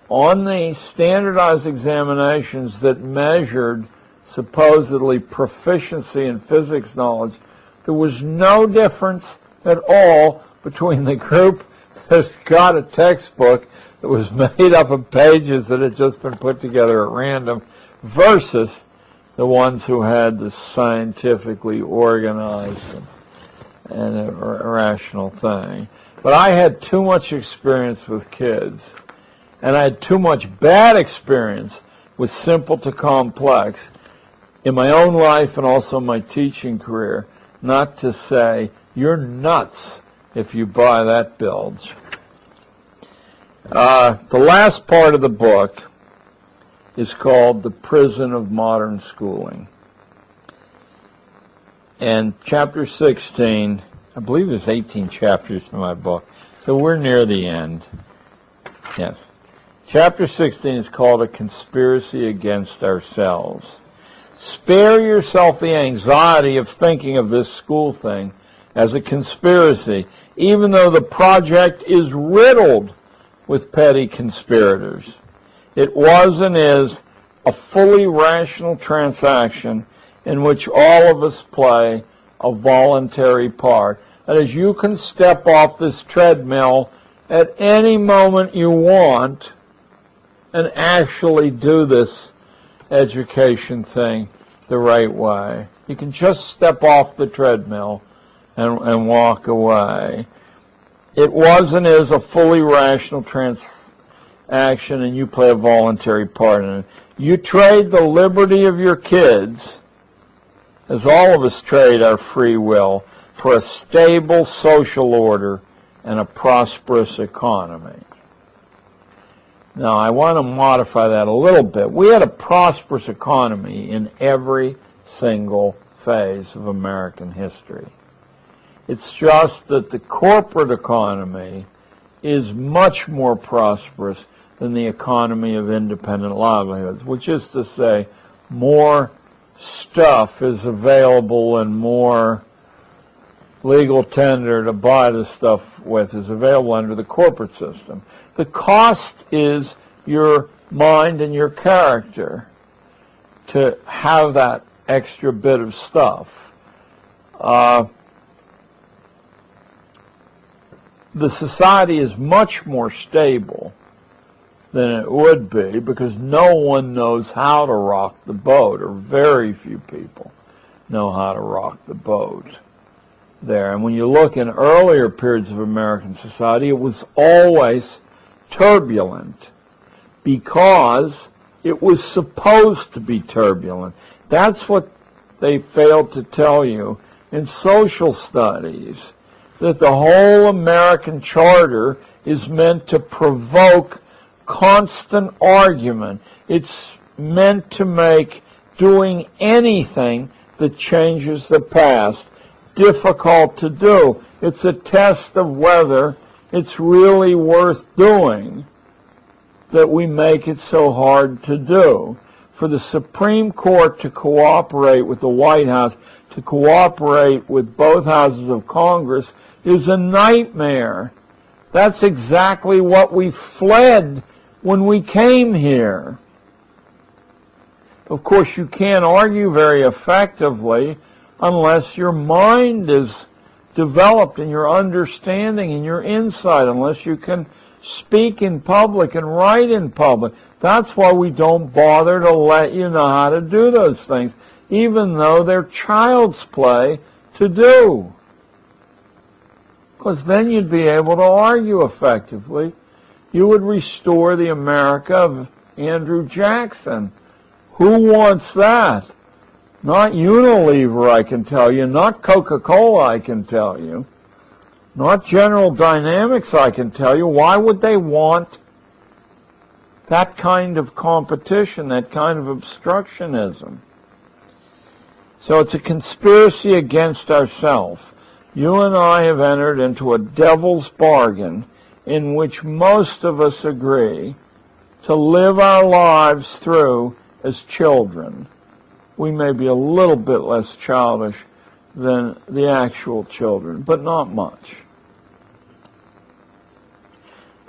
On the standardized examinations that measured supposedly proficiency in physics knowledge, there was no difference at all between the group that got a textbook that was made up of pages that had just been put together at random versus the ones who had the scientifically organized and, and rational thing. But I had too much experience with kids, and I had too much bad experience with simple to complex in my own life and also my teaching career, not to say, you're nuts if you buy that bilge. Uh, the last part of the book is called The Prison of Modern Schooling. And chapter 16 I believe there's 18 chapters in my book. So we're near the end. Yes. Chapter 16 is called A Conspiracy Against Ourselves. Spare yourself the anxiety of thinking of this school thing as a conspiracy, even though the project is riddled with petty conspirators. It was and is a fully rational transaction in which all of us play a voluntary part. That is, you can step off this treadmill at any moment you want and actually do this education thing the right way. You can just step off the treadmill and, and walk away. It was and is a fully rational transaction, and you play a voluntary part in it. You trade the liberty of your kids, as all of us trade our free will, for a stable social order and a prosperous economy. Now, I want to modify that a little bit. We had a prosperous economy in every single phase of American history. It's just that the corporate economy is much more prosperous than the economy of independent livelihoods, which is to say, more stuff is available and more legal tender to buy the stuff with is available under the corporate system. The cost is your mind and your character to have that extra bit of stuff. Uh, the society is much more stable than it would be because no one knows how to rock the boat, or very few people know how to rock the boat there. And when you look in earlier periods of American society, it was always turbulent because it was supposed to be turbulent. That's what they failed to tell you in social studies, that the whole American charter is meant to provoke constant argument. It's meant to make doing anything that changes the past difficult to do. It's a test of whether it's really worth doing that we make it so hard to do. For the Supreme Court to cooperate with the White House, to cooperate with both houses of Congress, is a nightmare. That's exactly what we fled when we came here. Of course, you can't argue very effectively unless your mind is developed in your understanding and your insight, unless you can speak in public and write in public. That's why we don't bother to let you know how to do those things, even though they're child's play to do. Because then you'd be able to argue effectively. You would restore the America of Andrew Jackson. Who wants that? Not Unilever, I can tell you. Not Coca-Cola, I can tell you. Not General Dynamics, I can tell you. Why would they want that kind of competition, that kind of obstructionism? So it's a conspiracy against ourselves. You and I have entered into a devil's bargain in which most of us agree to live our lives through as children. We may be a little bit less childish than the actual children, but not much.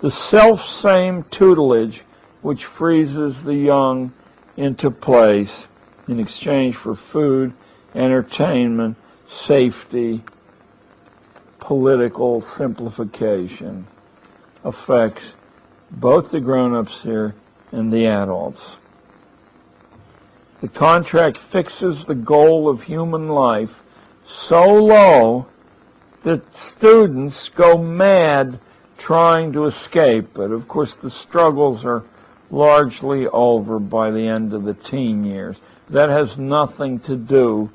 The self-same tutelage which freezes the young into place in exchange for food, entertainment, safety, political simplification affects both the grown-ups here and the adults. The contract fixes the goal of human life so low that students go mad trying to escape But Of course, the struggles are largely over by the end of the teen years. That has nothing to do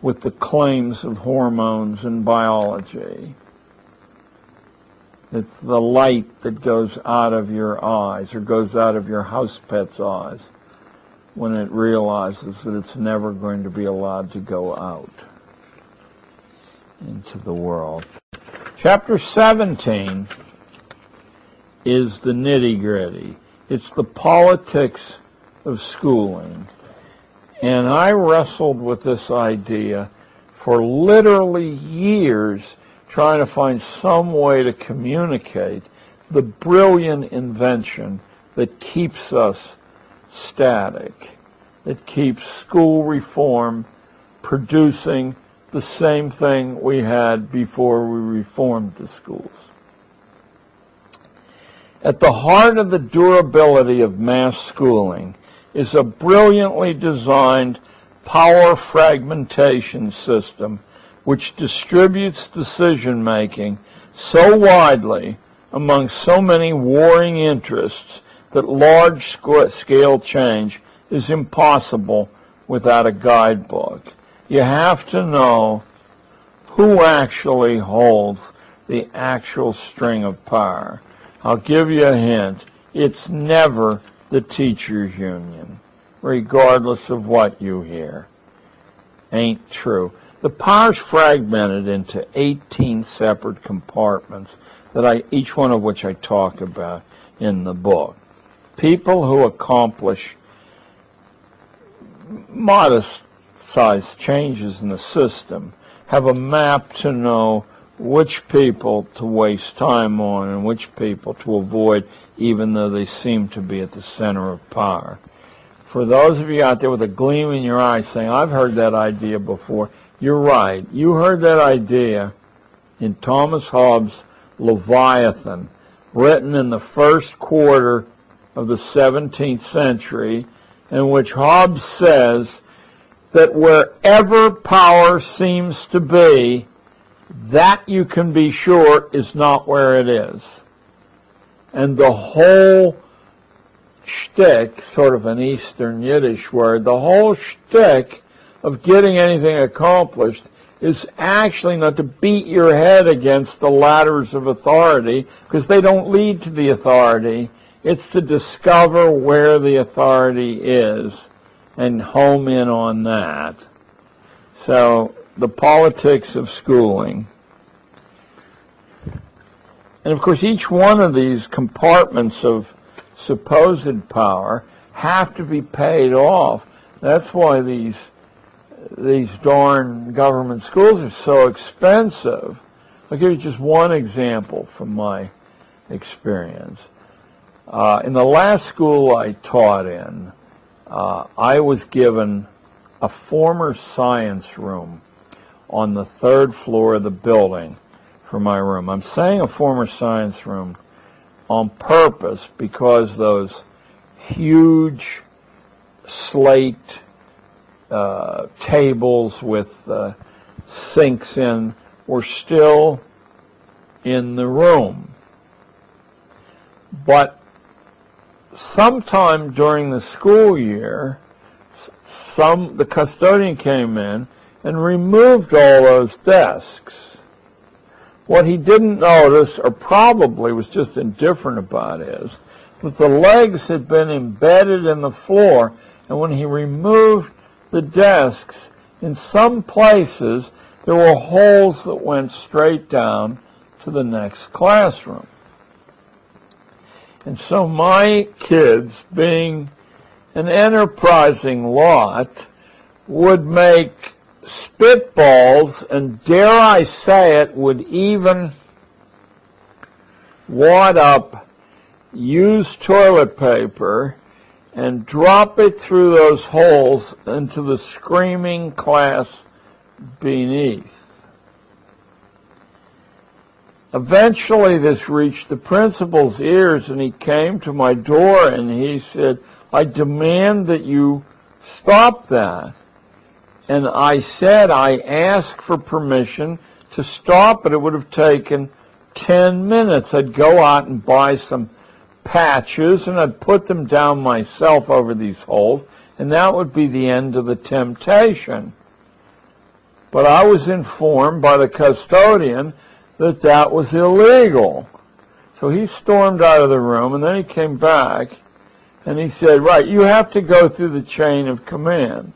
with the claims of hormones and biology. It's the light that goes out of your eyes or goes out of your house pet's eyes when it realizes that it's never going to be allowed to go out into the world. Chapter 17 is the nitty gritty. It's the politics of schooling. And I wrestled with this idea for literally years, trying to find some way to communicate the brilliant invention that keeps us static, that keeps school reform producing the same thing we had before we reformed the schools. At the heart of the durability of mass schooling is a brilliantly designed power fragmentation system which distributes decision making so widely among so many warring interests that large scale change is impossible without a guidebook. You have to know who actually holds the actual string of power. I'll give you a hint. It's never the teachers union, regardless of what you hear. Ain't true. The power's fragmented into 18 separate compartments that I, each one of which I talk about in the book. People who accomplish modest sized changes in the system have a map to know which people to waste time on and which people to avoid, even though they seem to be at the center of power. For those of you out there with a gleam in your eye saying, I've heard that idea before, you're right. You heard that idea in Thomas Hobbes' Leviathan, written in the first quarter of the 17th century, in which Hobbes says that wherever power seems to be, that you can be sure is not where it is. And the whole shtick, sort of an Eastern Yiddish word, the whole shtick of getting anything accomplished is actually not to beat your head against the ladders of authority, because they don't lead to the authority. It's to discover where the authority is and home in on that. So the politics of schooling. And of course, each one of these compartments of supposed power have to be paid off. That's why these these darn government schools are so expensive. I'll give you just one example from my experience. Uh, in the last school I taught in, uh, I was given a former science room on the third floor of the building for my room. I'm saying a former science room on purpose because those huge slate uh, tables with uh, sinks in were still in the room. But sometime during the school year, some the custodian came in and removed all those desks. What he didn't notice, or probably was just indifferent about, is that the legs had been embedded in the floor, and when he removed the desks, in some places there were holes that went straight down to the next classroom. And so my kids, being an enterprising lot, would make spitballs and dare I say it, would even wad up used toilet paper and drop it through those holes into the screaming class beneath. Eventually this reached the principal's ears and he came to my door and he said, I demand that you stop that. And I said I asked for permission to stop it. It would have taken 10 minutes. I'd go out and buy some patches and I'd put them down myself over these holes and that would be the end of the temptation. But I was informed by the custodian that that was illegal. So he stormed out of the room and then he came back and he said, right, you have to go through the chain of command.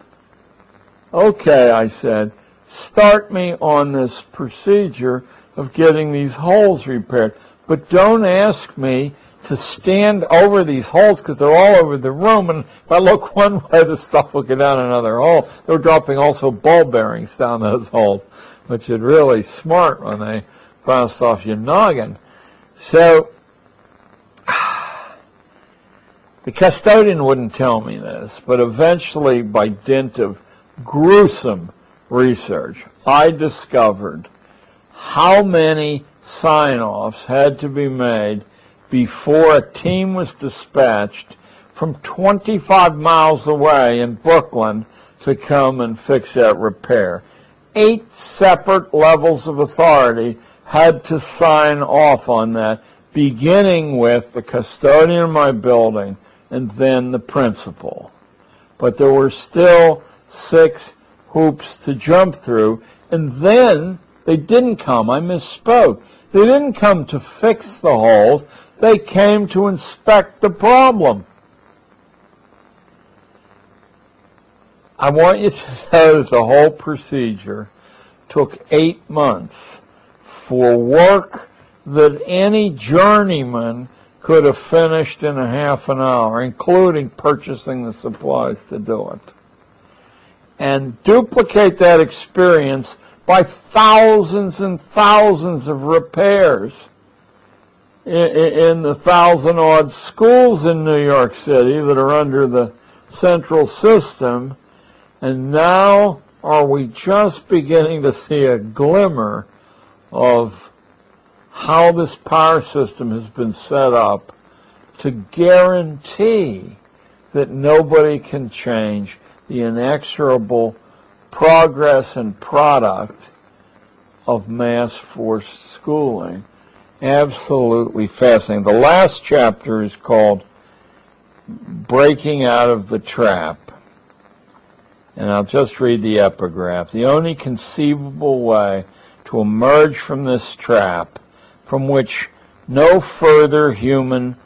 Okay, I said, start me on this procedure of getting these holes repaired. But don't ask me to stand over these holes because they're all over the room. And if I look one way, the stuff will get down another hole. They were dropping also ball bearings down those holes, which is really smart when they bounced off your noggin. So, the custodian wouldn't tell me this, but eventually, by dint of gruesome research, I discovered how many sign-offs had to be made before a team was dispatched from 25 miles away in Brooklyn to come and fix that repair. Eight separate levels of authority had to sign off on that, beginning with the custodian of my building and then the principal. But there were still six hoops to jump through, and then they didn't come. I misspoke. They didn't come to fix the holes. They came to inspect the problem. I want you to know that the whole procedure took eight months for work that any journeyman could have finished in a half an hour, including purchasing the supplies to do it. And duplicate that experience by thousands and thousands of repairs in, the thousand odd schools in New York City that are under the central system. And now are we just beginning to see a glimmer of how this power system has been set up to guarantee that nobody can change the inexorable progress and product of mass forced schooling. Absolutely fascinating. The last chapter is called Breaking Out of the Trap. And I'll just read the epigraph. The only conceivable way to emerge from this trap from which no further human,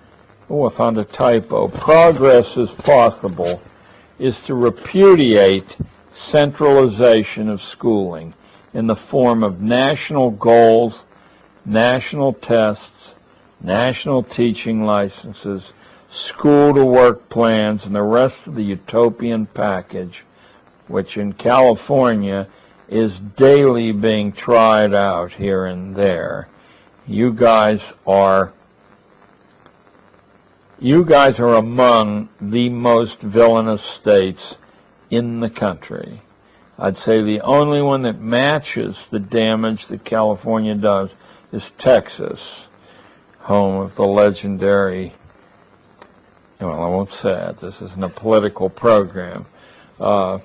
oh, I found a typo, progress is possible, is to repudiate centralization of schooling in the form of national goals, national tests, national teaching licenses, school to work plans, and the rest of the utopian package, which in California is daily being tried out here and there. You guys are you guys are among the most villainous states in the country. I'd say the only one that matches the damage that California does is Texas. home of the legendary, well, I won't say it, this isn't a political program. Uh,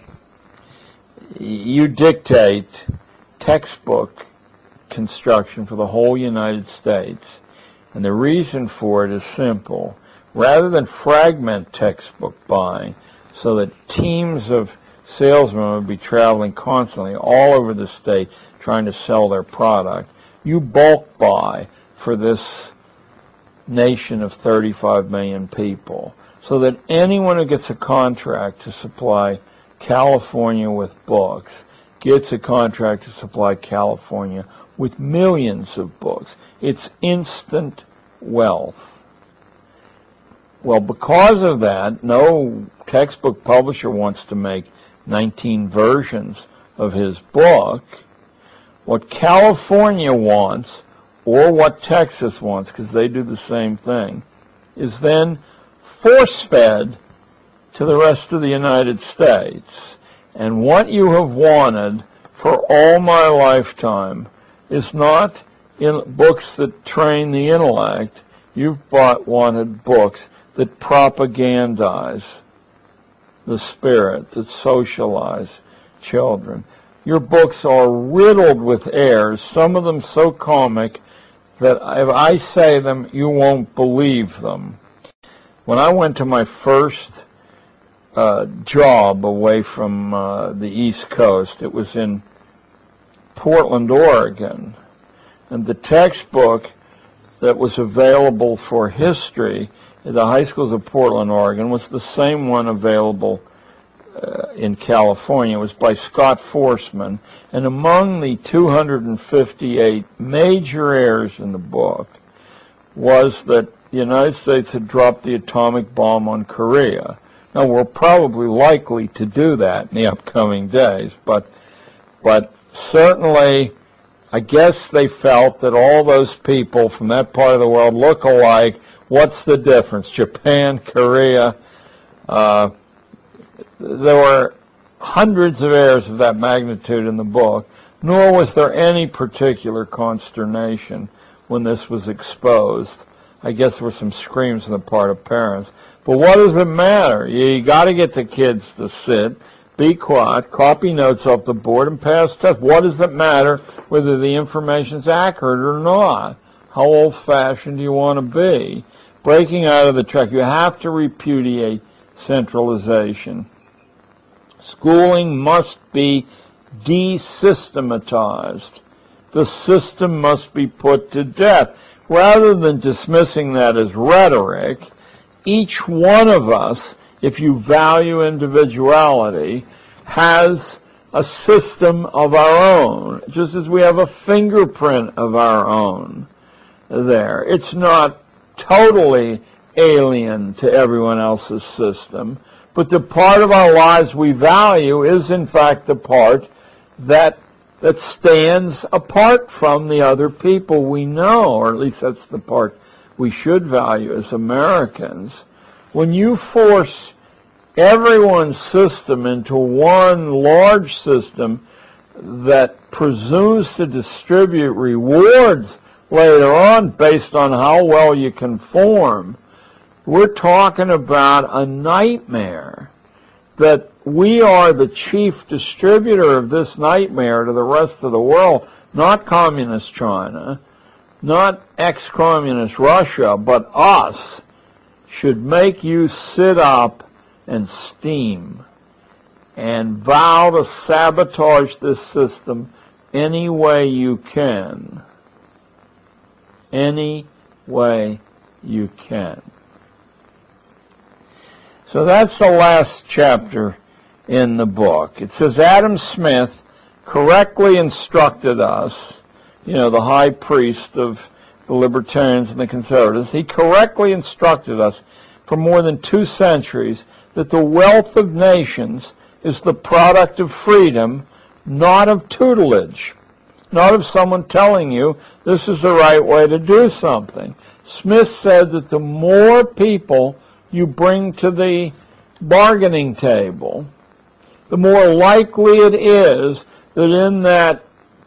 you dictate textbook construction for the whole United States. And the reason for it is simple. Rather than fragment textbook buying so that teams of salesmen would be traveling constantly all over the state trying to sell their product, you bulk buy for this nation of 35 million people so that anyone who gets a contract to supply California with books gets a contract to supply California with millions of books. It's instant wealth. Well, because of that, no textbook publisher wants to make 19 versions of his book. What California wants, or what Texas wants, because they do the same thing, is then force-fed to the rest of the United States. And what you have wanted for all my lifetime is not in books that train the intellect. You've bought, wanted books that propagandize the spirit, that socialize children. Your books are riddled with errors, some of them so comic that if I say them, you won't believe them. When I went to my first uh, job away from uh, the East Coast, it was in Portland, Oregon, and the textbook that was available for history at the high schools of Portland, Oregon, was the same one available uh, in California. It was by Scott Foresman, and among the 258 major errors in the book was that the United States had dropped the atomic bomb on Korea. Now we're probably likely to do that in the upcoming days, but but certainly I guess they felt that all those people from that part of the world look alike. What's the difference? Japan, Korea. Uh, there were hundreds of errors of that magnitude in the book, nor was there any particular consternation when this was exposed. I guess there were some screams on the part of parents. But what does it matter? You got to get the kids to sit be quiet, copy notes off the board, and pass tests. What does it matter whether the information is accurate or not? How old-fashioned do you want to be? Breaking out of the track, you have to repudiate centralization. Schooling must be desystematized. The system must be put to death. Rather than dismissing that as rhetoric, each one of us if you value individuality, has a system of our own, just as we have a fingerprint of our own there. It's not totally alien to everyone else's system, but the part of our lives we value is in fact the part that that stands apart from the other people we know, or at least that's the part we should value as Americans. When you force everyone's system into one large system that presumes to distribute rewards later on based on how well you conform, we're talking about a nightmare that we are the chief distributor of this nightmare to the rest of the world, not communist China, not ex-communist Russia, but us should make you sit up and steam and vow to sabotage this system any way you can. Any way you can. So that's the last chapter in the book. It says Adam Smith correctly instructed us, you know, the high priest of the libertarians and the conservatives, he correctly instructed us for more than two centuries that the wealth of nations is the product of freedom, not of tutelage, not of someone telling you this is the right way to do something. Smith said that the more people you bring to the bargaining table, the more likely it is that in that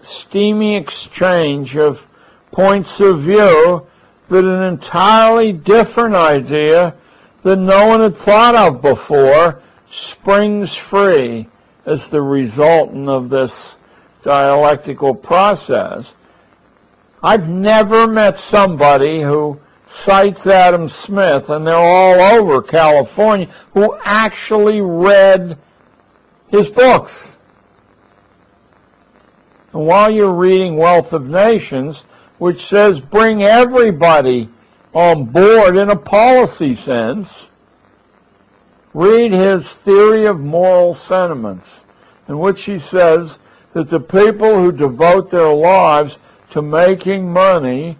steamy exchange of points of view, but an entirely different idea that no one had thought of before springs free as the resultant of this dialectical process. I've never met somebody who cites Adam Smith, and they're all over California, who actually read his books. And while you're reading Wealth of Nations, which says bring everybody on board in a policy sense, read his theory of moral sentiments, in which he says that the people who devote their lives to making money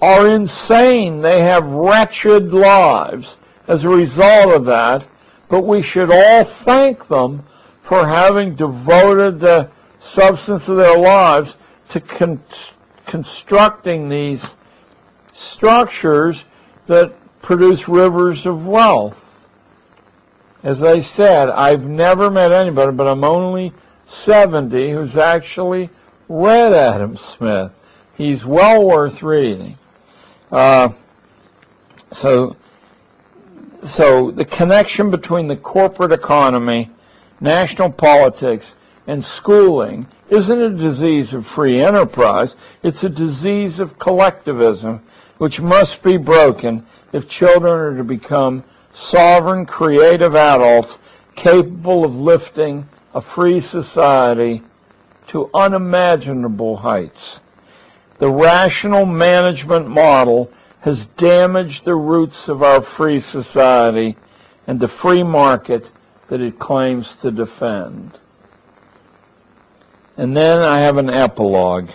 are insane. They have wretched lives as a result of that, but we should all thank them for having devoted the substance of their lives to con- constructing these structures that produce rivers of wealth. As I said, I've never met anybody, but I'm only 70, who's actually read Adam Smith. He's well worth reading. Uh, so, so the connection between the corporate economy, national politics, and schooling isn't a disease of free enterprise. It's a disease of collectivism, which must be broken if children are to become sovereign, creative adults capable of lifting a free society to unimaginable heights. The rational management model has damaged the roots of our free society and the free market that it claims to defend. And then I have an epilogue.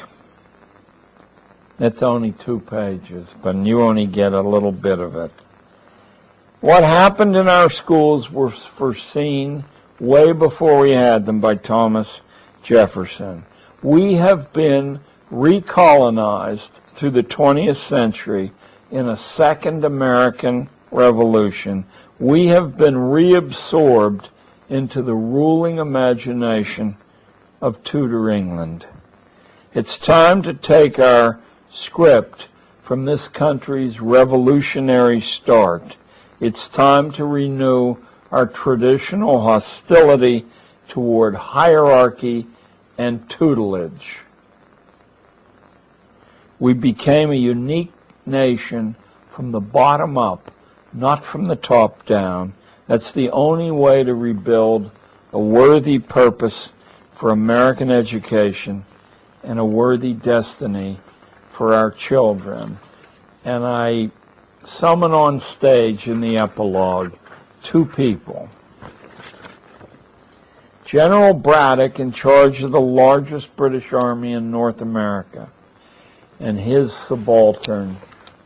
It's only two pages, but you only get a little bit of it. What happened in our schools was foreseen way before we had them by Thomas Jefferson. We have been recolonized through the 20th century in a second American Revolution. We have been reabsorbed into the ruling imagination of Tudor England. It's time to take our script from this country's revolutionary start. It's time to renew our traditional hostility toward hierarchy and tutelage. We became a unique nation from the bottom up, not from the top down. That's the only way to rebuild a worthy purpose for American education and a worthy destiny for our children. And I summon on stage in the epilogue two people. General Braddock, in charge of the largest British army in North America, and his subaltern,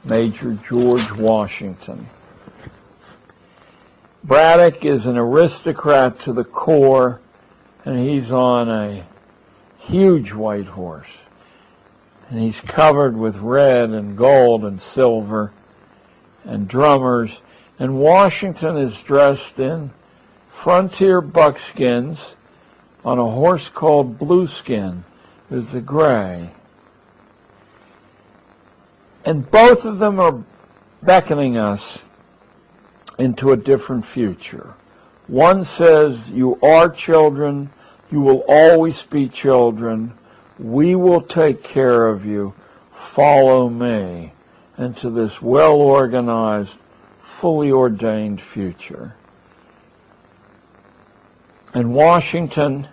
Major George Washington. Braddock is an aristocrat to the core, and he's on a huge white horse. And he's covered with red and gold and silver and drummers. And Washington is dressed in frontier buckskins on a horse called Blueskin. who's a gray. And both of them are beckoning us into a different future. One says, You are children, you will always be children, we will take care of you, follow me. Into this well organized, fully ordained future. And Washington,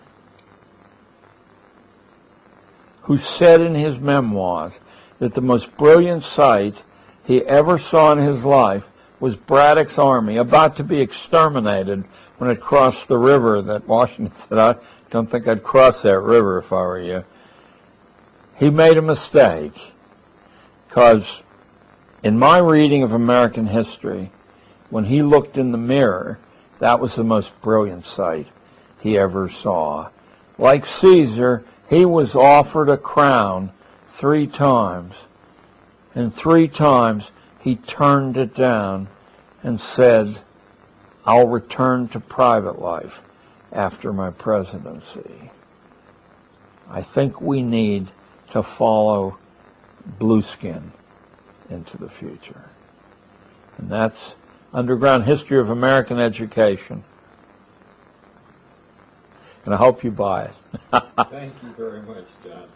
who said in his memoirs, that the most brilliant sight he ever saw in his life was Braddock's army about to be exterminated when it crossed the river that Washington said, I don't think I'd cross that river if I were you. He made a mistake because in my reading of American history, when he looked in the mirror, that was the most brilliant sight he ever saw. Like Caesar, he was offered a crown three times. And three times he turned it down and said, I'll return to private life after my presidency. I think we need to follow Blueskin into the future. And that's Underground History of American Education. And I hope you buy it. Thank you very much, John.